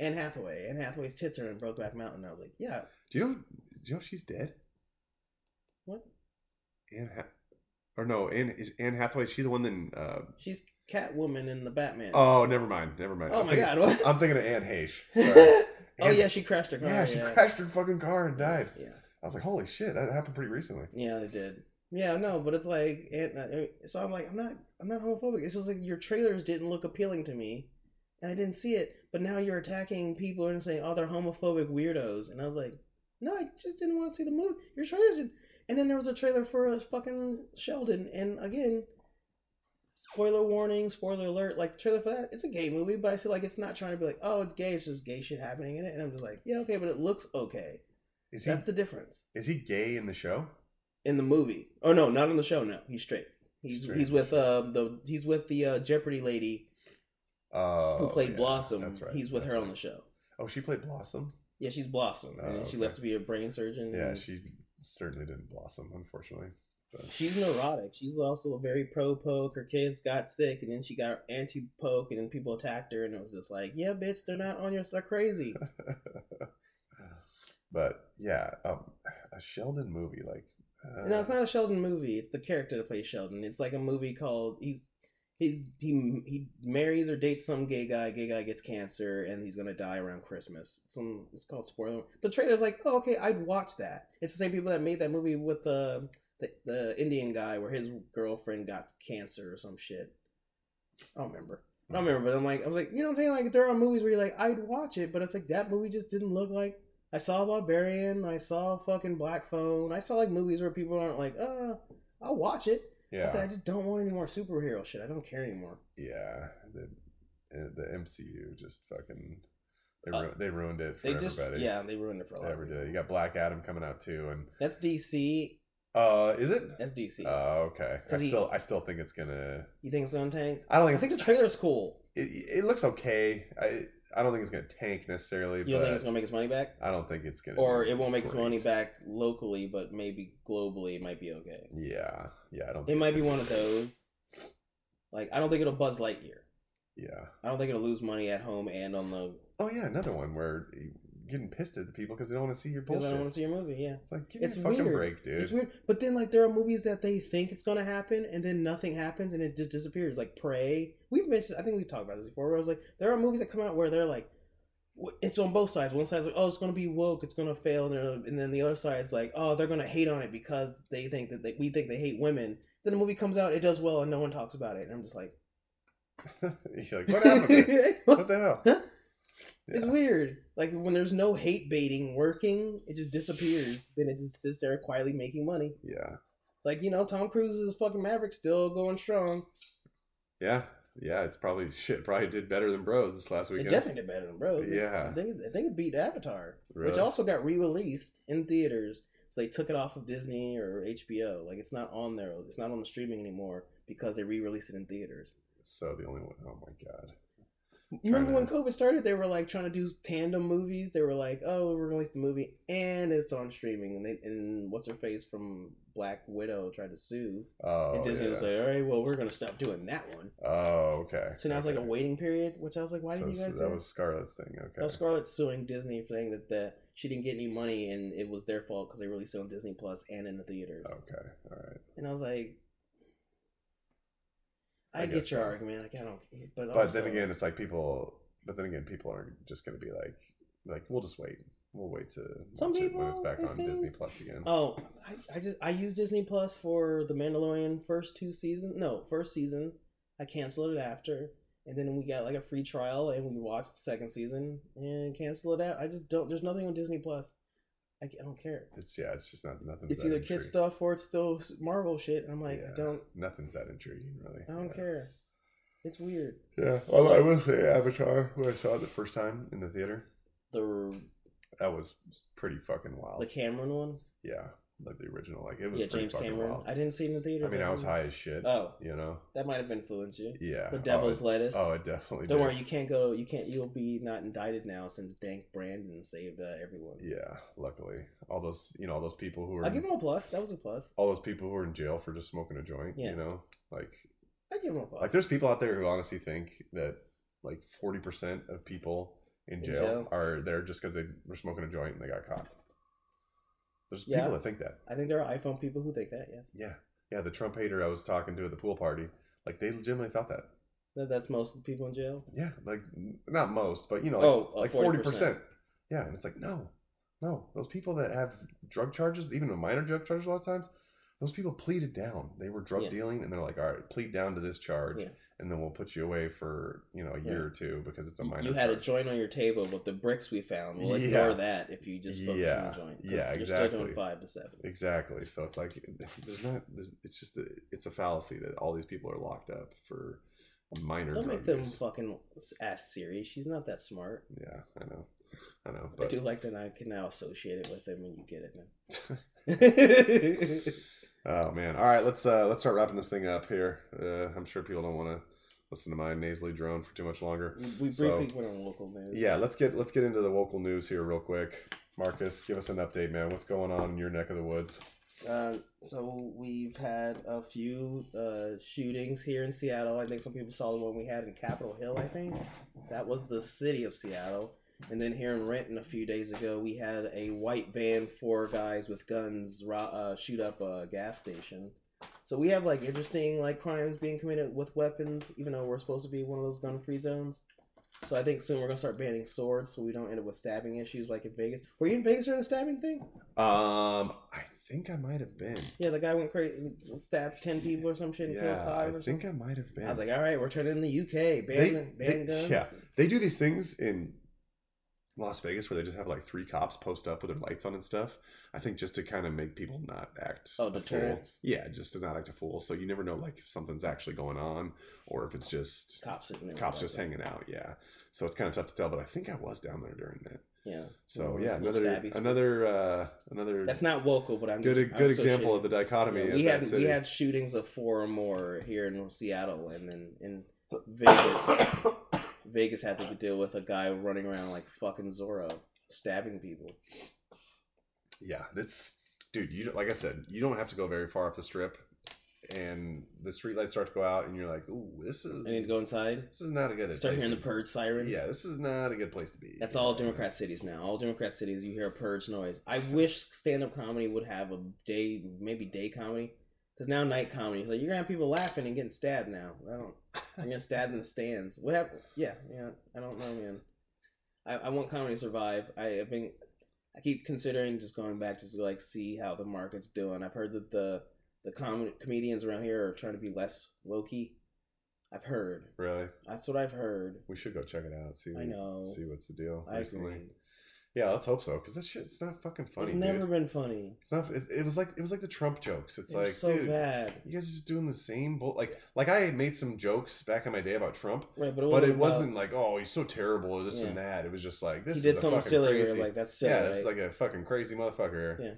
[SPEAKER 2] Anne Hathaway. Anne Hathaway's tits are in Brokeback Mountain. I was like, yeah.
[SPEAKER 1] Do you know? Do you know she's dead?
[SPEAKER 2] What?
[SPEAKER 1] Anne ha- or no? Anne is Anne Hathaway. She's the one that. Uh,
[SPEAKER 2] She's Catwoman in the Batman.
[SPEAKER 1] oh, never mind. Never mind.
[SPEAKER 2] Oh
[SPEAKER 1] I'm
[SPEAKER 2] my
[SPEAKER 1] thinking-
[SPEAKER 2] god! What?
[SPEAKER 1] I'm thinking of Anne Heche.
[SPEAKER 2] Oh
[SPEAKER 1] Anne-
[SPEAKER 2] yeah, she crashed her car.
[SPEAKER 1] yeah, she crashed her fucking car and died.
[SPEAKER 2] Yeah,
[SPEAKER 1] I was like, holy shit, that happened pretty recently.
[SPEAKER 2] yeah, it did. Yeah, no, but it's like, and, uh, so I'm like, I'm not, I'm not homophobic. It's just like your trailers didn't look appealing to me, and I didn't see it. But now you're attacking people and saying, oh, they're homophobic weirdos, and I was like, no, I just didn't want to see the movie. Your trailers, did. and then there was a trailer for a fucking Sheldon, and again, spoiler warning, spoiler alert. Like trailer for that, it's a gay movie, but I feel like it's not trying to be like, oh, it's gay. It's just gay shit happening in it, and I'm just like, yeah, okay, but it looks okay.
[SPEAKER 1] Is he
[SPEAKER 2] That's the difference
[SPEAKER 1] is he gay in the show?
[SPEAKER 2] in the movie. Oh no, not on the show. No, he's straight. He's
[SPEAKER 1] Straight.
[SPEAKER 2] he's with uh the he's with the uh, Jeopardy lady
[SPEAKER 1] Uh,
[SPEAKER 2] who played
[SPEAKER 1] yeah,
[SPEAKER 2] Blossom.
[SPEAKER 1] That's right.
[SPEAKER 2] He's with
[SPEAKER 1] that's
[SPEAKER 2] her
[SPEAKER 1] right.
[SPEAKER 2] on the show.
[SPEAKER 1] Oh, she played Blossom.
[SPEAKER 2] Yeah, she's Blossom,
[SPEAKER 1] Oh,
[SPEAKER 2] and she left to be a brain surgeon.
[SPEAKER 1] Yeah,
[SPEAKER 2] and
[SPEAKER 1] she certainly didn't blossom, unfortunately. But
[SPEAKER 2] she's neurotic. She's also a very pro poke. Her kids got sick, and then she got anti poke, and then people attacked her, and it was just like, yeah, bitch, they're not on your. They're crazy.
[SPEAKER 1] but yeah, um, a Sheldon movie like. Uh,
[SPEAKER 2] No, it's not a Sheldon movie. It's the character that plays Sheldon. It's like a movie called he's he's he he marries or dates some gay guy. Gay guy gets cancer and he's gonna die around Christmas. Some it's called spoiler. The trailer's like, oh okay, I'd watch that. It's the same people that made that movie with the the, the Indian guy where his girlfriend got cancer or some shit. I don't remember. I don't remember, but I'm like, I was like, you know what I'm saying? Like, there are movies where you're like, I'd watch it, but it's like that movie just didn't look like. I saw Barbarian, I saw fucking Black Phone, I saw like movies where people aren't like, uh, I'll watch it. I said, I just don't want any more superhero shit. I don't care anymore.
[SPEAKER 1] yeah. The uh, the MCU just fucking they
[SPEAKER 2] Uh,
[SPEAKER 1] they ruined it for
[SPEAKER 2] They just,
[SPEAKER 1] everybody.
[SPEAKER 2] yeah, they ruined it for a lot.
[SPEAKER 1] ever
[SPEAKER 2] of people.
[SPEAKER 1] You got Black Adam coming out too, and
[SPEAKER 2] That's DC.
[SPEAKER 1] uh, is it?
[SPEAKER 2] That's DC.
[SPEAKER 1] Oh, okay. I
[SPEAKER 2] he-
[SPEAKER 1] still I still think it's gonna.
[SPEAKER 2] you think it's gonna tank?
[SPEAKER 1] I don't think.
[SPEAKER 2] I
[SPEAKER 1] think
[SPEAKER 2] think the trailer's cool.
[SPEAKER 1] it, it looks okay. I I don't think it's gonna tank necessarily.
[SPEAKER 2] You
[SPEAKER 1] but
[SPEAKER 2] don't think it's gonna make its money back?
[SPEAKER 1] I don't think it's gonna.
[SPEAKER 2] Or it won't make its money back locally, but maybe globally it might be okay.
[SPEAKER 1] Yeah, yeah. I don't.
[SPEAKER 2] It might be one of those. Like, I don't think it'll Buzz Lightyear.
[SPEAKER 1] Yeah.
[SPEAKER 2] I don't think it'll lose money at home and on the.
[SPEAKER 1] Oh yeah, another one where getting pissed at the people because they don't want to see your
[SPEAKER 2] Because I don't want to see your movie, yeah.
[SPEAKER 1] It's like give me
[SPEAKER 2] It's
[SPEAKER 1] a fucking
[SPEAKER 2] weird.
[SPEAKER 1] break, dude.
[SPEAKER 2] It's weird, but then like there are movies that they think it's gonna happen, and then nothing happens, and it just disappears. Like Prey, we've mentioned. I think we talked about this before. Where I was like, there are movies that come out where they're like, it's on both sides. One side's like, oh, it's gonna be woke, it's gonna fail, and then- and then the other side's like, oh, they're gonna hate on it because they think that they, we think they hate women. Then the movie comes out, it does well, and no one talks about it. And I'm just like,
[SPEAKER 1] You're like, what happened? what the hell?
[SPEAKER 2] Huh? It's weird. Like when there's no hate baiting working, it just disappears. Then it just sits there quietly making money.
[SPEAKER 1] Yeah,
[SPEAKER 2] Like you know, Tom Cruise's fucking Maverick still going strong.
[SPEAKER 1] yeah, yeah. It's probably shit. Probably did better than Bros this last weekend.
[SPEAKER 2] It definitely did better than Bros.
[SPEAKER 1] Yeah.
[SPEAKER 2] I think I think it beat Avatar, which also got re-released in theaters. So they took it off of Disney or HBO. Like it's not on there. It's not on the streaming anymore because they re-released it in theaters.
[SPEAKER 1] So the only one oh my god.
[SPEAKER 2] Remember
[SPEAKER 1] Trying
[SPEAKER 2] when COVID started? They were like trying to do tandem movies. They were like, "Oh, we're gonna release the movie and it's on streaming." And they and what's her face from Black Widow tried to sue,
[SPEAKER 1] Oh,
[SPEAKER 2] and Disney
[SPEAKER 1] yeah.
[SPEAKER 2] was like, "All right, well, we're gonna stop doing that one."
[SPEAKER 1] oh, okay.
[SPEAKER 2] So now it's like a waiting period, which I was like, "Why
[SPEAKER 1] so,
[SPEAKER 2] didn't you
[SPEAKER 1] so
[SPEAKER 2] guys?"
[SPEAKER 1] that
[SPEAKER 2] do
[SPEAKER 1] was Scarlett's thing. Okay.
[SPEAKER 2] Now Scarlett's suing Disney for saying that the she didn't get any money and it was their fault because they released it on Disney Plus and in the theaters.
[SPEAKER 1] Okay. All right.
[SPEAKER 2] And I was like, I,
[SPEAKER 1] I
[SPEAKER 2] get your
[SPEAKER 1] so.
[SPEAKER 2] argument. Like I don't, but
[SPEAKER 1] But
[SPEAKER 2] also,
[SPEAKER 1] then again, it's like people. But then again, people are just going to be like, like we'll just wait. We'll wait to
[SPEAKER 2] Some
[SPEAKER 1] watch it when it's back
[SPEAKER 2] I
[SPEAKER 1] on
[SPEAKER 2] think-
[SPEAKER 1] Disney Plus again.
[SPEAKER 2] oh, I, I just I use Disney Plus for the Mandalorian first two seasons. No, first season. I canceled it after, and then we got like a free trial, and we watched the second season and canceled it out. I just don't. There's nothing on Disney Plus. I, I don't care.
[SPEAKER 1] It's yeah. It's just not nothing.
[SPEAKER 2] It's either kid stuff or it's still Marvel shit. And I'm like, I
[SPEAKER 1] Yeah.
[SPEAKER 2] don't.
[SPEAKER 1] Nothing's that intriguing, really.
[SPEAKER 2] I don't
[SPEAKER 1] yeah.
[SPEAKER 2] care. It's weird.
[SPEAKER 1] Yeah. Well, I will say Avatar when I saw it the first time in the theater.
[SPEAKER 2] The
[SPEAKER 1] That was pretty fucking wild.
[SPEAKER 2] the Cameron one.
[SPEAKER 1] yeah, like the original. Like it was
[SPEAKER 2] Yeah,
[SPEAKER 1] pretty
[SPEAKER 2] James
[SPEAKER 1] fucking
[SPEAKER 2] Cameron.
[SPEAKER 1] wild.
[SPEAKER 2] I didn't see it in the theater.
[SPEAKER 1] I mean, I was high as shit.
[SPEAKER 2] Oh,
[SPEAKER 1] You know.
[SPEAKER 2] that might have influenced you.
[SPEAKER 1] Yeah.
[SPEAKER 2] The Devil's
[SPEAKER 1] oh,
[SPEAKER 2] Lettuce.
[SPEAKER 1] oh, it definitely.
[SPEAKER 2] Don't
[SPEAKER 1] did.
[SPEAKER 2] worry, you can't go. You can't. You'll be not indicted now since Dank Brandon saved uh, everyone.
[SPEAKER 1] Yeah. Luckily, all those you know all those people who are.
[SPEAKER 2] I'll give him a plus. That was a plus.
[SPEAKER 1] all those people who are in jail for just smoking a joint.
[SPEAKER 2] Yeah.
[SPEAKER 1] You know, like
[SPEAKER 2] I give him a plus.
[SPEAKER 1] like there's people out there who honestly think that like forty percent of people in
[SPEAKER 2] In
[SPEAKER 1] jail,
[SPEAKER 2] jail?
[SPEAKER 1] are there just because they were smoking a joint and they got caught. There's
[SPEAKER 2] Yeah.
[SPEAKER 1] people that think that.
[SPEAKER 2] I think there are iPhone people who think that. Yes,
[SPEAKER 1] Yeah, yeah. The Trump hater I was talking to at the pool party, like they legitimately thought that.
[SPEAKER 2] That- that's most of the people in jail.
[SPEAKER 1] Yeah, like not most, but you know,
[SPEAKER 2] Oh,
[SPEAKER 1] like,
[SPEAKER 2] uh,
[SPEAKER 1] like forty
[SPEAKER 2] 40%.
[SPEAKER 1] percent. Yeah, and it's like no, no. Those people that have drug charges, even minor drug charges, a lot of times, those people pleaded down. They were drug
[SPEAKER 2] Yeah.
[SPEAKER 1] dealing, and they're like, all right, plead down to this charge,
[SPEAKER 2] Yeah.
[SPEAKER 1] and then we'll put you away for you know a year or two because it's a minor.
[SPEAKER 2] you had a joint on your table, but the bricks we found will ignore that if you just focus
[SPEAKER 1] Yeah.
[SPEAKER 2] on the joint.
[SPEAKER 1] Yeah,
[SPEAKER 2] You're still
[SPEAKER 1] exactly.
[SPEAKER 2] doing five to seven.
[SPEAKER 1] Exactly. So it's like there's not. It's just a, it's a fallacy that all these people are locked up for minor.
[SPEAKER 2] Don't make them
[SPEAKER 1] use.
[SPEAKER 2] fucking ask Siri. She's not that smart.
[SPEAKER 1] Yeah, I know. I know.
[SPEAKER 2] I do like that I can now associate it with them when you get it, man.
[SPEAKER 1] oh man. All right, let's uh let's start wrapping this thing up here. Uh, I'm sure people don't want to listen to my nasally drone for too much longer.
[SPEAKER 2] we
[SPEAKER 1] So-
[SPEAKER 2] briefly went on local news.
[SPEAKER 1] Yeah, let's get let's get into the local news here real quick. Marcus, give us an update, man. What's going on in your neck of the woods?
[SPEAKER 2] Uh, so we've had a few uh, shootings here in Seattle. I think some people saw the one we had in Capitol Hill. I think that was the city of Seattle. And then here in Renton, a few days ago, we had a white van, four guys with guns, uh, shoot up a gas station. So we have like interesting like crimes being committed with weapons, even though we're supposed to be one of those gun-free zones. So I think soon we're gonna start banning swords, so we don't end up with stabbing issues like in Vegas. Were you in Vegas during the stabbing thing?
[SPEAKER 1] Um, I think I might have been.
[SPEAKER 2] Yeah, the guy went crazy, stabbed ten people or some shit and killed
[SPEAKER 1] Yeah,
[SPEAKER 2] five.
[SPEAKER 1] I think
[SPEAKER 2] something.
[SPEAKER 1] I might have been.
[SPEAKER 2] I was like, all right, we're turning in the UK, ban,
[SPEAKER 1] They-
[SPEAKER 2] ban
[SPEAKER 1] they-
[SPEAKER 2] guns.
[SPEAKER 1] yeah. they do these things in Las Vegas where they just have like three cops post up with their lights on and stuff. I think just to kind of make people not act
[SPEAKER 2] Oh,
[SPEAKER 1] a fool.
[SPEAKER 2] deterrence.
[SPEAKER 1] Yeah, just to not act a fool. So you never know like if something's actually going on or if it's just
[SPEAKER 2] Cops
[SPEAKER 1] cops just hanging out. Yeah, so it's kind of tough to tell. But I think I was down there during that.
[SPEAKER 2] Yeah.
[SPEAKER 1] So yeah, another another uh, another
[SPEAKER 2] That's not local, but I'm
[SPEAKER 1] good
[SPEAKER 2] just, I'm
[SPEAKER 1] good example of the dichotomy.
[SPEAKER 2] Yeah, we had we had shootings of four or more here in Seattle, and then in Vegas, Vegas had to deal with a guy running around like fucking Zorro, stabbing people.
[SPEAKER 1] Yeah, that's dude. You like I said, you don't have to go very far off the strip, and the streetlights start to go out, and you're like, "Ooh, this is
[SPEAKER 2] I need to go inside.
[SPEAKER 1] this is not a good."
[SPEAKER 2] Start hearing the purge sirens.
[SPEAKER 1] Yeah, this is not a good place to be.
[SPEAKER 2] That's all Democrat cities now. All Democrat cities, you hear a purge noise. I wish stand-up comedy would have a day, maybe day comedy, because now night comedy, like you're gonna have people laughing and getting stabbed now. I don't. I'm gonna stab in the stands. What happened? Yeah, yeah. I don't know, man. I, I want comedy to survive. I, have been. I keep considering just going back just to like see how the market's doing. I've heard that the the com- comedians around here are trying to be less low key. I've heard.
[SPEAKER 1] Really,
[SPEAKER 2] That's what I've heard.
[SPEAKER 1] we should go check it out. See,
[SPEAKER 2] I know.
[SPEAKER 1] See what's the deal.
[SPEAKER 2] I
[SPEAKER 1] recently.
[SPEAKER 2] agree.
[SPEAKER 1] Yeah, let's hope so. Because that shit, it's not fucking funny.
[SPEAKER 2] it's never
[SPEAKER 1] dude.
[SPEAKER 2] been funny.
[SPEAKER 1] It's not. It, it was like it was like the Trump jokes. It's
[SPEAKER 2] It
[SPEAKER 1] like,
[SPEAKER 2] so
[SPEAKER 1] dude,
[SPEAKER 2] bad.
[SPEAKER 1] you guys are just doing the same bull. Like, like I made some jokes back in my day about Trump,
[SPEAKER 2] Right, but it wasn't.
[SPEAKER 1] it
[SPEAKER 2] about-
[SPEAKER 1] wasn't like, oh, he's so terrible or this
[SPEAKER 2] Yeah.
[SPEAKER 1] and that. It was just like this
[SPEAKER 2] he did
[SPEAKER 1] is
[SPEAKER 2] something silly.
[SPEAKER 1] crazy.
[SPEAKER 2] like that's silly.
[SPEAKER 1] yeah, it's
[SPEAKER 2] right?
[SPEAKER 1] like a fucking crazy motherfucker.
[SPEAKER 2] Yeah.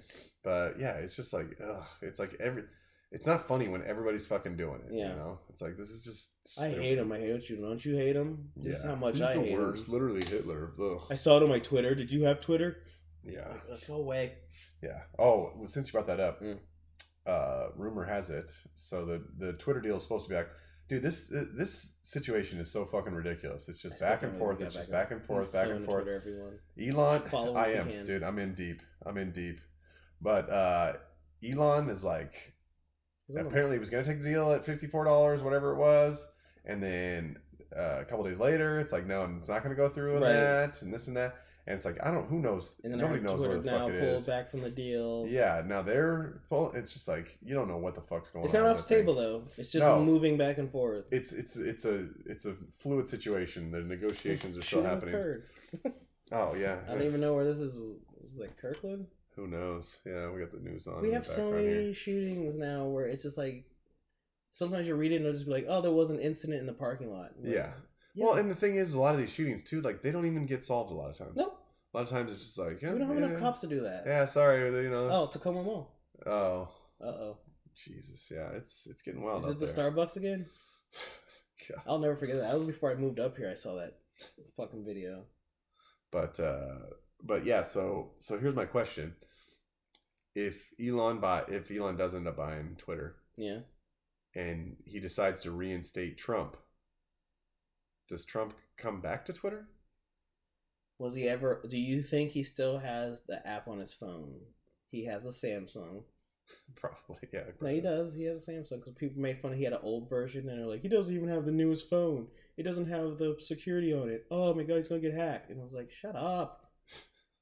[SPEAKER 1] But yeah, it's just like, ugh, it's like every. It's not funny when everybody's fucking doing it.
[SPEAKER 2] Yeah.
[SPEAKER 1] You know, it's like this is just.
[SPEAKER 2] I hate him. I hate you. Don't you hate him? This is
[SPEAKER 1] Yeah.
[SPEAKER 2] how much
[SPEAKER 1] He's
[SPEAKER 2] I
[SPEAKER 1] the
[SPEAKER 2] hate
[SPEAKER 1] worst.
[SPEAKER 2] him.
[SPEAKER 1] Literally Hitler. Ugh.
[SPEAKER 2] I saw it on my Twitter. Did you have Twitter?
[SPEAKER 1] Yeah.
[SPEAKER 2] Like, "Let's go away.
[SPEAKER 1] Yeah. Oh, well, since you brought that up,
[SPEAKER 2] Mm.
[SPEAKER 1] uh, rumor has it. So the the Twitter deal is supposed to be like, dude, this this situation is so fucking ridiculous. It's just back and forth. It's just
[SPEAKER 2] back
[SPEAKER 1] back and forth, back and forth.
[SPEAKER 2] Twitter, everyone.
[SPEAKER 1] Elon,
[SPEAKER 2] Follow
[SPEAKER 1] I am, dude. I'm in deep. I'm in deep. But uh, Elon is like,
[SPEAKER 2] He's on the-
[SPEAKER 1] apparently he was gonna take the deal at fifty four dollars, whatever it was, and then uh, a couple days later, it's like, no, it's not gonna go through with
[SPEAKER 2] Right.
[SPEAKER 1] that, and this and that. And it's like, I don't. Who knows?
[SPEAKER 2] And then
[SPEAKER 1] Nobody knows
[SPEAKER 2] Twitter
[SPEAKER 1] where the
[SPEAKER 2] now
[SPEAKER 1] fuck it
[SPEAKER 2] pulled
[SPEAKER 1] is.
[SPEAKER 2] back from the deal.
[SPEAKER 1] Yeah, now they're well, it's just like you don't know what the fuck's going
[SPEAKER 2] It's
[SPEAKER 1] on.
[SPEAKER 2] It's
[SPEAKER 1] not
[SPEAKER 2] off the table
[SPEAKER 1] thing.
[SPEAKER 2] though. It's just
[SPEAKER 1] No.
[SPEAKER 2] moving back and forth.
[SPEAKER 1] It's it's it's a it's a fluid situation. The negotiations are still happening. Oh yeah.
[SPEAKER 2] I don't even know where this is. This is like Kirkland.
[SPEAKER 1] Who knows? Yeah, we got the news on.
[SPEAKER 2] we have so many
[SPEAKER 1] here.
[SPEAKER 2] shootings now where it's just like sometimes you read it and it'll just be like, oh, there was an incident in the parking lot. Like,
[SPEAKER 1] Yeah. Well, and the thing is, a lot of these shootings too, like they don't even get solved a lot of times.
[SPEAKER 2] nope,
[SPEAKER 1] A lot of times it's just like, yeah,
[SPEAKER 2] we don't have
[SPEAKER 1] yeah,
[SPEAKER 2] enough cops to do that.
[SPEAKER 1] Yeah, sorry, you know.
[SPEAKER 2] Oh, Tacoma Mall.
[SPEAKER 1] Oh,
[SPEAKER 2] Uh oh.
[SPEAKER 1] Jesus, yeah, it's it's getting wild
[SPEAKER 2] Is it the
[SPEAKER 1] there.
[SPEAKER 2] Starbucks again?
[SPEAKER 1] Yeah.
[SPEAKER 2] I'll never forget that. That was before I moved up here. I saw that fucking video.
[SPEAKER 1] But uh but yeah, so so here's my question. If Elon buy if Elon does end up buying Twitter
[SPEAKER 2] Yeah.
[SPEAKER 1] and he decides to reinstate Trump, does Trump come back to Twitter?
[SPEAKER 2] Was he ever? Do you think he still has the app on his phone? He has a Samsung.
[SPEAKER 1] Probably, yeah.
[SPEAKER 2] No, he does. He has a Samsung because people made fun. Of he had an old version, and they're like, he doesn't even have the newest phone. It doesn't have the security on it. Oh my god, he's gonna get hacked. And I was like, shut up.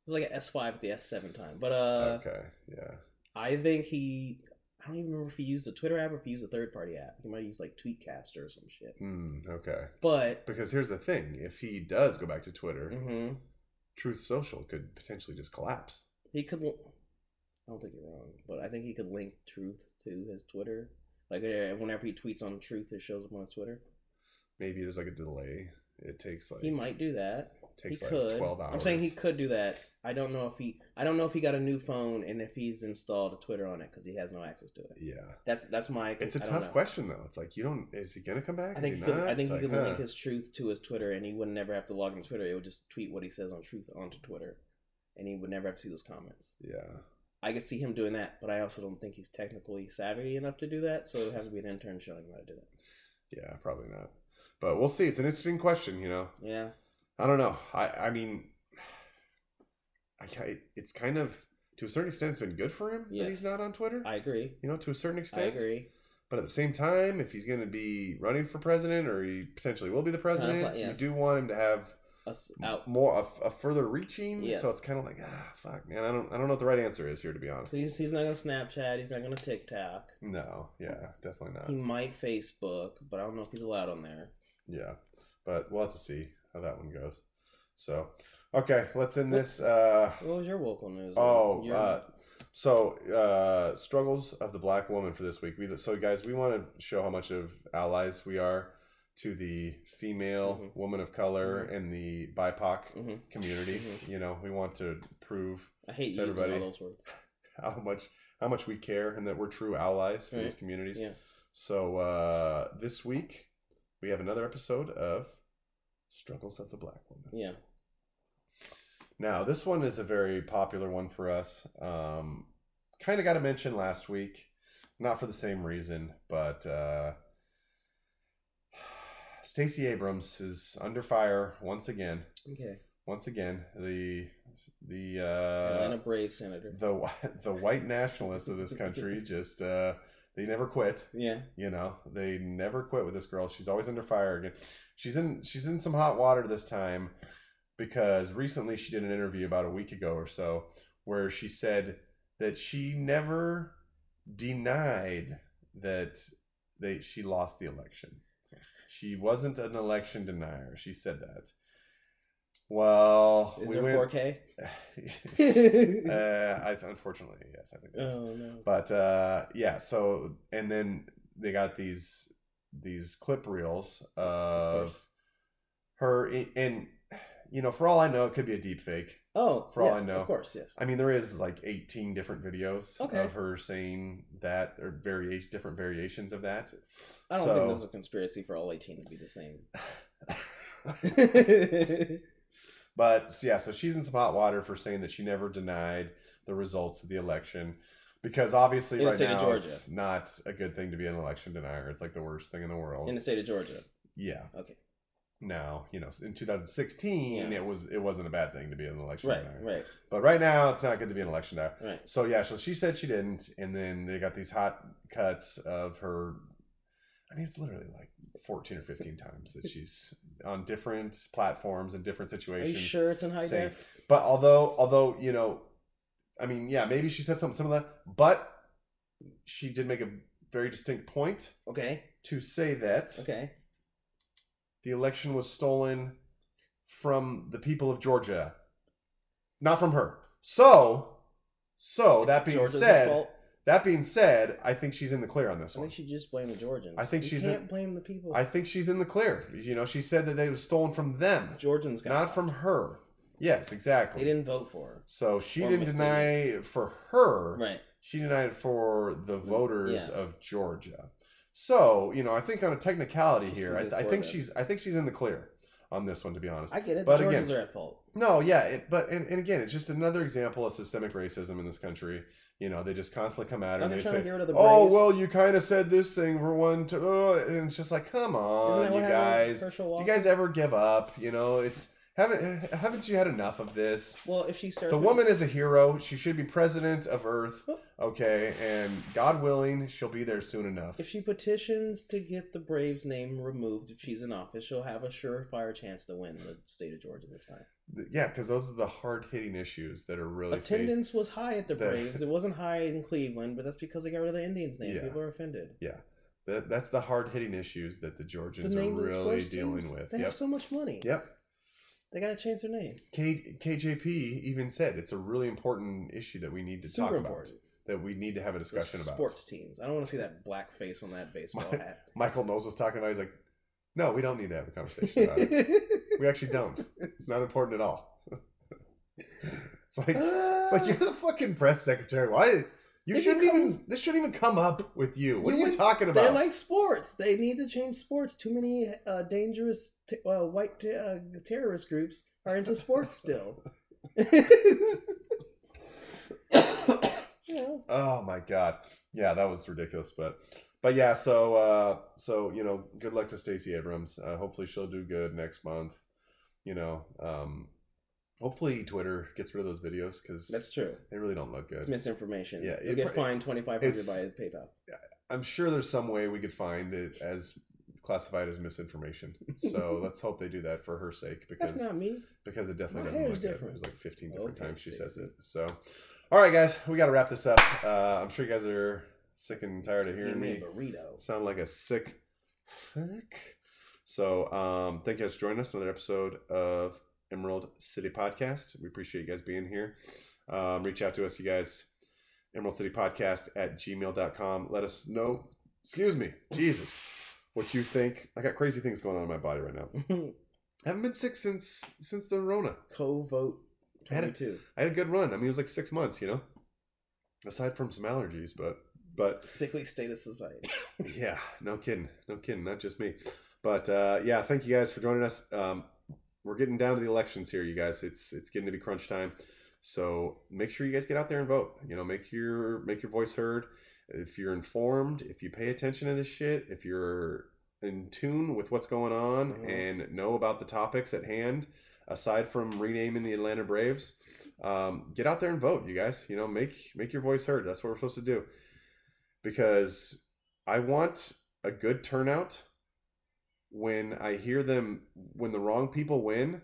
[SPEAKER 2] It was like an S five at the S seven time. But uh,
[SPEAKER 1] Okay, yeah.
[SPEAKER 2] I think he. I don't even remember if he used a Twitter app or if he used a third party app. He might use like Tweetcaster or some shit.
[SPEAKER 1] Hmm, okay.
[SPEAKER 2] But
[SPEAKER 1] Because here's the thing if he does go back to Twitter,
[SPEAKER 2] hmm
[SPEAKER 1] Truth Social could potentially just collapse.
[SPEAKER 2] he could. I don't think you're wrong, but I think he could link Truth to his Twitter. Like uh, whenever he tweets on Truth, it shows up on his Twitter.
[SPEAKER 1] Maybe there's like a delay. It takes like
[SPEAKER 2] He might do that.
[SPEAKER 1] Takes
[SPEAKER 2] he
[SPEAKER 1] like
[SPEAKER 2] could.
[SPEAKER 1] 12 hours.
[SPEAKER 2] I'm saying he could do that. I don't know if he. I don't know if he got a new phone and if he's installed a Twitter on it because he has no access to it.
[SPEAKER 1] Yeah.
[SPEAKER 2] That's that's my.
[SPEAKER 1] It's a tough
[SPEAKER 2] know.
[SPEAKER 1] question though. It's like you don't is he gonna come back?
[SPEAKER 2] I think he could. I think
[SPEAKER 1] It's
[SPEAKER 2] he could
[SPEAKER 1] like,
[SPEAKER 2] link his truth to his Twitter, and he would never have to log into Twitter. It would just tweet what he says on Truth onto Twitter, and he would never have to see those comments.
[SPEAKER 1] Yeah.
[SPEAKER 2] I could see him doing that, but I also don't think he's technically savvy enough to do that. So it would have to be an intern showing him how to do it.
[SPEAKER 1] Yeah, probably not. But we'll see. It's an interesting question, you know.
[SPEAKER 2] Yeah,
[SPEAKER 1] I don't know. I I mean I, I it's kind of to a certain extent it's been good for him that he's not on Twitter.
[SPEAKER 2] I agree.
[SPEAKER 1] you know, to a certain extent, I
[SPEAKER 2] agree.
[SPEAKER 1] But at the same time, if he's going to be running for president, or he potentially will be the president,
[SPEAKER 2] yes.
[SPEAKER 1] you do want him to have
[SPEAKER 2] out.
[SPEAKER 1] more a, a further reaching.
[SPEAKER 2] Yes.
[SPEAKER 1] So it's kind of like ah, fuck, man. I don't I don't know what the right answer is here, to be honest.
[SPEAKER 2] He's, he's not gonna Snapchat. He's not gonna TikTok.
[SPEAKER 1] No, yeah, definitely not.
[SPEAKER 2] He might Facebook, but I don't know if he's allowed on there.
[SPEAKER 1] Yeah, but we'll have to see how that one goes. So, okay, let's end this. Uh,
[SPEAKER 2] What was your local news?
[SPEAKER 1] oh,
[SPEAKER 2] Your-
[SPEAKER 1] uh, so uh, struggles of the black woman for this week. We so guys, we want to show how much of allies we are to the female
[SPEAKER 2] Mhm.
[SPEAKER 1] woman of color and the BIPOC
[SPEAKER 2] Mhm.
[SPEAKER 1] community.
[SPEAKER 2] Mhm.
[SPEAKER 1] You know, we want to prove
[SPEAKER 2] I hate
[SPEAKER 1] to
[SPEAKER 2] using
[SPEAKER 1] everybody.
[SPEAKER 2] those words.
[SPEAKER 1] how much how much we care and that we're true allies for these communities.
[SPEAKER 2] Yeah.
[SPEAKER 1] So uh, this week we have another episode of Struggles of the Black Woman.
[SPEAKER 2] Yeah.
[SPEAKER 1] Now this one is a very popular one for us. Um, kind of got to mention last week, not for the same reason, but uh, Stacey Abrams is under fire once again.
[SPEAKER 2] Okay.
[SPEAKER 1] Once again, the the uh,
[SPEAKER 2] Atlanta Brave senator.
[SPEAKER 1] the the white nationalists of this country just uh they never quit.
[SPEAKER 2] Yeah.
[SPEAKER 1] you know they never quit with this girl. She's always under fire again. She's in she's in some hot water this time because recently she did an interview about a week ago or so where she said that she never denied that they she lost the election. She wasn't an election denier. She said that well
[SPEAKER 2] Is
[SPEAKER 1] we
[SPEAKER 2] there
[SPEAKER 1] went-
[SPEAKER 2] 4K?
[SPEAKER 1] uh, I unfortunately, yes, I think it is.
[SPEAKER 2] oh no.
[SPEAKER 1] But uh, yeah, so and then they got these these clip reels of
[SPEAKER 2] course.
[SPEAKER 1] her, and you know, for all I know, it could be a deep fake.
[SPEAKER 2] Oh,
[SPEAKER 1] For all I know.
[SPEAKER 2] Of course, yes.
[SPEAKER 1] I mean, there is like eighteen different videos
[SPEAKER 2] Okay.
[SPEAKER 1] of her saying that, or variation, different variations of that.
[SPEAKER 2] I don't
[SPEAKER 1] so,
[SPEAKER 2] think there's a conspiracy for all 18 to be the same.
[SPEAKER 1] But yeah, so she's in some hot water for saying that she never denied the results of the election. Because obviously,
[SPEAKER 2] In
[SPEAKER 1] right
[SPEAKER 2] state of
[SPEAKER 1] now,
[SPEAKER 2] Georgia.
[SPEAKER 1] it's not a good thing to be an election denier. It's like the worst thing in the world.
[SPEAKER 2] In the state of Georgia.
[SPEAKER 1] yeah.
[SPEAKER 2] Okay.
[SPEAKER 1] Now, you know, in 2016,
[SPEAKER 2] Yeah.
[SPEAKER 1] it was it wasn't a bad thing to be an election
[SPEAKER 2] Right,
[SPEAKER 1] denier.
[SPEAKER 2] right,
[SPEAKER 1] But right now, it's not good to be an election denier.
[SPEAKER 2] right.
[SPEAKER 1] So yeah, so she said she didn't, and then they got these hot cuts of her. I mean, it's literally like fourteen or fifteen times that she's on different platforms and different
[SPEAKER 2] Are you
[SPEAKER 1] situations.
[SPEAKER 2] sure it's in high def?
[SPEAKER 1] But although, although you know, I mean, yeah, maybe she said something similar, but she did make a very distinct point
[SPEAKER 2] Okay,
[SPEAKER 1] to say that
[SPEAKER 2] okay.
[SPEAKER 1] the election was stolen from the people of Georgia, not from her. So, so that being
[SPEAKER 2] Georgia's
[SPEAKER 1] said? That being said, I think she's in the clear on this
[SPEAKER 2] I
[SPEAKER 1] one.
[SPEAKER 2] think she just blamed the Georgians.
[SPEAKER 1] I think
[SPEAKER 2] you
[SPEAKER 1] she's
[SPEAKER 2] can't
[SPEAKER 1] in-
[SPEAKER 2] blame the people.
[SPEAKER 1] I think she's in the clear. You know, she said that they was stolen from them,
[SPEAKER 2] Georgians got
[SPEAKER 1] not from her. Yes, exactly.
[SPEAKER 2] They didn't vote for her.
[SPEAKER 1] So she
[SPEAKER 2] Or
[SPEAKER 1] didn't deny for her.
[SPEAKER 2] Right.
[SPEAKER 1] She denied it for the mm, voters
[SPEAKER 2] yeah.
[SPEAKER 1] of Georgia. So you know, I think on a technicality
[SPEAKER 2] Just
[SPEAKER 1] here, I, I
[SPEAKER 2] for
[SPEAKER 1] think she's I think she's in the clear on this one. To be honest,
[SPEAKER 2] I get it.
[SPEAKER 1] But
[SPEAKER 2] the
[SPEAKER 1] again-
[SPEAKER 2] Georgians are at fault.
[SPEAKER 1] no, yeah, it, but and, and again, it's just another example of systemic racism in this country. You know, they just constantly come at her and
[SPEAKER 2] they
[SPEAKER 1] they
[SPEAKER 2] trying to
[SPEAKER 1] say,
[SPEAKER 2] get rid of the
[SPEAKER 1] "Oh, well, you kind of said this thing for one, to, uh," and it's just like, come on, you
[SPEAKER 2] what happened with
[SPEAKER 1] guys, do you guys ever give up? You know, it's Haven't haven't you had enough of this?
[SPEAKER 2] Well, if she starts,
[SPEAKER 1] The woman is a hero. She should be president of Earth.
[SPEAKER 2] Oh.
[SPEAKER 1] Okay, and God willing, she'll be there soon enough.
[SPEAKER 2] if she petitions to get the Braves name removed if she's in office, she'll have a surefire chance to win the state of Georgia this time.
[SPEAKER 1] Yeah, because those are the hard hitting issues that are really
[SPEAKER 2] Attendance was high at the Braves. It wasn't high in Cleveland, but that's because they got rid of the Indians name.
[SPEAKER 1] Yeah.
[SPEAKER 2] People are offended.
[SPEAKER 1] Yeah, that, that's the hard hitting issues that the Georgians
[SPEAKER 2] the
[SPEAKER 1] are
[SPEAKER 2] name of the
[SPEAKER 1] really dealing
[SPEAKER 2] teams,
[SPEAKER 1] with.
[SPEAKER 2] They
[SPEAKER 1] Yep.
[SPEAKER 2] have so much money.
[SPEAKER 1] Yep.
[SPEAKER 2] They got to change their name.
[SPEAKER 1] K, KJP even said it's a really important issue that we need to
[SPEAKER 2] Super
[SPEAKER 1] talk about. That we need to have a discussion about.
[SPEAKER 2] sports teams. I don't want to see that black face on that baseball
[SPEAKER 1] My-
[SPEAKER 2] hat.
[SPEAKER 1] Michael knows what's talking about. He's like, no, we don't need to have a conversation about it. We actually don't. It's not important at all. it's like it's like you're the fucking press secretary. Why you
[SPEAKER 2] It
[SPEAKER 1] shouldn't
[SPEAKER 2] becomes-
[SPEAKER 1] even this shouldn't even come up with you. What
[SPEAKER 2] You
[SPEAKER 1] are you
[SPEAKER 2] would-
[SPEAKER 1] talking about?
[SPEAKER 2] They're like sports. They need to change sports. Too many uh, dangerous t- uh, white t- uh, terrorist groups are into sports still. know,
[SPEAKER 1] oh my god. Yeah, that was ridiculous, but but yeah, so uh so you know, good luck to Stacey Abrams. Uh, hopefully she'll do good next month. You know, um hopefully Twitter gets rid of those videos cuz
[SPEAKER 2] that's true.
[SPEAKER 1] they really don't look good.
[SPEAKER 2] It's misinformation.
[SPEAKER 1] Yeah,
[SPEAKER 2] you get fined twenty five hundred by PayPal.
[SPEAKER 1] I'm sure there's some way we could find it as classified as misinformation. So let's hope they do that for her sake because
[SPEAKER 2] That's not me.
[SPEAKER 1] because it definitely
[SPEAKER 2] My
[SPEAKER 1] doesn't look
[SPEAKER 2] is
[SPEAKER 1] good.
[SPEAKER 2] different.
[SPEAKER 1] There's like 15 different
[SPEAKER 2] Okay,
[SPEAKER 1] times she says it. So, all right, guys, we got to wrap this up. Uh, I'm sure you guys are sick and tired of hearing
[SPEAKER 2] me burrito.
[SPEAKER 1] sound like a sick fuck. So, um, thank you guys for joining us. Another episode of Emerald City Podcast. We appreciate you guys being here. Um, reach out to us, you guys. Emerald City Podcast at gmail.com. Let us know, excuse me, Jesus, what you think. I got crazy things going on in my body right now. I haven't been sick since since the Rona.
[SPEAKER 2] Co-vote
[SPEAKER 1] I had a-. I had a good run. I mean, it was like six months, you know, aside from some allergies, but but
[SPEAKER 2] Sickly state of society.
[SPEAKER 1] yeah, no kidding, no kidding, not just me. But uh, yeah, thank you guys for joining us. Um, we're getting down to the elections here, you guys. It's it's getting to be crunch time, so make sure you guys get out there and vote. You know, make your make your voice heard. If you're informed, if you pay attention to this shit, if you're in tune with what's going on
[SPEAKER 2] Mhm.
[SPEAKER 1] and know about the topics at hand, aside from renaming the Atlanta Braves, um, get out there and vote, you guys. You know, make make your voice heard. That's what we're supposed to do. Because I want a good turnout when I hear them when the wrong people win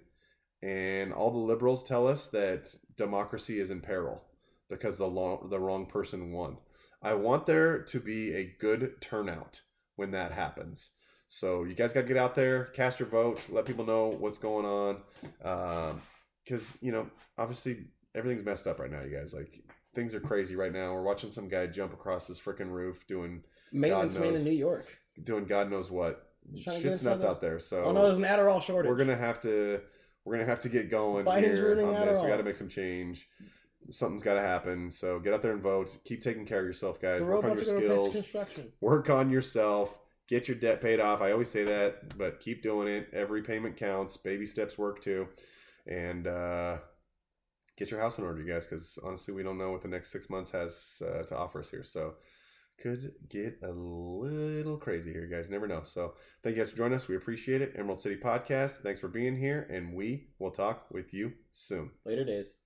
[SPEAKER 1] and all the liberals tell us that democracy is in peril because the long, the wrong person won. I want there to be a good turnout when that happens. So you guys got to get out there, cast your vote, let people know what's going on, um, because you know obviously everything's messed up right now. You guys like things are crazy right now. We're watching some guy jump across this freaking roof doing
[SPEAKER 2] Maintenance man in New York.
[SPEAKER 1] doing God knows what.
[SPEAKER 2] Just trying to get
[SPEAKER 1] Shit's nuts out there. So
[SPEAKER 2] Oh no, there's an Adderall shortage.
[SPEAKER 1] we're gonna have to we're gonna have to get going
[SPEAKER 2] Biden's
[SPEAKER 1] here on this. We
[SPEAKER 2] Adderall.
[SPEAKER 1] got to make some change. Something's got to happen. So get out there and vote. Keep taking care of yourself, guys. Work on your
[SPEAKER 2] are going to replace
[SPEAKER 1] skills. Work on yourself. Get your debt paid off. I always say that, but keep doing it. Every payment counts. Baby steps work too, and uh, get your house in order, you guys. Because honestly, we don't know what the next six months has uh, to offer us here. So could get a little crazy here, you guys. Never know. So thank you guys for joining us. We appreciate it. Emerald City Podcast. Thanks for being here, and we will talk with you soon.
[SPEAKER 2] Later days.